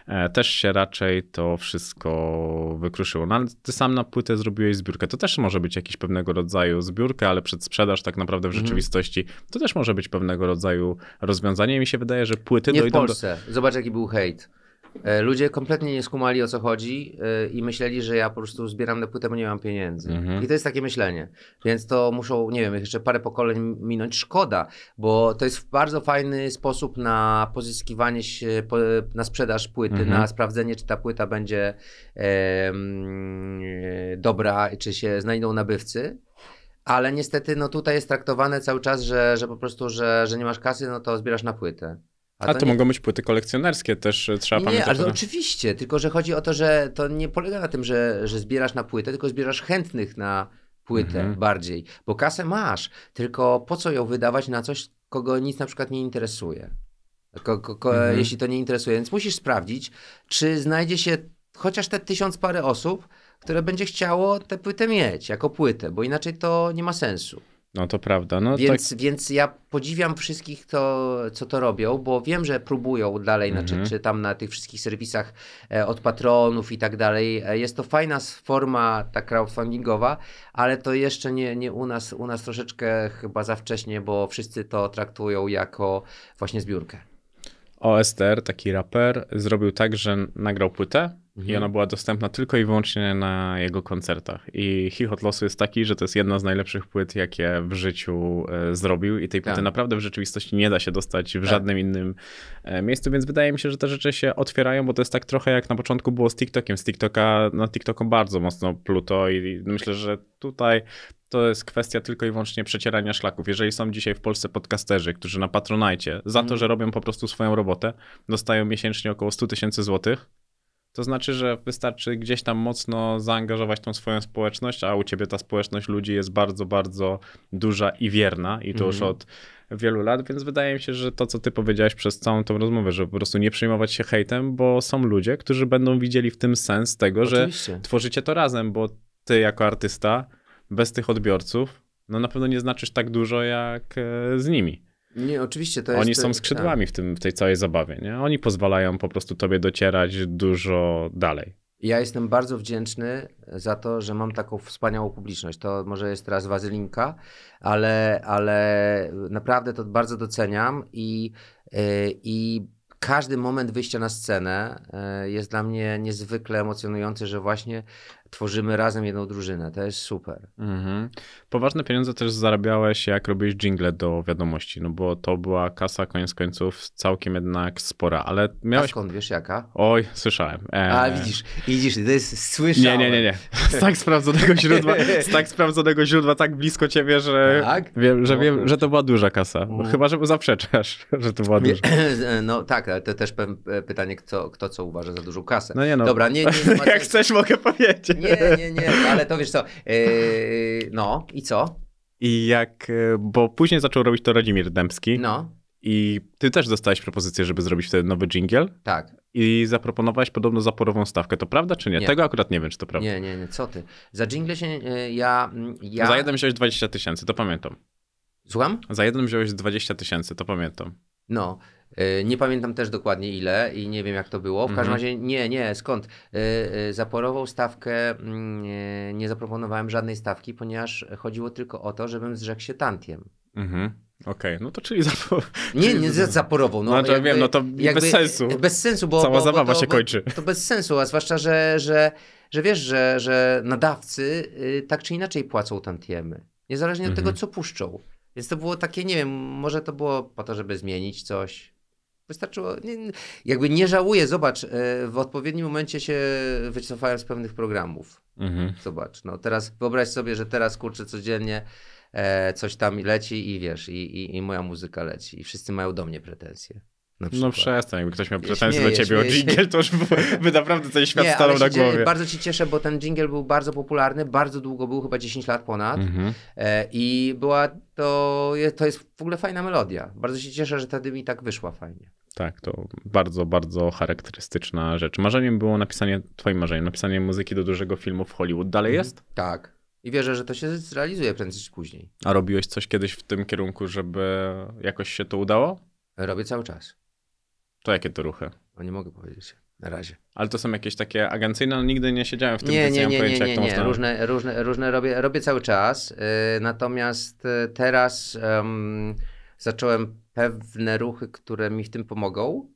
e, też się raczej to wszystko wykruszyło. No ale ty sam na płytę zrobiłeś zbiórkę. To też może być jakiś pewnego rodzaju zbiórka, ale przedsprzedaż tak naprawdę w Mhm. rzeczywistości to też może być pewnego rodzaju rozwiązanie. Mi się wydaje, że płyty Nie w dojdą do... Polsce. Zobacz, jaki był hejt. E, Ludzie kompletnie nie skumali o co chodzi e, i myśleli, że ja po prostu zbieram na płytę, bo nie mam pieniędzy. Mhm. I to jest takie myślenie. Więc to muszą, nie wiem, jeszcze parę pokoleń minąć. Szkoda, bo to jest bardzo fajny sposób na pozyskiwanie się, po- na sprzedaż płyty, Mhm. na sprawdzenie, czy ta płyta będzie dobra, czy się znajdą nabywcy. Ale niestety, no tutaj jest traktowane cały czas, że, że po prostu, że, że nie masz kasy, no to zbierasz na płytę. A to nie- mogą być płyty kolekcjonerskie też, e, trzeba nie, pamiętać. ale o tym. oczywiście, tylko że chodzi o to, że to nie polega na tym, że, że zbierasz na płytę, tylko zbierasz chętnych na płytę Mhm. bardziej, bo kasę masz, tylko po co ją wydawać na coś, kogo nic na przykład nie interesuje. Ko, ko, ko, Mhm. Jeśli to nie interesuje, więc musisz sprawdzić, czy znajdzie się chociaż te tysiąc parę osób, które będzie chciało tę płytę mieć jako płytę, bo inaczej to nie ma sensu. No to prawda. No Więc, tak, więc ja podziwiam wszystkich, to, co to robią, bo wiem, że próbują dalej, Mhm. znaczy, czy tam na tych wszystkich serwisach e, od patronów i tak dalej. E, Jest to fajna forma ta crowdfundingowa, ale to jeszcze nie, nie u nas, u nas troszeczkę chyba za wcześnie, bo wszyscy to traktują jako właśnie zbiórkę. OSTR, taki raper, zrobił tak, że nagrał płytę i Mhm. ona była dostępna tylko i wyłącznie na jego koncertach. I Chichot Losu jest taki, że to jest jedna z najlepszych płyt, jakie w życiu e, zrobił i tej płyty Tak. naprawdę w rzeczywistości nie da się dostać w Tak. żadnym innym e, miejscu, więc wydaje mi się, że te rzeczy się otwierają, bo to jest tak trochę jak na początku było z TikTokiem. Z TikToka, na TikToku bardzo mocno pluto i myślę, że tutaj to jest kwestia tylko i wyłącznie przecierania szlaków. Jeżeli są dzisiaj w Polsce podcasterzy, którzy na Patronajcie za to, że robią po prostu swoją robotę, dostają miesięcznie około 100 tysięcy złotych, to znaczy, że wystarczy gdzieś tam mocno zaangażować tą swoją społeczność, a u ciebie ta społeczność ludzi jest bardzo, bardzo duża i wierna i to już Mhm. od wielu lat, więc wydaje mi się, że to, co ty powiedziałeś przez całą tą rozmowę, że po prostu nie przejmować się hejtem, bo są ludzie, którzy będą widzieli w tym sens tego, że Oczywiście. tworzycie to razem, bo ty jako artysta bez tych odbiorców, no na pewno nie znaczysz tak dużo jak e, z nimi. Nie, oczywiście to jest... Oni są skrzydłami w, tym, w tej całej zabawie, nie? Oni pozwalają po prostu tobie docierać dużo dalej. Ja jestem bardzo wdzięczny za to, że mam taką wspaniałą publiczność. To może jest teraz wazylinka, ale, ale naprawdę to bardzo doceniam i, yy, i każdy moment wyjścia na scenę yy, jest dla mnie niezwykle emocjonujący, że właśnie tworzymy razem jedną drużynę. To jest super. Mhm. Poważne pieniądze też zarabiałeś, jak robiłeś jingle do wiadomości, no bo to była kasa koniec końców całkiem jednak spora, ale A miałeś... skąd wiesz jaka? Oj, słyszałem. E, A widzisz, widzisz, to jest słyszałem. Nie, nie, nie, nie. Z tak sprawdzonego źródła, z tak sprawdzonego źródła, tak blisko ciebie, że Tak? wiem, że No, wiem, że to była duża kasa. No. Chyba, że zaprzeczasz, że to była duża. No tak, ale to też pytanie, kto, kto co uważa za dużą kasę. No nie no. Dobra, nie, nie, nie Jak chcesz, mogę powiedzieć. Nie, nie, nie, ale to wiesz co, yy, no i co? I jak, e, bo później zaczął robić to Radzimir Dębski No, i ty też dostałeś propozycję, żeby zrobić wtedy nowy jingle tak. i zaproponowałeś podobno zaporową stawkę. To prawda czy nie? Nie. Tego akurat nie wiem, czy to prawda. Nie, nie, nie, co ty? Za jingle się yy, ja, ja... Za jeden wziąłeś 20 tysięcy, to pamiętam. Słucham? Za jeden wziąłeś 20 tysięcy, to pamiętam. No, nie pamiętam też dokładnie ile i nie wiem jak to było. W każdym Mhm. razie nie, nie, skąd? Yy, yy, za porową stawkę mm, nie, nie zaproponowałem żadnej stawki, ponieważ chodziło tylko o to, żebym zrzekł się tantiem. Mhm. Okej, no to czyli za... Nie, nie za, za porową. No, No to wiem, no to bez sensu. Bez sensu, bo... Cała bo, bo zabawa to, się kończy. To bez sensu, a zwłaszcza, że, że, że wiesz, że, że nadawcy y, tak czy inaczej płacą tantiemy. Niezależnie od Mhm. tego, co puszczą. Więc to było takie, nie wiem, może to było po to, żeby zmienić coś. Wystarczyło, nie, jakby nie żałuję, zobacz, e, w odpowiednim momencie się wycofałem z pewnych programów. Mhm. Zobacz, no teraz wyobraź sobie, że teraz kurczę codziennie e, coś tam leci i wiesz, i, i, i moja muzyka leci i wszyscy mają do mnie pretensje. No przestań, jakby ktoś miał pretensje do ciebie o śmieję się. jingle, to już by, naprawdę ten świat Nie, stanął na głowie. bardzo ci cieszę, bo ten jingle był bardzo popularny, bardzo długo był, chyba 10 lat ponad. Mhm. E, I była to, to jest w ogóle fajna melodia. Bardzo się cieszę, że wtedy mi tak wyszła fajnie. Tak, to bardzo, bardzo charakterystyczna rzecz. Marzeniem było napisanie, twoim marzeniem, napisanie muzyki do dużego filmu w Hollywood. Dalej Mhm. jest? Tak. I wierzę, że to się zrealizuje prędzej czy później. A robiłeś coś kiedyś w tym kierunku, żeby jakoś się to udało? Robię cały czas. To jakie to ruchy? No nie mogę powiedzieć na razie. Ale to są jakieś takie agencyjne, ale nigdy nie siedziałem w tym, Nie, więc nie, nie, nie, pojęcia, nie. Różne, różne, różne robię, robię cały czas. Yy, natomiast yy, teraz em, zacząłem pewne ruchy, które mi w tym pomogą,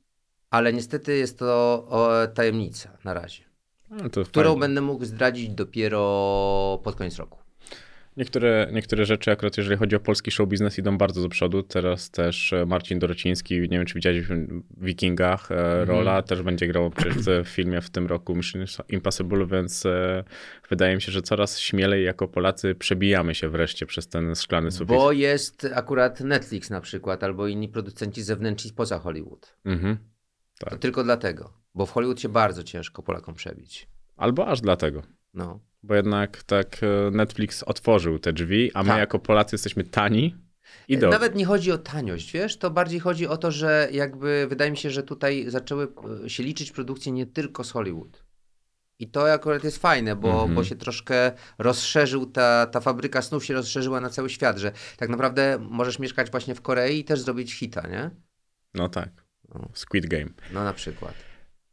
ale niestety jest to o, tajemnica na razie, No, to którą fajnie. będę mógł zdradzić dopiero pod koniec roku. Niektóre, niektóre rzeczy, akurat jeżeli chodzi o polski show biznes, idą bardzo do przodu. Teraz też e, Marcin Dorociński, nie wiem czy widziałeś w Wikingach, e, Mhm. rola, też będzie grał w filmie w tym roku Mission Impossible, więc e, wydaje mi się, że coraz śmielej jako Polacy przebijamy się wreszcie przez ten szklany sufit. Bo jest akurat Netflix na przykład, albo inni producenci zewnętrzni spoza Hollywood. Mhm. To Tak. tylko dlatego, bo w Hollywood się bardzo ciężko Polakom przebić. Albo aż dlatego. No. Bo jednak tak e, Netflix otworzył te drzwi, a my Tak. jako Polacy jesteśmy tani i dobrzy. Nawet nie chodzi o taniość, wiesz, to bardziej chodzi o to, że jakby wydaje mi się, że tutaj zaczęły e, się liczyć produkcje nie tylko z Hollywood. I to akurat jest fajne, bo, Mhm. bo się troszkę rozszerzył, ta, ta fabryka snów się rozszerzyła na cały świat, że tak naprawdę możesz mieszkać właśnie w Korei i też zrobić hita, nie? No tak. No. Squid Game. No na przykład.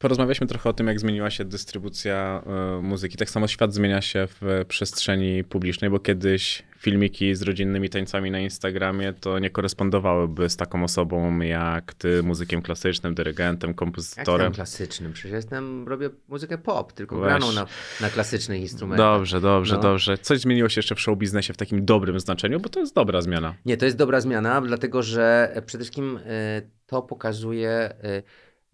Porozmawialiśmy trochę o tym, jak zmieniła się dystrybucja e, muzyki. Tak samo świat zmienia się w przestrzeni publicznej, bo kiedyś filmiki z rodzinnymi tańcami na Instagramie to nie korespondowałyby z taką osobą jak ty, muzykiem klasycznym, dyrygentem, kompozytorem. tam klasycznym? Przecież jestem, robię muzykę pop, tylko Weź. graną na, na klasycznych instrumentach. Dobrze, dobrze, No. dobrze. Coś zmieniło się jeszcze w show biznesie w takim dobrym znaczeniu, bo to jest dobra zmiana. Nie, to jest dobra zmiana, dlatego że przede wszystkim e, to pokazuje. e,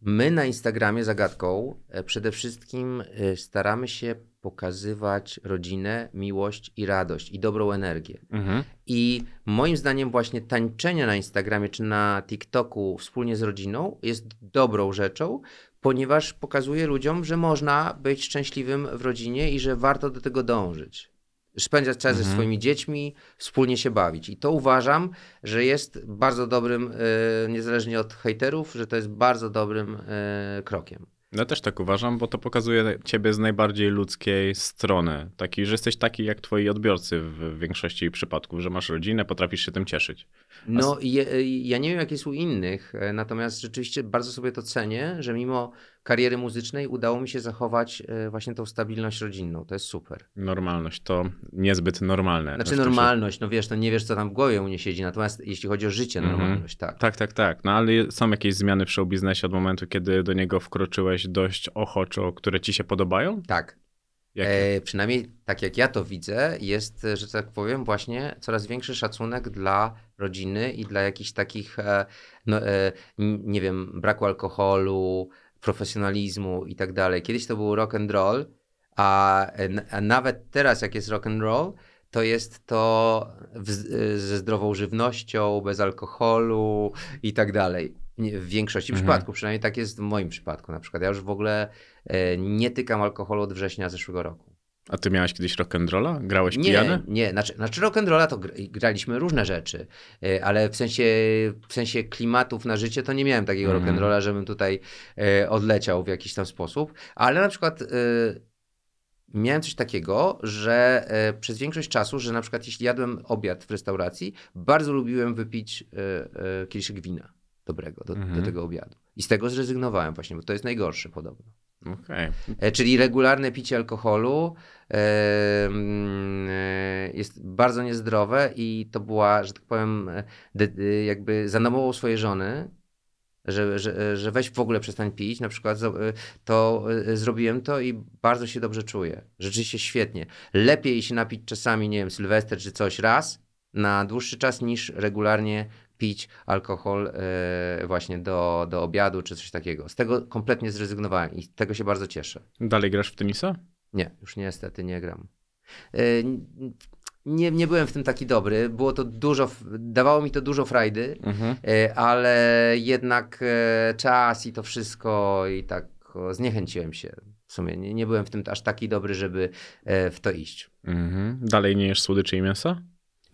My na Instagramie zagadką e, przede wszystkim e, staramy się pokazywać rodzinę, miłość i radość i dobrą energię. Mhm. I moim zdaniem właśnie tańczenie na Instagramie czy na TikToku wspólnie z rodziną jest dobrą rzeczą, ponieważ pokazuje ludziom, że można być szczęśliwym w rodzinie i że warto do tego dążyć. Spędzać czas ze Mhm. swoimi dziećmi, wspólnie się bawić. I to uważam, że jest bardzo dobrym, e, niezależnie od hejterów, że to jest bardzo dobrym e, krokiem. Ja też tak uważam, bo to pokazuje ciebie z najbardziej ludzkiej strony. Taki, że jesteś taki jak twoi odbiorcy w większości przypadków, że masz rodzinę, potrafisz się tym cieszyć. No, i je, ja nie wiem, jak jest u innych, e, natomiast rzeczywiście bardzo sobie to cenię, że mimo kariery muzycznej udało mi się zachować e, właśnie tą stabilność rodzinną. To jest super. Normalność to niezbyt normalne. Znaczy normalność, no wiesz, no nie wiesz, co tam w głowie u mnie siedzi, natomiast jeśli chodzi o życie, Mhm. normalność, tak. Tak, tak, tak. No ale są jakieś zmiany w show biznesie od momentu, kiedy do niego wkroczyłeś dość ochoczo, które ci się podobają? Tak. E, przynajmniej tak jak ja to widzę, jest, e, że tak powiem, właśnie coraz większy szacunek dla rodziny i dla jakichś takich, e, no, nie wiem, braku alkoholu, profesjonalizmu i tak dalej. Kiedyś to był rock and roll, a, a nawet teraz, jak jest rock and roll, to jest to w, ze zdrową żywnością, bez alkoholu i tak dalej. W większości Mhm. przypadków, przynajmniej tak jest w moim przypadku na przykład. Ja już w ogóle e, nie tykam alkoholu od września zeszłego roku. A ty miałeś kiedyś rock'n'rolla? Grałeś Nie, pijany? nie, znaczy, znaczy rock'n'rolla to gr- graliśmy różne rzeczy, e, ale w sensie, w sensie klimatów na życie to nie miałem takiego Mhm. rock'n'rolla, żebym tutaj e, odleciał w jakiś tam sposób, ale na przykład e, miałem coś takiego, że e, przez większość czasu, że na przykład jeśli jadłem obiad w restauracji, bardzo lubiłem wypić e, e, kieliszek wina dobrego do, Mhm. do tego obiadu. I z tego zrezygnowałem właśnie, bo to jest najgorsze podobno. E, Czyli regularne picie alkoholu mm, jest bardzo niezdrowe i to była, że tak powiem, e, e, jakby za namową swojej żony że, że, że weź w ogóle przestań pić, na przykład zo- to zrobiłem to i bardzo się dobrze czuję. Rzeczywiście świetnie. Lepiej się napić czasami, nie wiem, sylwester czy coś raz na dłuższy czas niż regularnie pić alkohol y, właśnie do, do obiadu czy coś takiego. Z tego kompletnie zrezygnowałem i z tego się bardzo cieszę. Dalej grasz w tenisa? Nie, już niestety nie gram. Y, Nie, nie byłem w tym taki dobry. Było to dużo, dawało mi to dużo frajdy, Mhm. E, ale jednak e, czas i to wszystko i tak zniechęciłem się. W sumie nie, nie byłem w tym aż taki dobry, żeby e, w to iść. Mhm. Dalej nie jesz słodyczy i mięsa?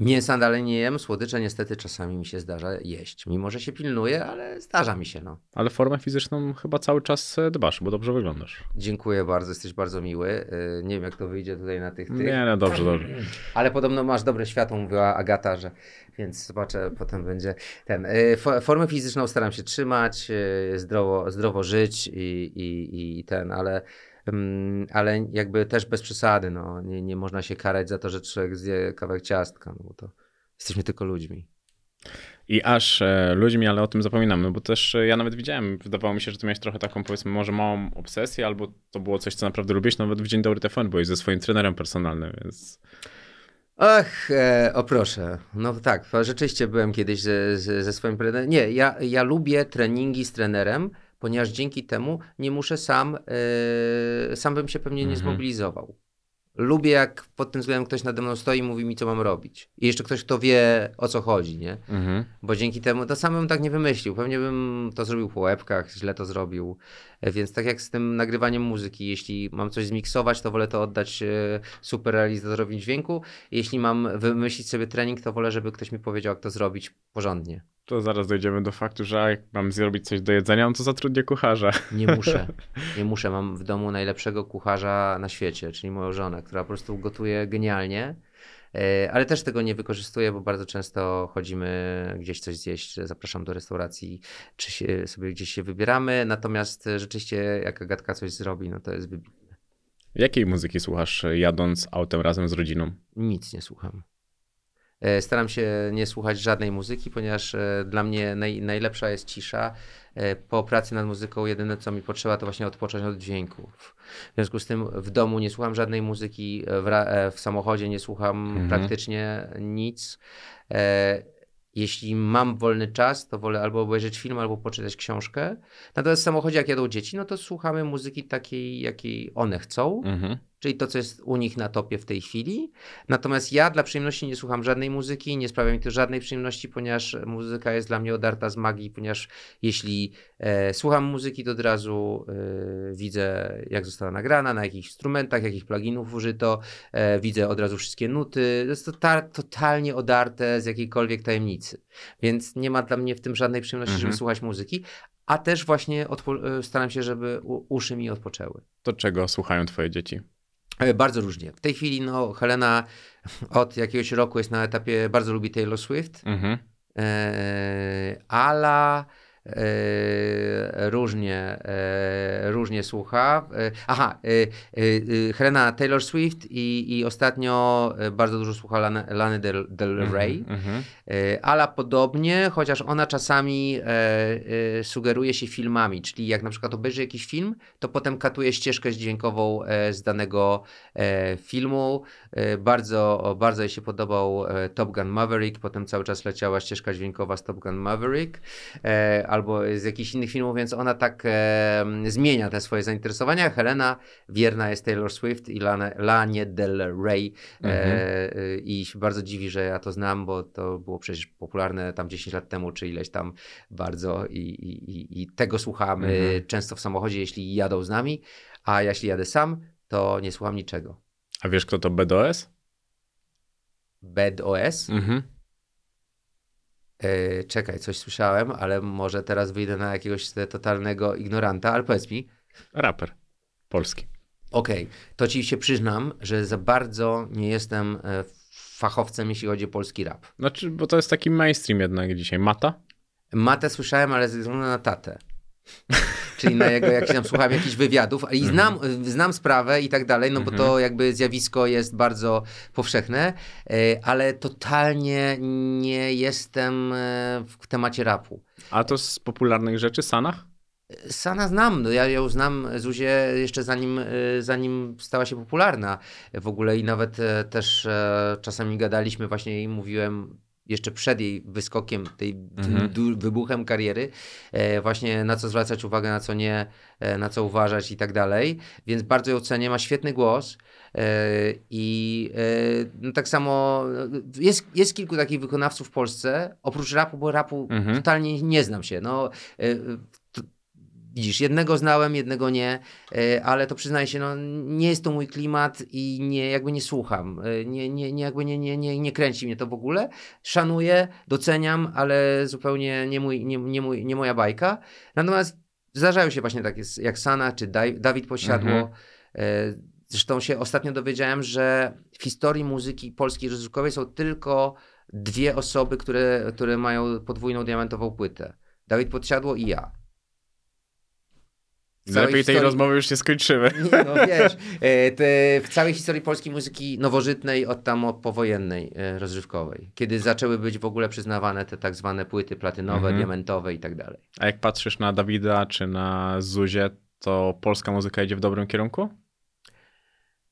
Mięsa dalej nie jem, słodycze niestety czasami mi się zdarza jeść. Mimo, że się pilnuję, ale zdarza mi się, no. Ale formę fizyczną chyba cały czas e, dbasz, bo dobrze wyglądasz. Dziękuję bardzo, jesteś bardzo miły. E, Nie wiem, jak to wyjdzie tutaj na tych, tych. Nie, no dobrze, dobrze. Ale podobno masz dobre światło, mówiła Agata, że więc zobaczę, potem będzie ten. fo- Formę fizyczną staram się trzymać, zdrowo, zdrowo żyć i, i, i ten, ale, ale jakby też bez przesady. No. Nie, nie można się karać za to, że człowiek zje kawałek ciastka, no bo to jesteśmy tylko ludźmi. I aż e, ludźmi, ale o tym zapominam, no bo też e, ja nawet widziałem, wydawało mi się, że ty miałeś trochę taką powiedzmy może małą obsesję, albo to było coś, co naprawdę lubisz, nawet w Dzień Dobry TVN byłeś ze swoim trenerem personalnym, więc... Ach, e, o proszę. No tak, rzeczywiście byłem kiedyś ze, ze, ze swoim trenerem. Nie, ja, ja lubię treningi z trenerem, ponieważ dzięki temu nie muszę sam, e, sam bym się pewnie nie Mhm. zmobilizował. Lubię, jak pod tym względem ktoś nade mną stoi i mówi mi, co mam robić. I jeszcze ktoś, kto wie, o co chodzi, nie? Mhm. Bo dzięki temu, to sam bym tak nie wymyślił. Pewnie bym to zrobił po łebkach, źle to zrobił. Więc tak jak z tym nagrywaniem muzyki, jeśli mam coś zmiksować, to wolę to oddać e, super realizatorowi dźwięku. Jeśli mam wymyślić sobie trening, to wolę, żeby ktoś mi powiedział, jak to zrobić porządnie. To zaraz dojdziemy do faktu, że jak mam zrobić coś do jedzenia, no to zatrudnię kucharza. Nie muszę. Nie muszę. Mam w domu najlepszego kucharza na świecie, czyli moją żonę, która po prostu gotuje genialnie. E, Ale też tego nie wykorzystuję, bo bardzo często chodzimy gdzieś coś zjeść, zapraszam do restauracji, czy się, sobie gdzieś się wybieramy. Natomiast e, rzeczywiście, jak Agatka coś zrobi, no to jest wybitne. Jakiej muzyki słuchasz jadąc autem razem z rodziną? Nic nie słucham. E, Staram się nie słuchać żadnej muzyki, ponieważ e, dla mnie naj, najlepsza jest cisza. E, Po pracy nad muzyką jedyne co mi potrzeba to właśnie odpocząć od dźwięków. W związku z tym w domu nie słucham żadnej muzyki, w, w samochodzie nie słucham Mhm. praktycznie nic. Jeśli mam wolny czas, to wolę albo obejrzeć film, albo poczytać książkę. Natomiast w samochodzie, jak jadą dzieci, no to słuchamy muzyki takiej, jakiej one chcą Mhm. Czyli to, co jest u nich na topie w tej chwili. Natomiast ja dla przyjemności nie słucham żadnej muzyki, nie sprawia mi to żadnej przyjemności, ponieważ muzyka jest dla mnie odarta z magii, ponieważ jeśli e, słucham muzyki, to od razu e, widzę, jak została nagrana, na jakich instrumentach, jakich pluginów użyto, e, widzę od razu wszystkie nuty. To jest to ta, totalnie odarte z jakiejkolwiek tajemnicy. Więc nie ma dla mnie w tym żadnej przyjemności, Mhm. żeby słuchać muzyki, a też właśnie e, staram się, żeby u- uszy mi odpoczęły. To czego słuchają twoje dzieci? E, Bardzo różnie. W tej chwili no, Helena od jakiegoś roku jest na etapie, bardzo lubi Taylor Swift. Mhm. E, Ala różnie, e, różnie słucha. E, aha, e, e, e, Helena Taylor Swift i, i ostatnio e, bardzo dużo słucha Lany, Lany Del, Del Rey. Mhm. Mhm. E, Ala podobnie, chociaż ona czasami e, e, sugeruje się filmami, czyli jak na przykład obejrzy jakiś film, to potem katuje ścieżkę dźwiękową e, z danego e, filmu. E, bardzo, bardzo jej się podobał e, Top Gun Maverick, potem cały czas leciała ścieżka dźwiękowa z Top Gun Maverick, e, albo z jakichś innych filmów, więc ona tak e, zmienia te swoje zainteresowania. Helena wierna jest Taylor Swift i Lana, Lanie Del Rey Mhm. e, i się bardzo dziwi, że ja to znam, bo to było przecież popularne tam 10 lat temu, czy ileś tam bardzo i, i, i- tego słuchamy Mhm. często w samochodzie, jeśli jadą z nami, a jeśli jadę sam, to nie słucham niczego. A wiesz, kto to BDOS? Bad OS. Mhm. E, czekaj, coś słyszałem, ale może teraz wyjdę na jakiegoś totalnego ignoranta, ale powiedz mi, Raper. Polski. okej, to ci się przyznam, że za bardzo nie jestem e, fachowcem, jeśli chodzi o polski rap. Znaczy, bo to jest taki mainstream jednak dzisiaj. Mata? Matę słyszałem, ale ze względu na tatę. czyli na jego, jak się tam słuchałem jakichś wywiadów, i znam, znam sprawę i tak dalej, no bo to jakby zjawisko jest bardzo powszechne, e, ale totalnie nie jestem e, w temacie rapu. A to z popularnych rzeczy, Sanach? Sana znam, no ja ją znam Zuzię jeszcze zanim, y, zanim stała się popularna w ogóle i nawet e, też e, czasami gadaliśmy właśnie i mówiłem jeszcze przed jej wyskokiem, tej Mhm. wybuchem kariery, e, właśnie na co zwracać uwagę, na co nie, e, na co uważać i tak dalej, więc bardzo ją cenię, ma świetny głos e, i e, no tak samo e, jest, jest kilku takich wykonawców w Polsce, oprócz rapu, bo rapu Mhm. totalnie nie znam się, no Widzisz, jednego znałem, jednego nie, e, ale to przyznaję się, no, nie jest to mój klimat i nie, jakby nie słucham. E, Nie, nie, nie, jakby nie, nie, nie, nie kręci mnie to w ogóle. Szanuję, doceniam, ale zupełnie nie, mój, nie, nie, mój, nie moja bajka. Natomiast zdarzają się właśnie takie jak Sana czy Dawid Posiadło. Mhm. E, Zresztą się ostatnio dowiedziałem, że w historii muzyki polskiej rozrywkowej są tylko dwie osoby, które, które mają podwójną diamentową płytę. Dawid Podsiadło i ja. Lepiej tej rozmowy już nie skończymy. Nie, no wiesz, e, w całej historii polskiej muzyki nowożytnej, od tam od powojennej, e, rozrywkowej, kiedy zaczęły być w ogóle przyznawane te tak zwane płyty platynowe, Mhm. diamentowe i tak dalej. A jak patrzysz na Dawida czy na Zuzię, to polska muzyka idzie w dobrym kierunku?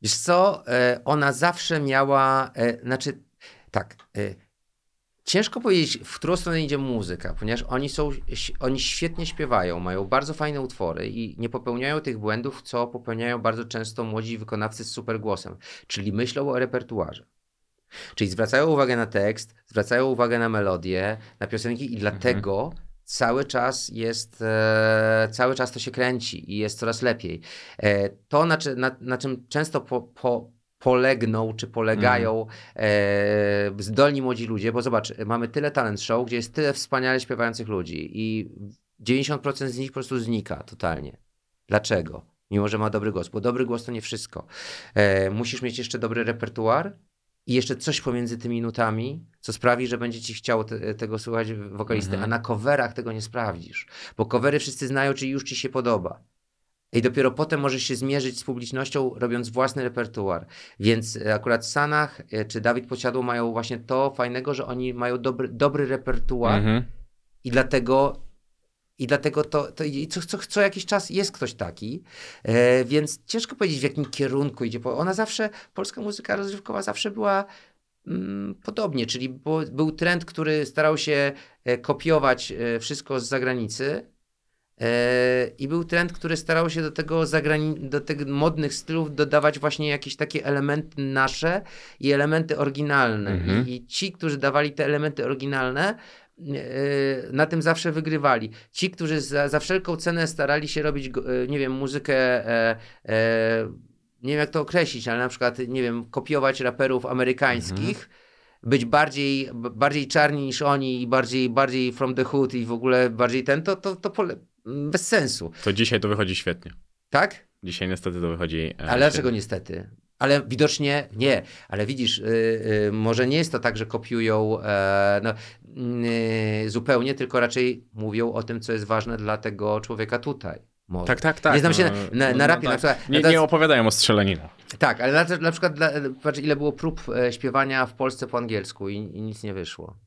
Wiesz co, e, ona zawsze miała, znaczy tak, ciężko powiedzieć, w którą stronę idzie muzyka, ponieważ oni są, oni świetnie śpiewają, mają bardzo fajne utwory i nie popełniają tych błędów, co popełniają bardzo często młodzi wykonawcy z super głosem, czyli myślą o repertuarze. Czyli zwracają uwagę na tekst, zwracają uwagę na melodię, na piosenki i dlatego cały czas jest, e, cały czas to się kręci i jest coraz lepiej. E, to, na, na, na czym często po, po, polegną czy polegają e, zdolni młodzi ludzie, bo zobacz, mamy tyle talent show, gdzie jest tyle wspaniale śpiewających ludzi i 90% z nich po prostu znika totalnie. Dlaczego? Mimo, że ma dobry głos, bo dobry głos to nie wszystko. E, musisz mieć jeszcze dobry repertuar i jeszcze coś pomiędzy tymi nutami, co sprawi, że będzie ci chciało te, tego słuchać wokalisty, Mhm. a na coverach tego nie sprawdzisz, bo covery wszyscy znają, czyli już ci się podoba. I dopiero potem możesz się zmierzyć z publicznością, robiąc własny repertuar. Więc e, akurat Sanach e, czy Dawid Posiadło mają właśnie to fajnego, że oni mają dobry, dobry repertuar Mhm. i dlatego i dlatego to, to i co, co, co jakiś czas jest ktoś taki, e, więc ciężko powiedzieć w jakim kierunku idzie. Bo ona zawsze, polska muzyka rozrywkowa zawsze była mm, podobnie, czyli było, był trend, który starał się e, kopiować wszystko z zagranicy i był trend, który starał się do tego zagrani- do tych modnych stylów dodawać właśnie jakieś takie elementy nasze i elementy oryginalne. Mhm. I, I ci, którzy dawali te elementy oryginalne, e, na tym zawsze wygrywali. Ci, którzy za, za wszelką cenę starali się robić, e, nie wiem, muzykę, e, e, nie wiem jak to określić, ale na przykład, nie wiem, kopiować raperów amerykańskich, być bardziej, bardziej czarni niż oni i bardziej, bardziej from the hood i w ogóle bardziej ten, to, to, to pole, bez sensu. To dzisiaj to wychodzi świetnie. Tak? Dzisiaj niestety to wychodzi. e, Ale dlaczego świetnie. niestety? Ale widocznie nie. Ale widzisz, y, y, może nie jest to tak, że kopiują e, no, y, zupełnie, tylko raczej mówią o tym, co jest ważne dla tego człowieka tutaj. Może. Tak, tak, tak. Nie znam się na, no, na, no, na no rapie. tak. Na przykład, Nie, nie opowiadają o strzelaninach. tak, ale na, na przykład dla, patrz, ile było prób e, śpiewania w Polsce po angielsku i, i nic nie wyszło.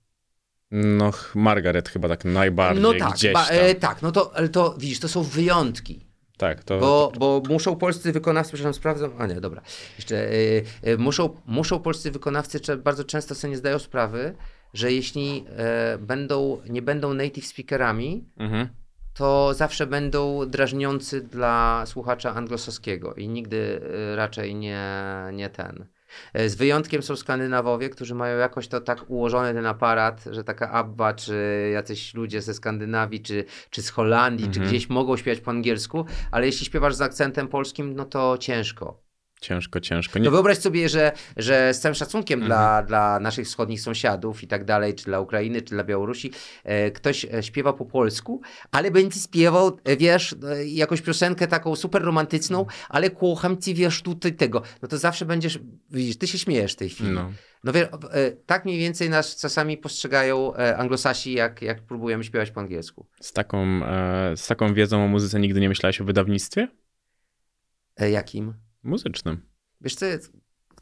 No, Margaret chyba tak najbardziej no tak, gdzieś tam. e, tak, no to, ale to widzisz, to są wyjątki. tak, to, Bo, bo muszą polscy wykonawcy, przepraszam, sprawdzam, a nie, dobra, jeszcze, y, y, muszą, muszą polscy wykonawcy bardzo często sobie nie zdają sprawy, że jeśli e, będą, nie będą native speakerami, Mhm. to zawsze będą drażniący dla słuchacza anglosaskiego i nigdy e, raczej nie, nie ten. E, Z wyjątkiem są Skandynawowie, którzy mają jakoś to tak ułożony ten aparat, że taka Abba, czy jacyś ludzie ze Skandynawii, czy, czy z Holandii, czy Mhm. gdzieś mogą śpiewać po angielsku, ale jeśli śpiewasz z akcentem polskim, no to ciężko. Ciężko, ciężko. No Nie, wyobraź sobie, że, że z całym szacunkiem Mhm. dla, dla naszych wschodnich sąsiadów i tak dalej, czy dla Ukrainy, czy dla Białorusi, e, ktoś e, śpiewa po polsku, ale będzie śpiewał, e, wiesz, e, jakąś piosenkę taką super romantyczną, ale kocham ci, wiesz, tutaj tego. No to zawsze będziesz, widzisz, ty się śmiejesz w tej chwili. No, no. wiesz, tak mniej więcej nas czasami postrzegają anglosasi, jak, jak próbujemy śpiewać po angielsku. Z, taką, z taką wiedzą o muzyce nigdy nie myślałeś o wydawnictwie? Jakim? Muzycznym. Wiesz co,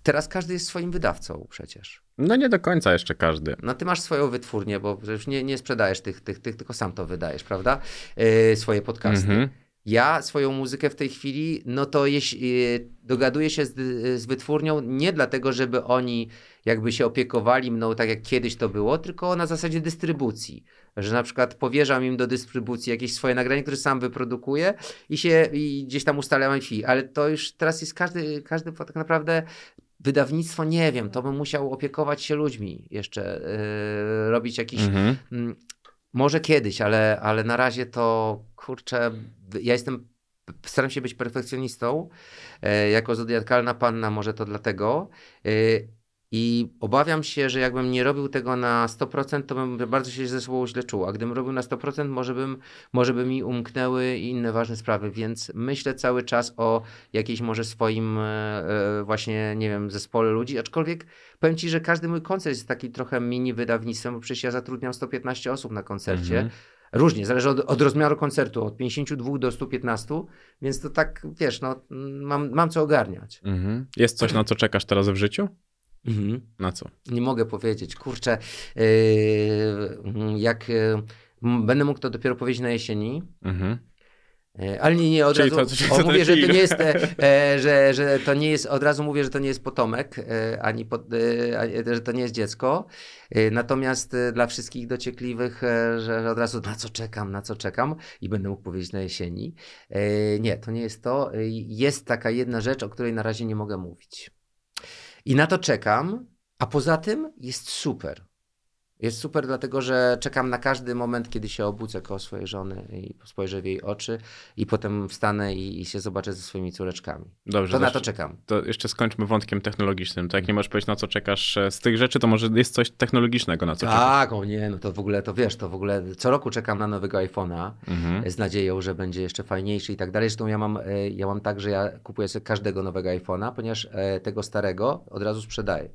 teraz każdy jest swoim wydawcą przecież. No nie do końca jeszcze każdy. No ty masz swoją wytwórnię, bo już nie, nie sprzedajesz tych, tych, tych, tylko sam to wydajesz, prawda? Yy, swoje podcasty. Mhm. Ja swoją muzykę w tej chwili, no to jeśli, yy, dogaduję się z, z wytwórnią nie dlatego, żeby oni jakby się opiekowali mną tak jak kiedyś to było, tylko na zasadzie dystrybucji. Że na przykład powierzam im do dystrybucji jakieś swoje nagranie, które sam wyprodukuję i się i gdzieś tam ustalam fee. Ale to już teraz jest każdy, każdy tak naprawdę wydawnictwo, nie wiem, to bym musiał opiekować się ludźmi jeszcze, yy, robić jakiś Mhm. Mm, Może kiedyś, ale, ale na razie to kurczę, ja jestem, staram się być perfekcjonistą, e, jako zodiakalna panna, może to dlatego. E, I obawiam się, że jakbym nie robił tego na 100%, to bym bardzo się ze sobą źle czuł. A gdybym robił na 100%, może, bym, może by mi umknęły inne ważne sprawy. Więc myślę cały czas o jakiejś może swoim e, e, właśnie, nie wiem, zespole ludzi. Aczkolwiek powiem ci, że każdy mój koncert jest taki trochę mini wydawnictwem, bo przecież ja zatrudniam 115 osób na koncercie. Mhm. Różnie, zależy od, od rozmiaru koncertu, od 52 do 115, więc to tak, wiesz, no, mam, mam co ogarniać. Mhm. Jest coś, na co czekasz teraz w życiu? Mhm. Na co? Nie mogę powiedzieć, kurczę, yy, jak yy, będę mógł to dopiero powiedzieć na jesieni, Mhm. E, Ale nie, nie, od Czyli razu to- o, mówię, że to nie jest, e, e, że, że to nie jest, od razu mówię, że to nie jest potomek, e, ani, pod, e, ani że to nie jest dziecko. E, natomiast e, dla wszystkich dociekliwych, e, że, że od razu na co czekam, na co czekam i będę mógł powiedzieć na jesieni. E, nie, to nie jest to. E, Jest taka jedna rzecz, o której na razie nie mogę mówić. I na to czekam, a poza tym jest super. Jest super, dlatego że czekam na każdy moment, kiedy się obudzę koło swojej żony i spojrzę w jej oczy i potem wstanę i, i się zobaczę ze swoimi córeczkami. Dobrze. To na to czekam. To jeszcze skończmy wątkiem technologicznym. To jak nie możesz powiedzieć, na co czekasz e, z tych rzeczy, to może jest coś technologicznego, na co czekasz. Tak, o nie, no to w ogóle, to wiesz, to w ogóle co roku czekam na nowego iPhone'a Mhm. z nadzieją, że będzie jeszcze fajniejszy i tak dalej. Zresztą ja mam, e, ja mam tak, że ja kupuję sobie każdego nowego iPhone'a, ponieważ e, tego starego od razu sprzedaję.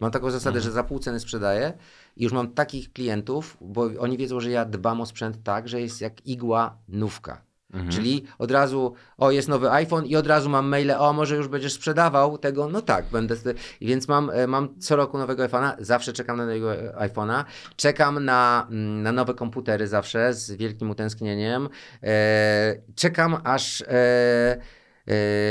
Mam taką zasadę, Mhm. że za pół ceny sprzedaję i już mam takich klientów, bo oni wiedzą, że ja dbam o sprzęt tak, że jest jak igła nówka. Mhm. Czyli od razu, o jest nowy iPhone i od razu mam maile, o może już będziesz sprzedawał tego, no tak, będę, więc mam, e, mam co roku nowego iPhone'a, zawsze czekam na nowego iPhone'a, czekam na, mm, na nowe komputery zawsze z wielkim utęsknieniem, e, czekam aż... E,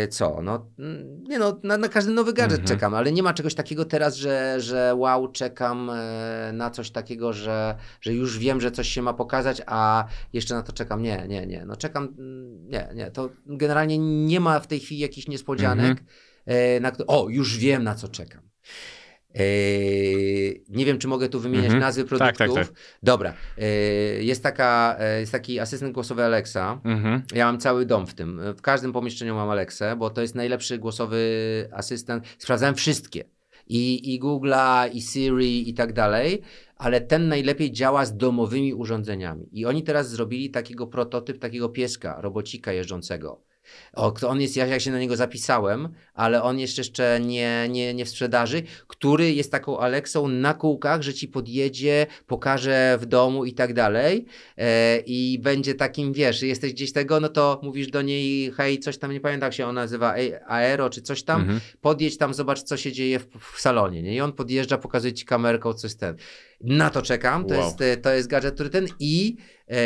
co? No, mm, nie no, na, na każdy nowy gadżet Mhm. czekam, ale nie ma czegoś takiego teraz, że, że wow, czekam e, na coś takiego, że, że już wiem, że coś się ma pokazać, a jeszcze na to czekam. Nie, nie, nie. No czekam, mm, nie, nie. To generalnie nie ma w tej chwili jakichś niespodzianek, Mhm. e, na o, już wiem na co czekam. E, nie wiem, czy mogę tu wymieniać Mhm. nazwy Tak, produktów. tak, tak. Dobra. E, jest, taka, e, jest taki asystent głosowy Alexa. Mhm. Ja mam cały dom w tym. W każdym pomieszczeniu mam Alexę, bo to jest najlepszy głosowy asystent. Sprawdzałem wszystkie. I, I Google'a, i Siri, i tak dalej, ale ten najlepiej działa z domowymi urządzeniami. I oni teraz zrobili takiego prototyp, takiego pieska, robocika jeżdżącego. O, on jest, ja, się na niego zapisałem, ale on jest jeszcze nie, nie, nie w sprzedaży, który jest taką Alexą na kółkach, że ci podjedzie, pokaże w domu i tak dalej. E, I będzie takim, wiesz, jesteś gdzieś tego, no to mówisz do niej, hej, coś tam, nie pamiętam jak się ona nazywa, Aero czy coś tam, Mhm. podjedź tam, zobacz co się dzieje w, w salonie, nie? I on podjeżdża, pokazuje ci kamerką, coś ten. Na to czekam, to, Wow. jest, to jest gadżet, który ten i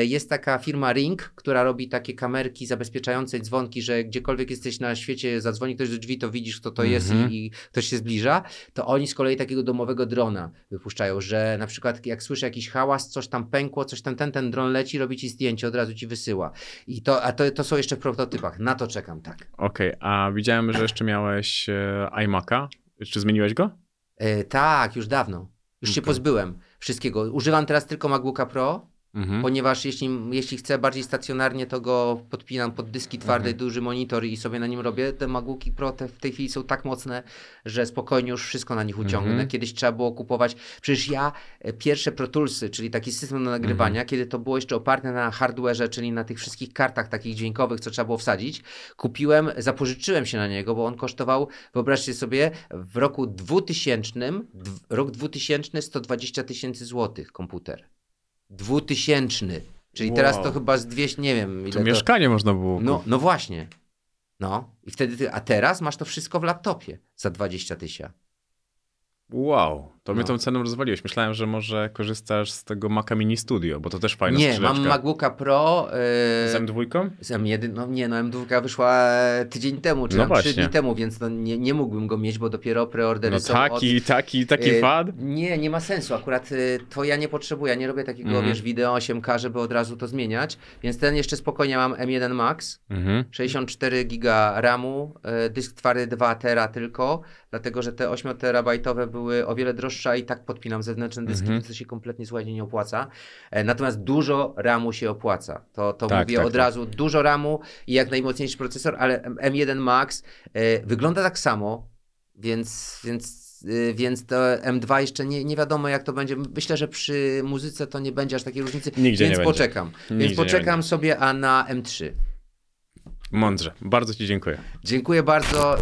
jest taka firma Ring, która robi takie kamerki zabezpieczające dzwonki, że gdziekolwiek jesteś na świecie, zadzwoni ktoś do drzwi, to widzisz kto to jest Mhm. i, i ktoś się zbliża, to oni z kolei takiego domowego drona wypuszczają, że na przykład jak słyszę jakiś hałas, coś tam pękło, coś tam, ten, ten dron leci, robi ci zdjęcie, od razu ci wysyła. I to, a to, to są jeszcze w prototypach, na to czekam, tak. Okej, a widziałem, że jeszcze miałeś e, iMac'a. Czy zmieniłeś go? E, tak, już dawno. Już się Okej. pozbyłem wszystkiego. Używam teraz tylko MacBooka Pro Mhm. Ponieważ jeśli, jeśli chcę bardziej stacjonarnie, to go podpinam pod dyski twarde, Mhm. duży monitor i sobie na nim robię. Te MacBooki Pro te w tej chwili są tak mocne, że spokojnie już wszystko na nich uciągnę. Mhm. Kiedyś trzeba było kupować. Przecież ja e, pierwsze Pro Toolsy, czyli taki system do nagrywania, Mhm. kiedy to było jeszcze oparte na hardware'ze, czyli na tych wszystkich kartach takich dźwiękowych, co trzeba było wsadzić, kupiłem, zapożyczyłem się na niego, bo on kosztował, wyobraźcie sobie, w roku 2000, dw, rok 2000 120 tysięcy złotych komputer. 2000. Czyli Wow. teraz to chyba z 200, nie wiem ile Tu to... mieszkanie można było No, no właśnie. No i wtedy, ty, a teraz masz to wszystko w laptopie za 20 tysięcy. Wow, to mnie No. tą ceną rozwaliłeś. Myślałem, że może korzystasz z tego Maca Mini Studio, bo to też fajna Nie, mam MacBooka Pro. Z Yy, M2? z M1, no nie, no M2 wyszła e, tydzień temu, czy No tam trzy dni temu, więc no nie, nie mógłbym go mieć, bo dopiero preordery No są taki, od... taki, taki E, fan? Nie, nie ma sensu. Akurat y, to ja nie potrzebuję. Ja nie robię takiego, Mhm. wiesz, wideo 8K, żeby od razu to zmieniać. Więc ten jeszcze spokojnie mam M1 Max. Mhm. 64 giga RAMu, y, dysk twardy 2 tera tylko, dlatego że te 8 terabajtowe były o wiele droższe, i tak podpinam zewnętrzne dyski, Mhm. to się kompletnie słuchajcie nie opłaca. E, Natomiast dużo RAMu się opłaca. To, to Tak, mówię tak, od tak. razu, dużo RAMu i jak najmocniejszy procesor, ale M- M1 Max e, wygląda tak samo, więc, więc, y, więc to M2 jeszcze nie, nie wiadomo jak to będzie. Myślę, że przy muzyce to nie będzie aż takiej różnicy, Nigdzie więc nie będzie. poczekam. Nigdzie więc poczekam sobie, a na M3. Mądrze. Bardzo ci dziękuję. Dziękuję bardzo.